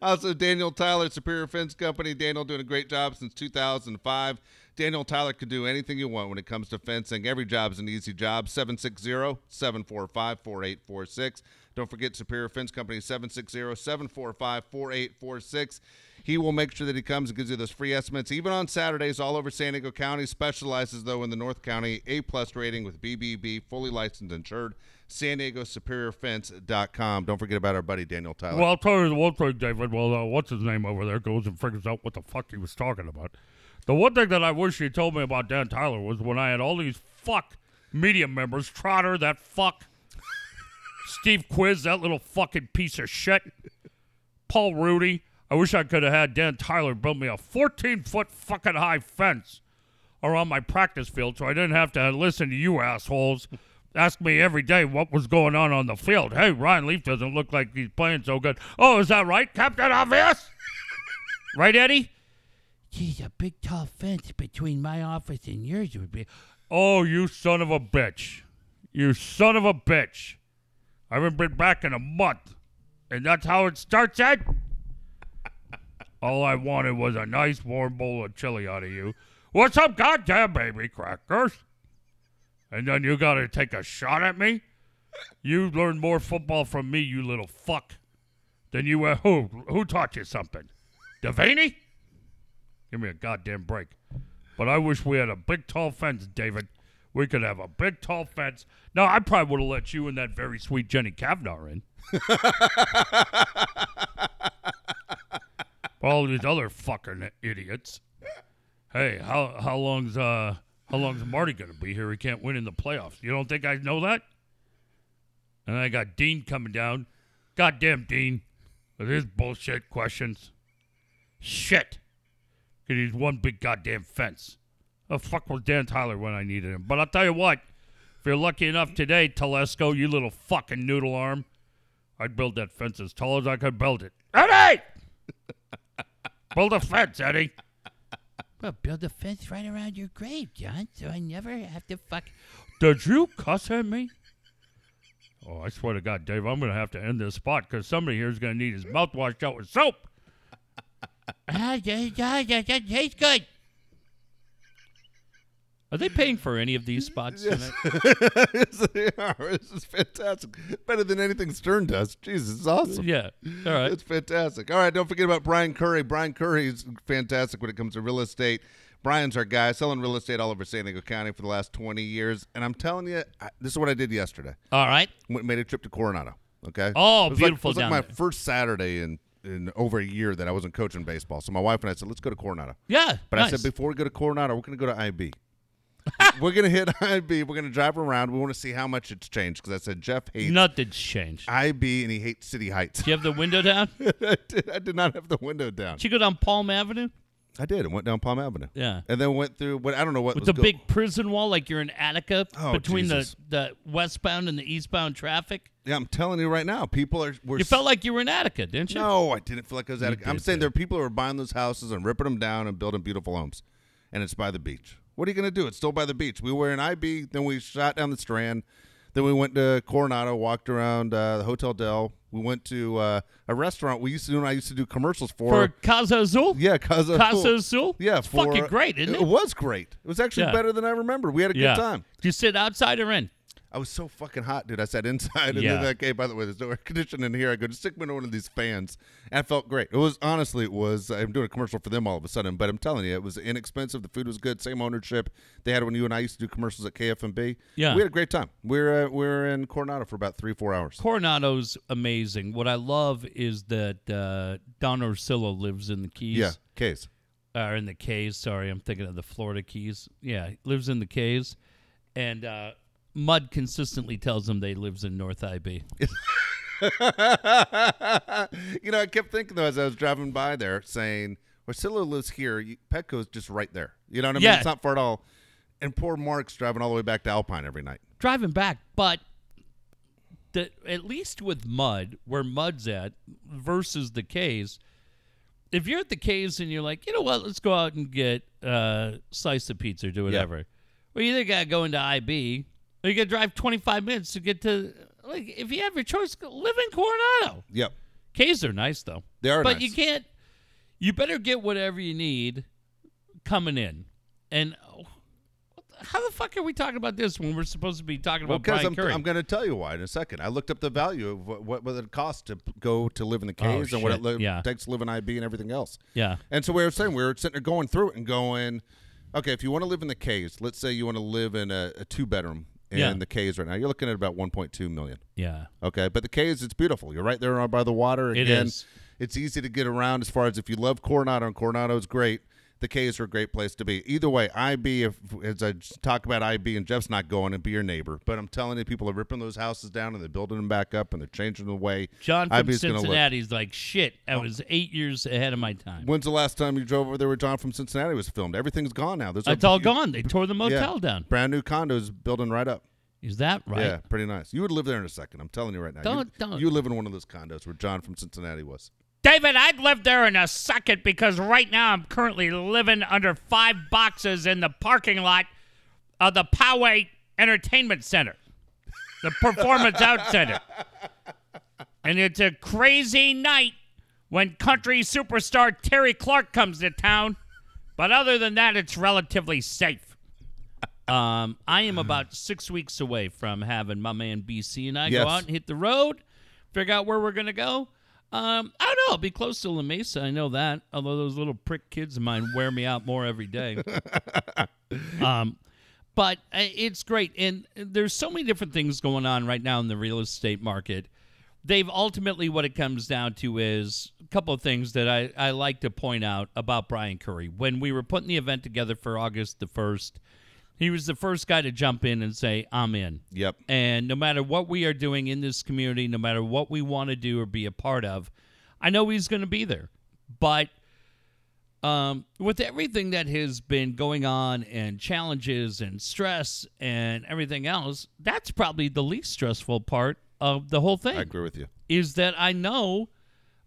Also, Daniel Tyler, Superior Fence Company. Daniel doing a great job since 2005. Daniel Tyler can do anything you want when it comes to fencing. Every job's an easy job. 760-745-4846. Don't forget Superior Fence Company, 760-745-4846. He will make sure that he comes and gives you those free estimates, even on Saturdays all over San Diego County. Specializes, though, in the North County. A-plus rating with BBB, fully licensed insured. San Diego Superior Fence.com. Don't forget about our buddy Daniel Tyler. Well, I'll tell you the one thing, David. Well, uh, what's his name over there goes and figures out what the fuck he was talking about. The one thing that I wish he told me about Dan Tyler was when I had all these fuck media members, Trotter, that fuck, Steve Quis, that little fucking piece of shit, Paul Rudy. I wish I could have had Dan Tyler build me a 14 foot fucking high fence around my practice field so I didn't have to listen to you assholes ask me every day what was going on on the field. Hey, Ryan Leaf doesn't look like he's playing so good. Oh, is that right, Captain Obvious? right, Eddie? Geez, a big tall fence between my office and yours would be. Oh, you son of a bitch. You son of a bitch. I haven't been back in a month. And that's how it starts, Ed? All I wanted was a nice warm bowl of chili out of you. What's up, goddamn baby crackers? And then you gotta take a shot at me? You learned more football from me, you little fuck, than you uh, who? Who taught you something? Devaney? Give me a goddamn break. But I wish we had a big tall fence, David. We could have a big tall fence. No, I probably would have let you and that very sweet Jenny Cavnar in. All these other fucking idiots. Hey, how how long's uh how long's Marty gonna be here? He can't win in the playoffs. You don't think I know that? And I got Dean coming down. Goddamn Dean. With his bullshit questions. Shit. Cause he's one big goddamn fence. The fuck was Dan Tyler when I needed him? But I'll tell you what, you're lucky enough today, Telesco, you little fucking noodle arm, I'd build that fence as tall as I could build it. Eddie! build a fence, Eddie. Well, build a fence right around your grave, John, so I never have to fuck. Did you cuss at me? Oh, I swear to God, Dave, I'm going to have to end this spot because somebody here is going to need his mouth washed out with soap. Ah, yeah, yeah, yeah, that tastes good. Are they paying for any of these spots tonight? yes, they are. This is fantastic. Better than anything Stern does. Jesus, it's awesome. yeah. All right. It's fantastic. All right, don't forget about Brian Curry. Brian Curry is fantastic when it comes to real estate. Brian's our guy, selling real estate all over San Diego County for the last 20 years. And I'm telling you, I, this is what I did yesterday. All right. Went, made a trip to Coronado. Okay. Oh, It was beautiful Like, it was like my there. first Saturday in, in over a year that I wasn't coaching baseball. So my wife and I said, let's go to Coronado. Yeah. But nice. I said, before we go to Coronado, we're going to go to IB. We're going to hit IB. We're going to drive around. We want to see how much it's changed because I said Jeff hates Nothing's changed. IB and he hates City Heights. Do you have the window down? I, did, I did not have the window down. Did you go down Palm Avenue? I did. I went down Palm Avenue. Yeah. And then went through what I don't know what With was the go- big prison wall, like you're in Attica, Oh, between Jesus. the, the westbound and the eastbound traffic. Yeah, I'm telling you right now, people are. Were You felt like you were in Attica, didn't you? No, I didn't feel like I was at. You A, I'm did, saying there are people who are buying those houses and ripping them down and building beautiful homes, and it's by the beach. What are you going to do? It's still by the beach. We were in IB, then we shot down the Strand, then we went to Coronado, walked around uh, the Hotel Del. We went to uh, a restaurant we used to do. And I used to do commercials for. For Casa Azul? yeah, Casa Azul. Casa Azul? Yeah, It's for, fucking great, isn't it? It was great. It was actually Yeah. better than I remember. We had a good time. Did you sit outside or in? I was so fucking hot, dude. I sat inside, and Yeah. then like, hey, by the way, there's no air conditioning in here. I go to stick me in one of these fans, and I felt great. It was honestly, it was. I'm doing a commercial for them all of a sudden, but I'm telling you, it was inexpensive. The food was good. Same ownership they had when you and I used to do commercials at KFMB. Yeah. we had a great time. We are uh, we were in Coronado for about three four hours. Coronado's amazing. What I love is that uh, Don Orsillo lives in the Keys. Yeah, Keys. Or in the Keys. Sorry, I'm thinking of the Florida Keys. Yeah, lives in the Keys. And uh, Mud consistently tells him they lives in North IB. you know, I kept thinking though as I was driving by there, saying, "Orsillo lives here. You, Petco's just right there. You know what I mean? Yeah. It's not far at all." And poor Mark's driving all the way back to Alpine every night. Driving back, but the, at least with Mud, where Mud's at versus the K's, if you're at the K's and you're like, you know what, let's go out and get uh, slice of pizza or do whatever. Well, you either got to go into IB or you got to drive 25 minutes to get to, like, if you have your choice, live in Coronado. Yep. K's are nice, though. They are But nice. you can't, you better get whatever you need coming in. And oh, how the fuck are we talking about this when we're supposed to be talking Well, about because Brian I'm, Curry? I'm going to tell you why in a second. I looked up the value of what, what, what it costs to go to live in the Oh, caves and what it li- Yeah. takes to live in IB and everything else. yeah. And so we were saying we were sitting there going through it and going, okay, if you want to live in the caves, let's say you want to live in a, a two bedroom in Yeah. the caves right now, you're looking at about 1.2 million. Yeah. Okay, but the caves, it's beautiful. You're right there by the water. It Again, is. It's easy to get around as far as if you love Coronado, and Coronado is great. The K's are a great place to be. Either way, IB, if, as I talk about IB and Jeff's not going and be your neighbor, but I'm telling you, people are ripping those houses down and they're building them back up and they're changing the way. John from IB's gonna look. Cincinnati's like shit. I oh. was eight years ahead of my time. When's the last time you drove over there where John from Cincinnati was filmed? Everything's gone now. There's a It's all gone. They tore the yeah, motel down. Brand new condos building right up. Is that right? Yeah, pretty nice. You would live there in a second. I'm telling you right now. Don't- you, don't. You live in one of those condos where John from Cincinnati was. David, I'd live there in a second because right now I'm currently living under five boxes in the parking lot of the Poway Entertainment Center, the Performance Arts Center. And it's a crazy night when country superstar Terri Clark comes to town. But other than that, it's relatively safe. Um, I am about six weeks away from having my man BC and I Yes. go out and hit the road, figure out where we're gonna go. Um, I don't know. I'll be close to La Mesa. I know that. Although those little prick kids of mine wear me out more every day. um, but uh, it's great, and there's so many different things going on right now in the real estate market. Dave, ultimately, what it comes down to is a couple of things that I, I like to point out about Brian Curry. When we were putting the event together for August the 1st, he was the first guy to jump in and say, I'm in. Yep. And no matter what we are doing in this community, no matter what we want to do or be a part of, I know he's going to be there. But um, with everything that has been going on and challenges and stress and everything else, that's probably the least stressful part of the whole thing I agree with you. is that I know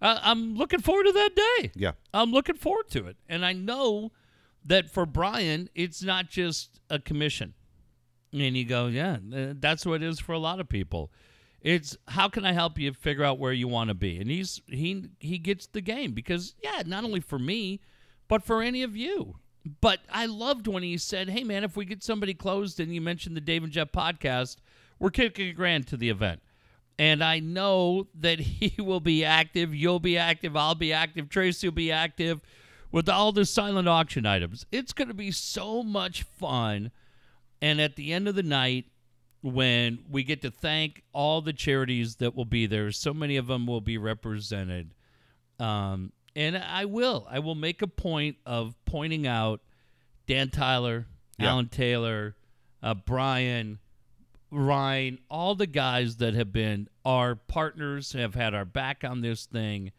uh, I'm looking forward to that day. Yeah. I'm looking forward to it. And I know that for Brian, it's not just a commission. And you go, yeah, that's what it is for a lot of people. It's how can I help you figure out where you want to be? And he's he he gets the game because yeah, not only for me, but for any of you. But I loved when he said, "Hey man, if we get somebody closed and you mentioned the Dave and Jeff podcast, we're kicking a grand to the event." And I know that he will be active. You'll be active. I'll be active. Tracy will be active with all the silent auction items. It's going to be so much fun. And at the end of the night, when we get to thank all the charities that will be there, so many of them will be represented. Um, and I will. I will make a point of pointing out Dan Tyler, Yeah. Alan Taylor, uh, Brian, Ryan, all the guys that have been our partners, have had our back on this thing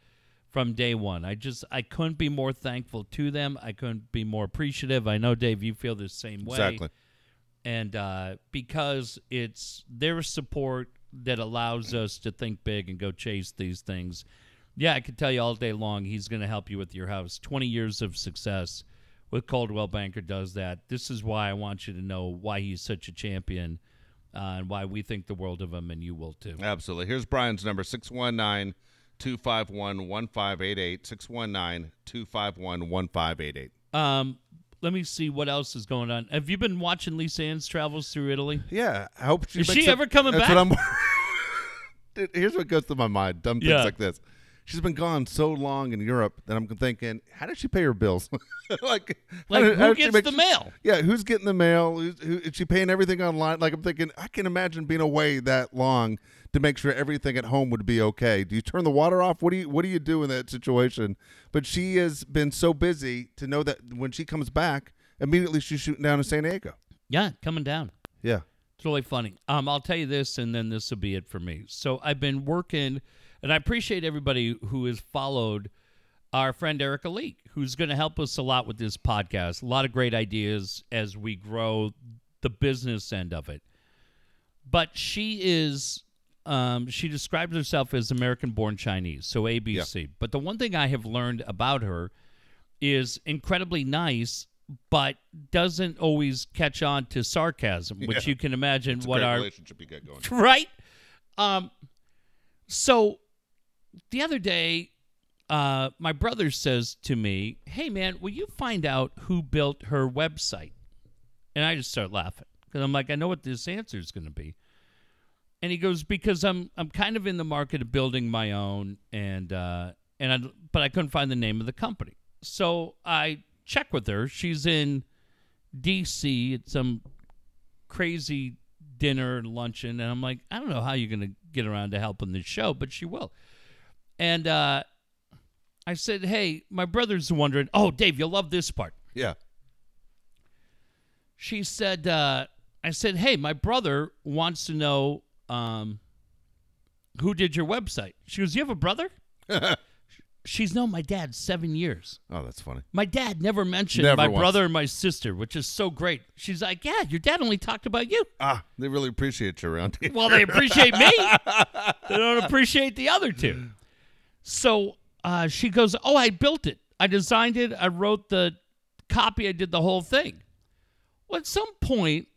from day one. I just I couldn't be more thankful to them. I couldn't be more appreciative. I know Dave, you feel the same way Exactly. and uh, because it's their support that allows us to think big and go chase these things. Yeah, I could tell you all day long. He's going to help you with your house. Twenty years of success with Coldwell Banker does that. This is why I want you to know why he's such a champion uh, and why we think the world of him, and you will too. Absolutely. Here's Brian's number 619 251 1588. 619 251 1588. Um, let me see what else is going on. Have you been watching Lisa Ann's travels through Italy? Yeah. I hope she Is she ever coming back? What Dude, here's what goes through my mind. Dumb things Yeah. like this. She's been gone so long in Europe that I'm thinking, how does she pay her bills? like, Like, did- who gets the mail? Yeah, who's getting the mail? Who's, who, is she paying everything online? Like, I'm thinking, I can imagine being away that long to make sure everything at home would be okay. Do you turn the water off? What do you What do you do in that situation? But she has been so busy to know that when she comes back, immediately she's shooting down to San Diego. Yeah, coming down. Yeah. It's really funny. Um, I'll tell you this, and then this will be it for me. So I've been working, and I appreciate everybody who has followed our friend Erica Leek, who's going to help us a lot with this podcast. A lot of great ideas as we grow the business end of it. But she is, um, she describes herself as American-born Chinese, so ABC. But the one thing I have learned about her is incredibly nice, but doesn't always catch on to sarcasm, which Yeah. you can imagine It's what our relationship you get going. right. Um, so the other day, uh, my brother says to me, "Hey, man, will you find out who built her website?" And I just start laughing because I'm like, I know what this answer is going to be. And he goes, "Because I'm I'm kind of in the market of building my own, and uh, and I but I couldn't find the name of the company, so I check with her. She's in D.C. at some crazy dinner and luncheon and i'm like i don't know how you're going to get around to helping this show but she will and uh, i said hey my brother's wondering oh dave you'll love this part Yeah. She said, uh, I said, hey, my brother wants to know um, who did your website. She goes, you have a brother? She's known my dad seven years. Oh, that's funny. My dad never mentioned Never my once. brother and my sister, which is so great. She's like, yeah, your dad only talked about you. Ah, they really appreciate you around here. Well, they appreciate me. they don't appreciate the other two. So uh, she goes, Oh, I built it. I designed it. I wrote the copy. I did the whole thing. Well, at some point,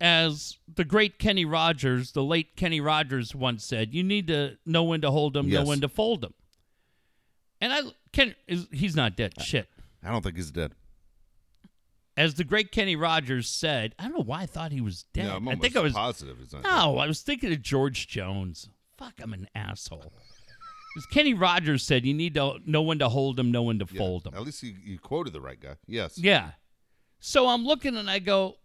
as the great Kenny Rogers, the late Kenny Rogers once said, you need to know when to hold them, know when to fold them. And I, Ken, is, he's not dead. Shit. I don't think he's dead. As the great Kenny Rogers said, I don't know why I thought he was dead. Yeah, I'm I think I was positive he's not dead. No, I was thinking of George Jones. Fuck, I'm an asshole. 'Cause Kenny Rogers said you need to know when to hold them, know when to Yeah, fold them. At least you, you quoted the right guy. Yes. Yeah. So I'm looking and I go,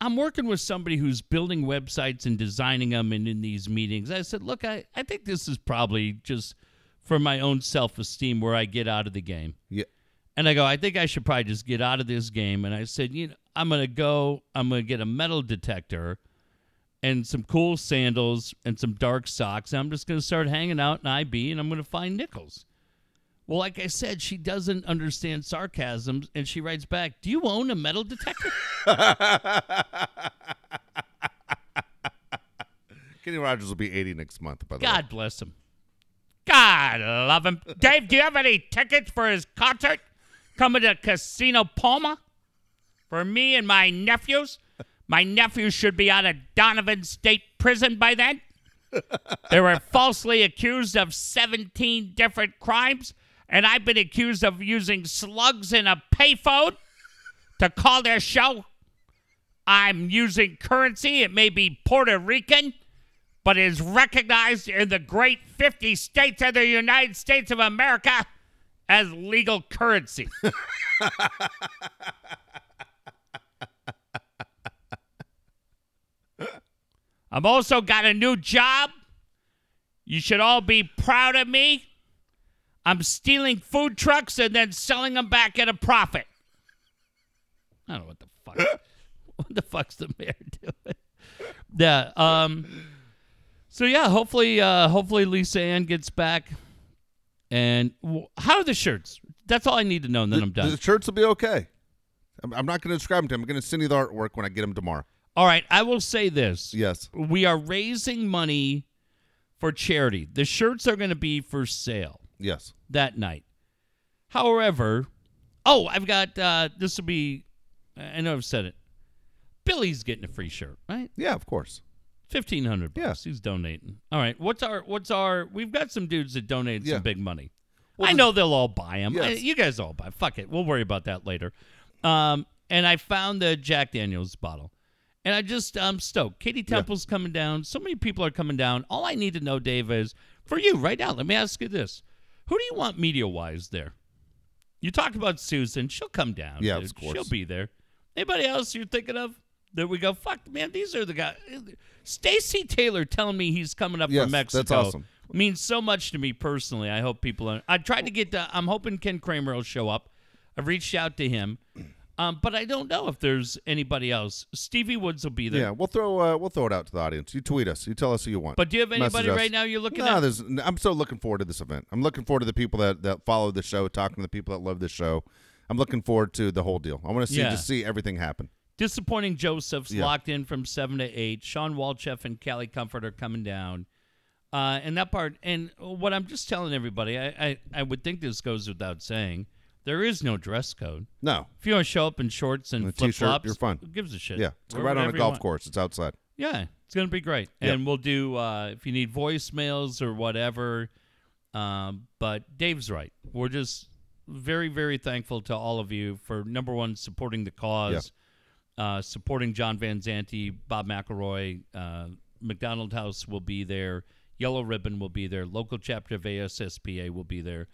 I'm working with somebody who's building websites and designing them and in these meetings. I said, look, I, I think this is probably just for my own self esteem where I get out of the game. Yeah. And I go, I think I should probably just get out of this game. And I said, you know, I'm gonna go. I'm gonna get a metal detector and some cool sandals and some dark socks. I'm just gonna start hanging out in IB and I'm gonna find nickels. Well, like I said, she doesn't understand sarcasm, and she writes back, "Do you own a metal detector?" Kenny Rogers will be 80 next month, by the way. God bless him. God love him. Dave, do you have any tickets for his concert coming to Casino Pauma? For me and my nephews? My nephews should be out of Donovan State Prison by then. they were falsely accused of 17 different crimes, and I've been accused of using slugs in a payphone to call their show. I'm using currency. It may be Puerto Rican, but is recognized in the great 50 states of the United States of America as legal currency. I've also got a new job. You should all be proud of me. I'm stealing food trucks and then selling them back at a profit. I don't know what the fuck. what the fuck's the mayor doing? Yeah. Um. So yeah, hopefully, uh, hopefully Lisa Ann gets back. And w- how are the shirts? That's all I need to know, and then the, I'm done. The shirts will be okay. I'm, I'm not going to describe them to him. I'm going to send you the artwork when I get them tomorrow. All right, I will say this: Yes. we are raising money for charity. The shirts are going to be for sale Yes. that night. However, oh, I've got uh, this will be. I know I've said it. Billy's getting a free shirt, right? Yeah, of course. Fifteen hundred Yeah. bucks. He's donating. All right. What's our? What's our? We've got some dudes that donated Yeah. some big money. Well, I know they'll all buy them. Yes. you guys all buy. Fuck it. We'll worry about that later. Um, and I found the Jack Daniels bottle, and I just I'm stoked. Katie Temple's coming down. So many people are coming down. All I need to know, Dave, is for you right now. Let me ask you this: Who do you want media wise there? You talk about Susan. She'll come down. Yeah, dude. of course. She'll be there. Anybody else you're thinking of? There we go. Fuck, man. These are the guys. Stacy Taylor telling me he's coming up Yes, from that's Mexico. awesome. Means so much to me personally. I hope people. Are, I tried to get. To, I'm hoping Ken Kramer will show up. I've reached out to him, um, but I don't know if there's anybody else. Stevie Woods will be there. Yeah, we'll throw uh, we'll throw it out to the audience. You tweet us. You tell us who you want. But do you have anybody right now you're looking no, at? there's. I'm so looking forward to this event. I'm looking forward to the people that, that follow the show, talking to the people that love the show. I'm looking forward to the whole deal. I want to see Yeah. just see everything happen. Disappointing Joseph's Yeah. locked in from seven to eight. Sean Walchef and Callie Comfort are coming down. Uh, and that part, and what I'm just telling everybody, I, I, I would think this goes without saying. There is no dress code. No, If you want to show up in shorts and And flip flops, you're fine. Who gives a shit? yeah, it's right on a golf course. It's outside. Yeah, it's gonna be great, Yep. and we'll do uh, if you need voicemails or whatever. Um, but Dave's right. We're just very, very thankful to all of you for number one supporting the cause, uh, supporting John Van Zante, Bob McElroy, uh, McDonald House will be there, Yellow Ribbon will be there, local chapter of ASSPA will be there.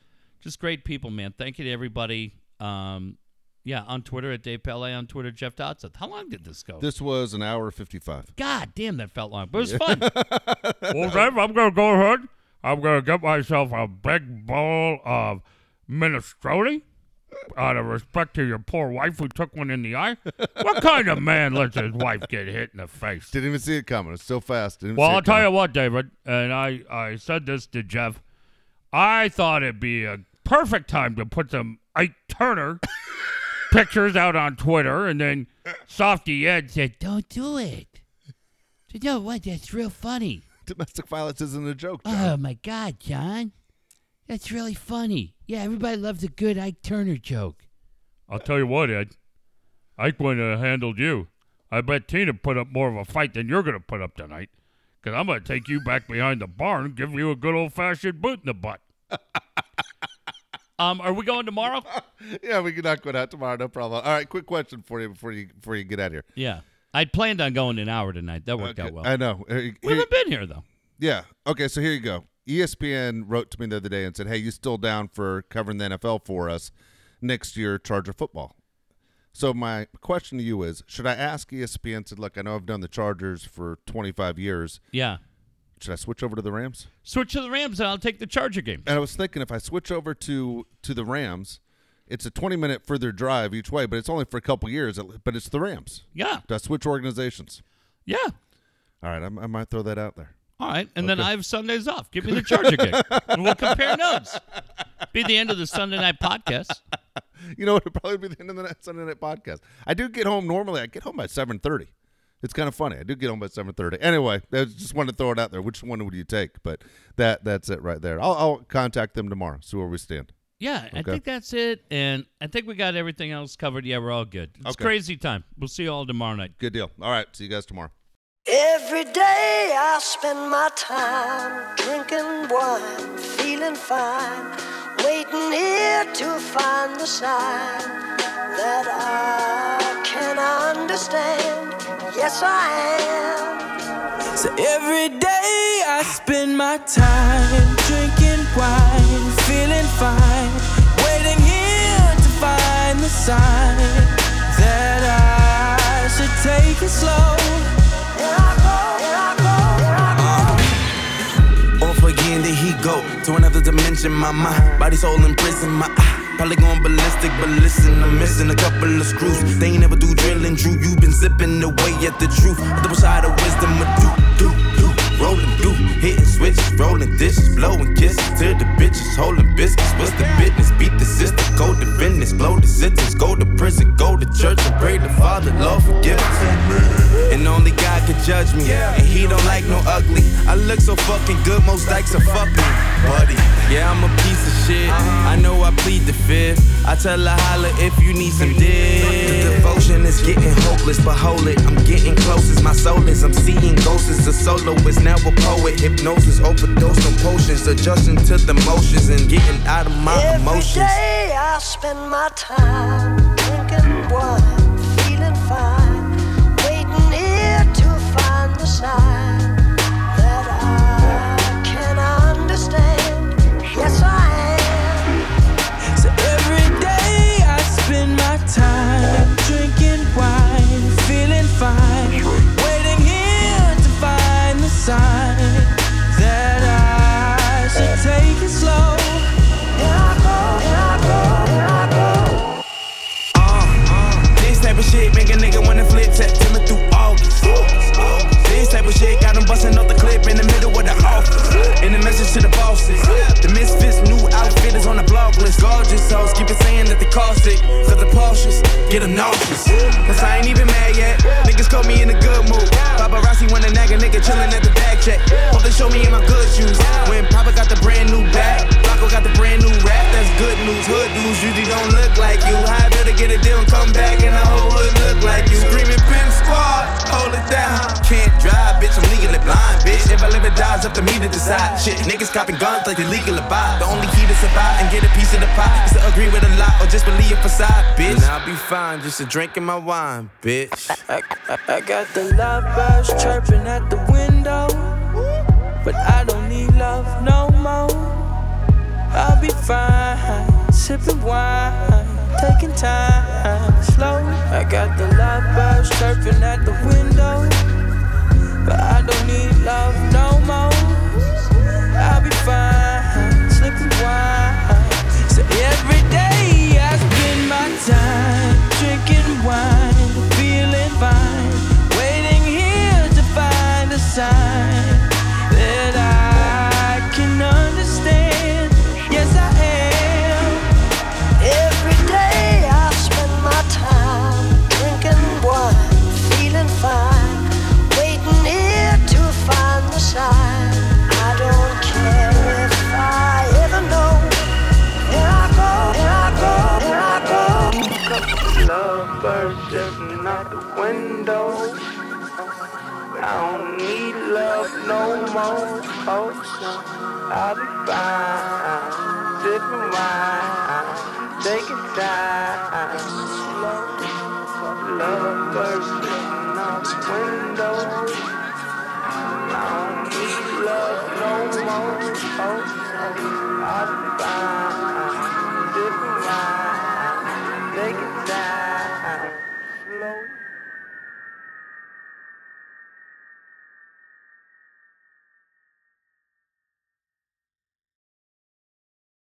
Just great people, man. Thank you to everybody. Um, yeah, on Twitter at Dave Palet, on Twitter Jeff Dotseth. How long did this go? This was an hour fifty-five. God damn, that felt long, but it was fun. Well, Dave, I'm going to go ahead. I'm going to get myself a big bowl of minestrone. out of respect to your poor wife who took one in the eye? What kind of man lets his wife get hit in the face? Didn't even see it coming. It's so fast. Didn't Well, I'll tell coming. you what, David, and I, I said this to Jeff. I thought it'd be a perfect time to put some Ike Turner pictures out on Twitter, and then Softy Ed said, Don't do it. You know what? That's real funny. Domestic violence isn't a joke, John. Oh my God, John. That's really funny. Yeah, everybody loves a good Ike Turner joke. I'll tell you what, Ed. Ike wouldn't have handled you. I bet Tina put up more of a fight than you're going to put up tonight. Because I'm going to take you back behind the barn and give you a good old fashioned boot in the butt. Um, are we going tomorrow? yeah, we can knock one out tomorrow. No problem. All right, quick question for you before you before you get out of here. yeah. I planned on going an hour tonight. That worked Okay, out well. I know. Uh, we haven't been here though. yeah. Okay. So here you go. ESPN wrote to me the other day and said, "Hey, you still down for covering the NFL for us next year, Charger football?" So my question to you is: Should I ask ESPN? Said, "Look, I know I've done the Chargers for 25 years. Yeah. Should I switch over to the Rams?" Switch to the Rams and I'll take the Charger game. And I was thinking if I switch over to to the Rams, it's a 20 minute further drive each way, but it's only for a couple years. But it's the Rams. Yeah. Do I switch organizations? Yeah. All right, I, I might throw that out there. All right. And then I have Sundays off. Give me the Charger game. and we'll compare notes. Be the end of the Sunday night podcast. You know, it'll probably be the end of the Sunday night podcast. I do get home normally. I get home by 7:30. It's kind of funny. I do get home by 7:30. Anyway, I just wanted to throw it out there. Which one would you take? But that that's it right there. I'll, I'll contact them tomorrow. See where we stand. Yeah, I think that's it. And I think we got everything else covered. Yeah, we're all good. It's Okay. crazy time. We'll see you all tomorrow night. Good deal. All right. See you guys tomorrow. Every day I spend my time drinking wine, feeling fine, waiting here to find the sign that I can understand. Yes, I am. So every day I spend my time drinking wine, feeling fine, waiting here to find the sign that I should take it slow. Here I go, here I go, here I go. Off again, there he go to another dimension. My mind, body, soul in prison. My eye, probably going ballistic, but listen, I'm missing a couple of screws. They ain't never do drilling, Drew. You been zipping away at the truth. Double side of wisdom, a. Rolling, do, hitting switches, rolling dishes, blowing kisses to the bitches, holding biscuits. What's the business? Beat the system, go to business, blow the sentence, go to prison, go to church and pray the Father, Lord forgive us. And only God can judge me, and He don't like no ugly. I look so fucking good, most likes are fuck me, buddy. Yeah, I'm a piece of shit. I know I plead the fifth. I tell her holla if you need some dick. The devotion is getting hopeless, but hold it. I'm getting close as my soul is. I'm seeing ghosts as a soloist, now a poet. Hypnosis, overdose on potions, adjusting to the motions and getting out of my Every emotions. day I spend my time drinking wine, feeling fine, waiting here to find the sign type of shit got him busting off the clip in the middle of the office. In the message to the bosses. The misfits new outfit is on the block list. Gorgeous hoes keep it saying that they cost it. Cause the Porsches get them nauseous. Cause I ain't even mad yet. Niggas caught me in a good mood. Paparazzi nag a nigga chillin' at the bag check. Hope they show me in my good shoes. When Papa got the brand new bag, Rocco got the brand new rap. That's good news. Hood dudes usually don't look like you. How I better get a deal and come back and the whole hood look like you. Screaming pimp squad, hold it down. Can't drive, bitch. I'm legally blind, bitch. If I live or die, it's up to me to decide. Shit, niggas copping guns like they legal to buy. The only key to survive and get a piece of the pie is to agree with a lot or just believe a facade, bitch. And I'll be fine just to drinking my wine, bitch. I, I, I got the love birds chirping at the window, but I don't need love no more. I'll be fine. Sipping wine, taking time, slow. I got the love birds chirping at the window. But I don't need love no more. I'll be fine, sipping wine. So every day I spend my time drinking wine, feeling fine, waiting here to find a sign. Out the window. I don't need love no more. Oh, no, I'll be fine. Sipping wine, taking time. Lovebirds jumping out the window. I don't need love no more. Oh, I'll be fine. Sipping wine, taking time.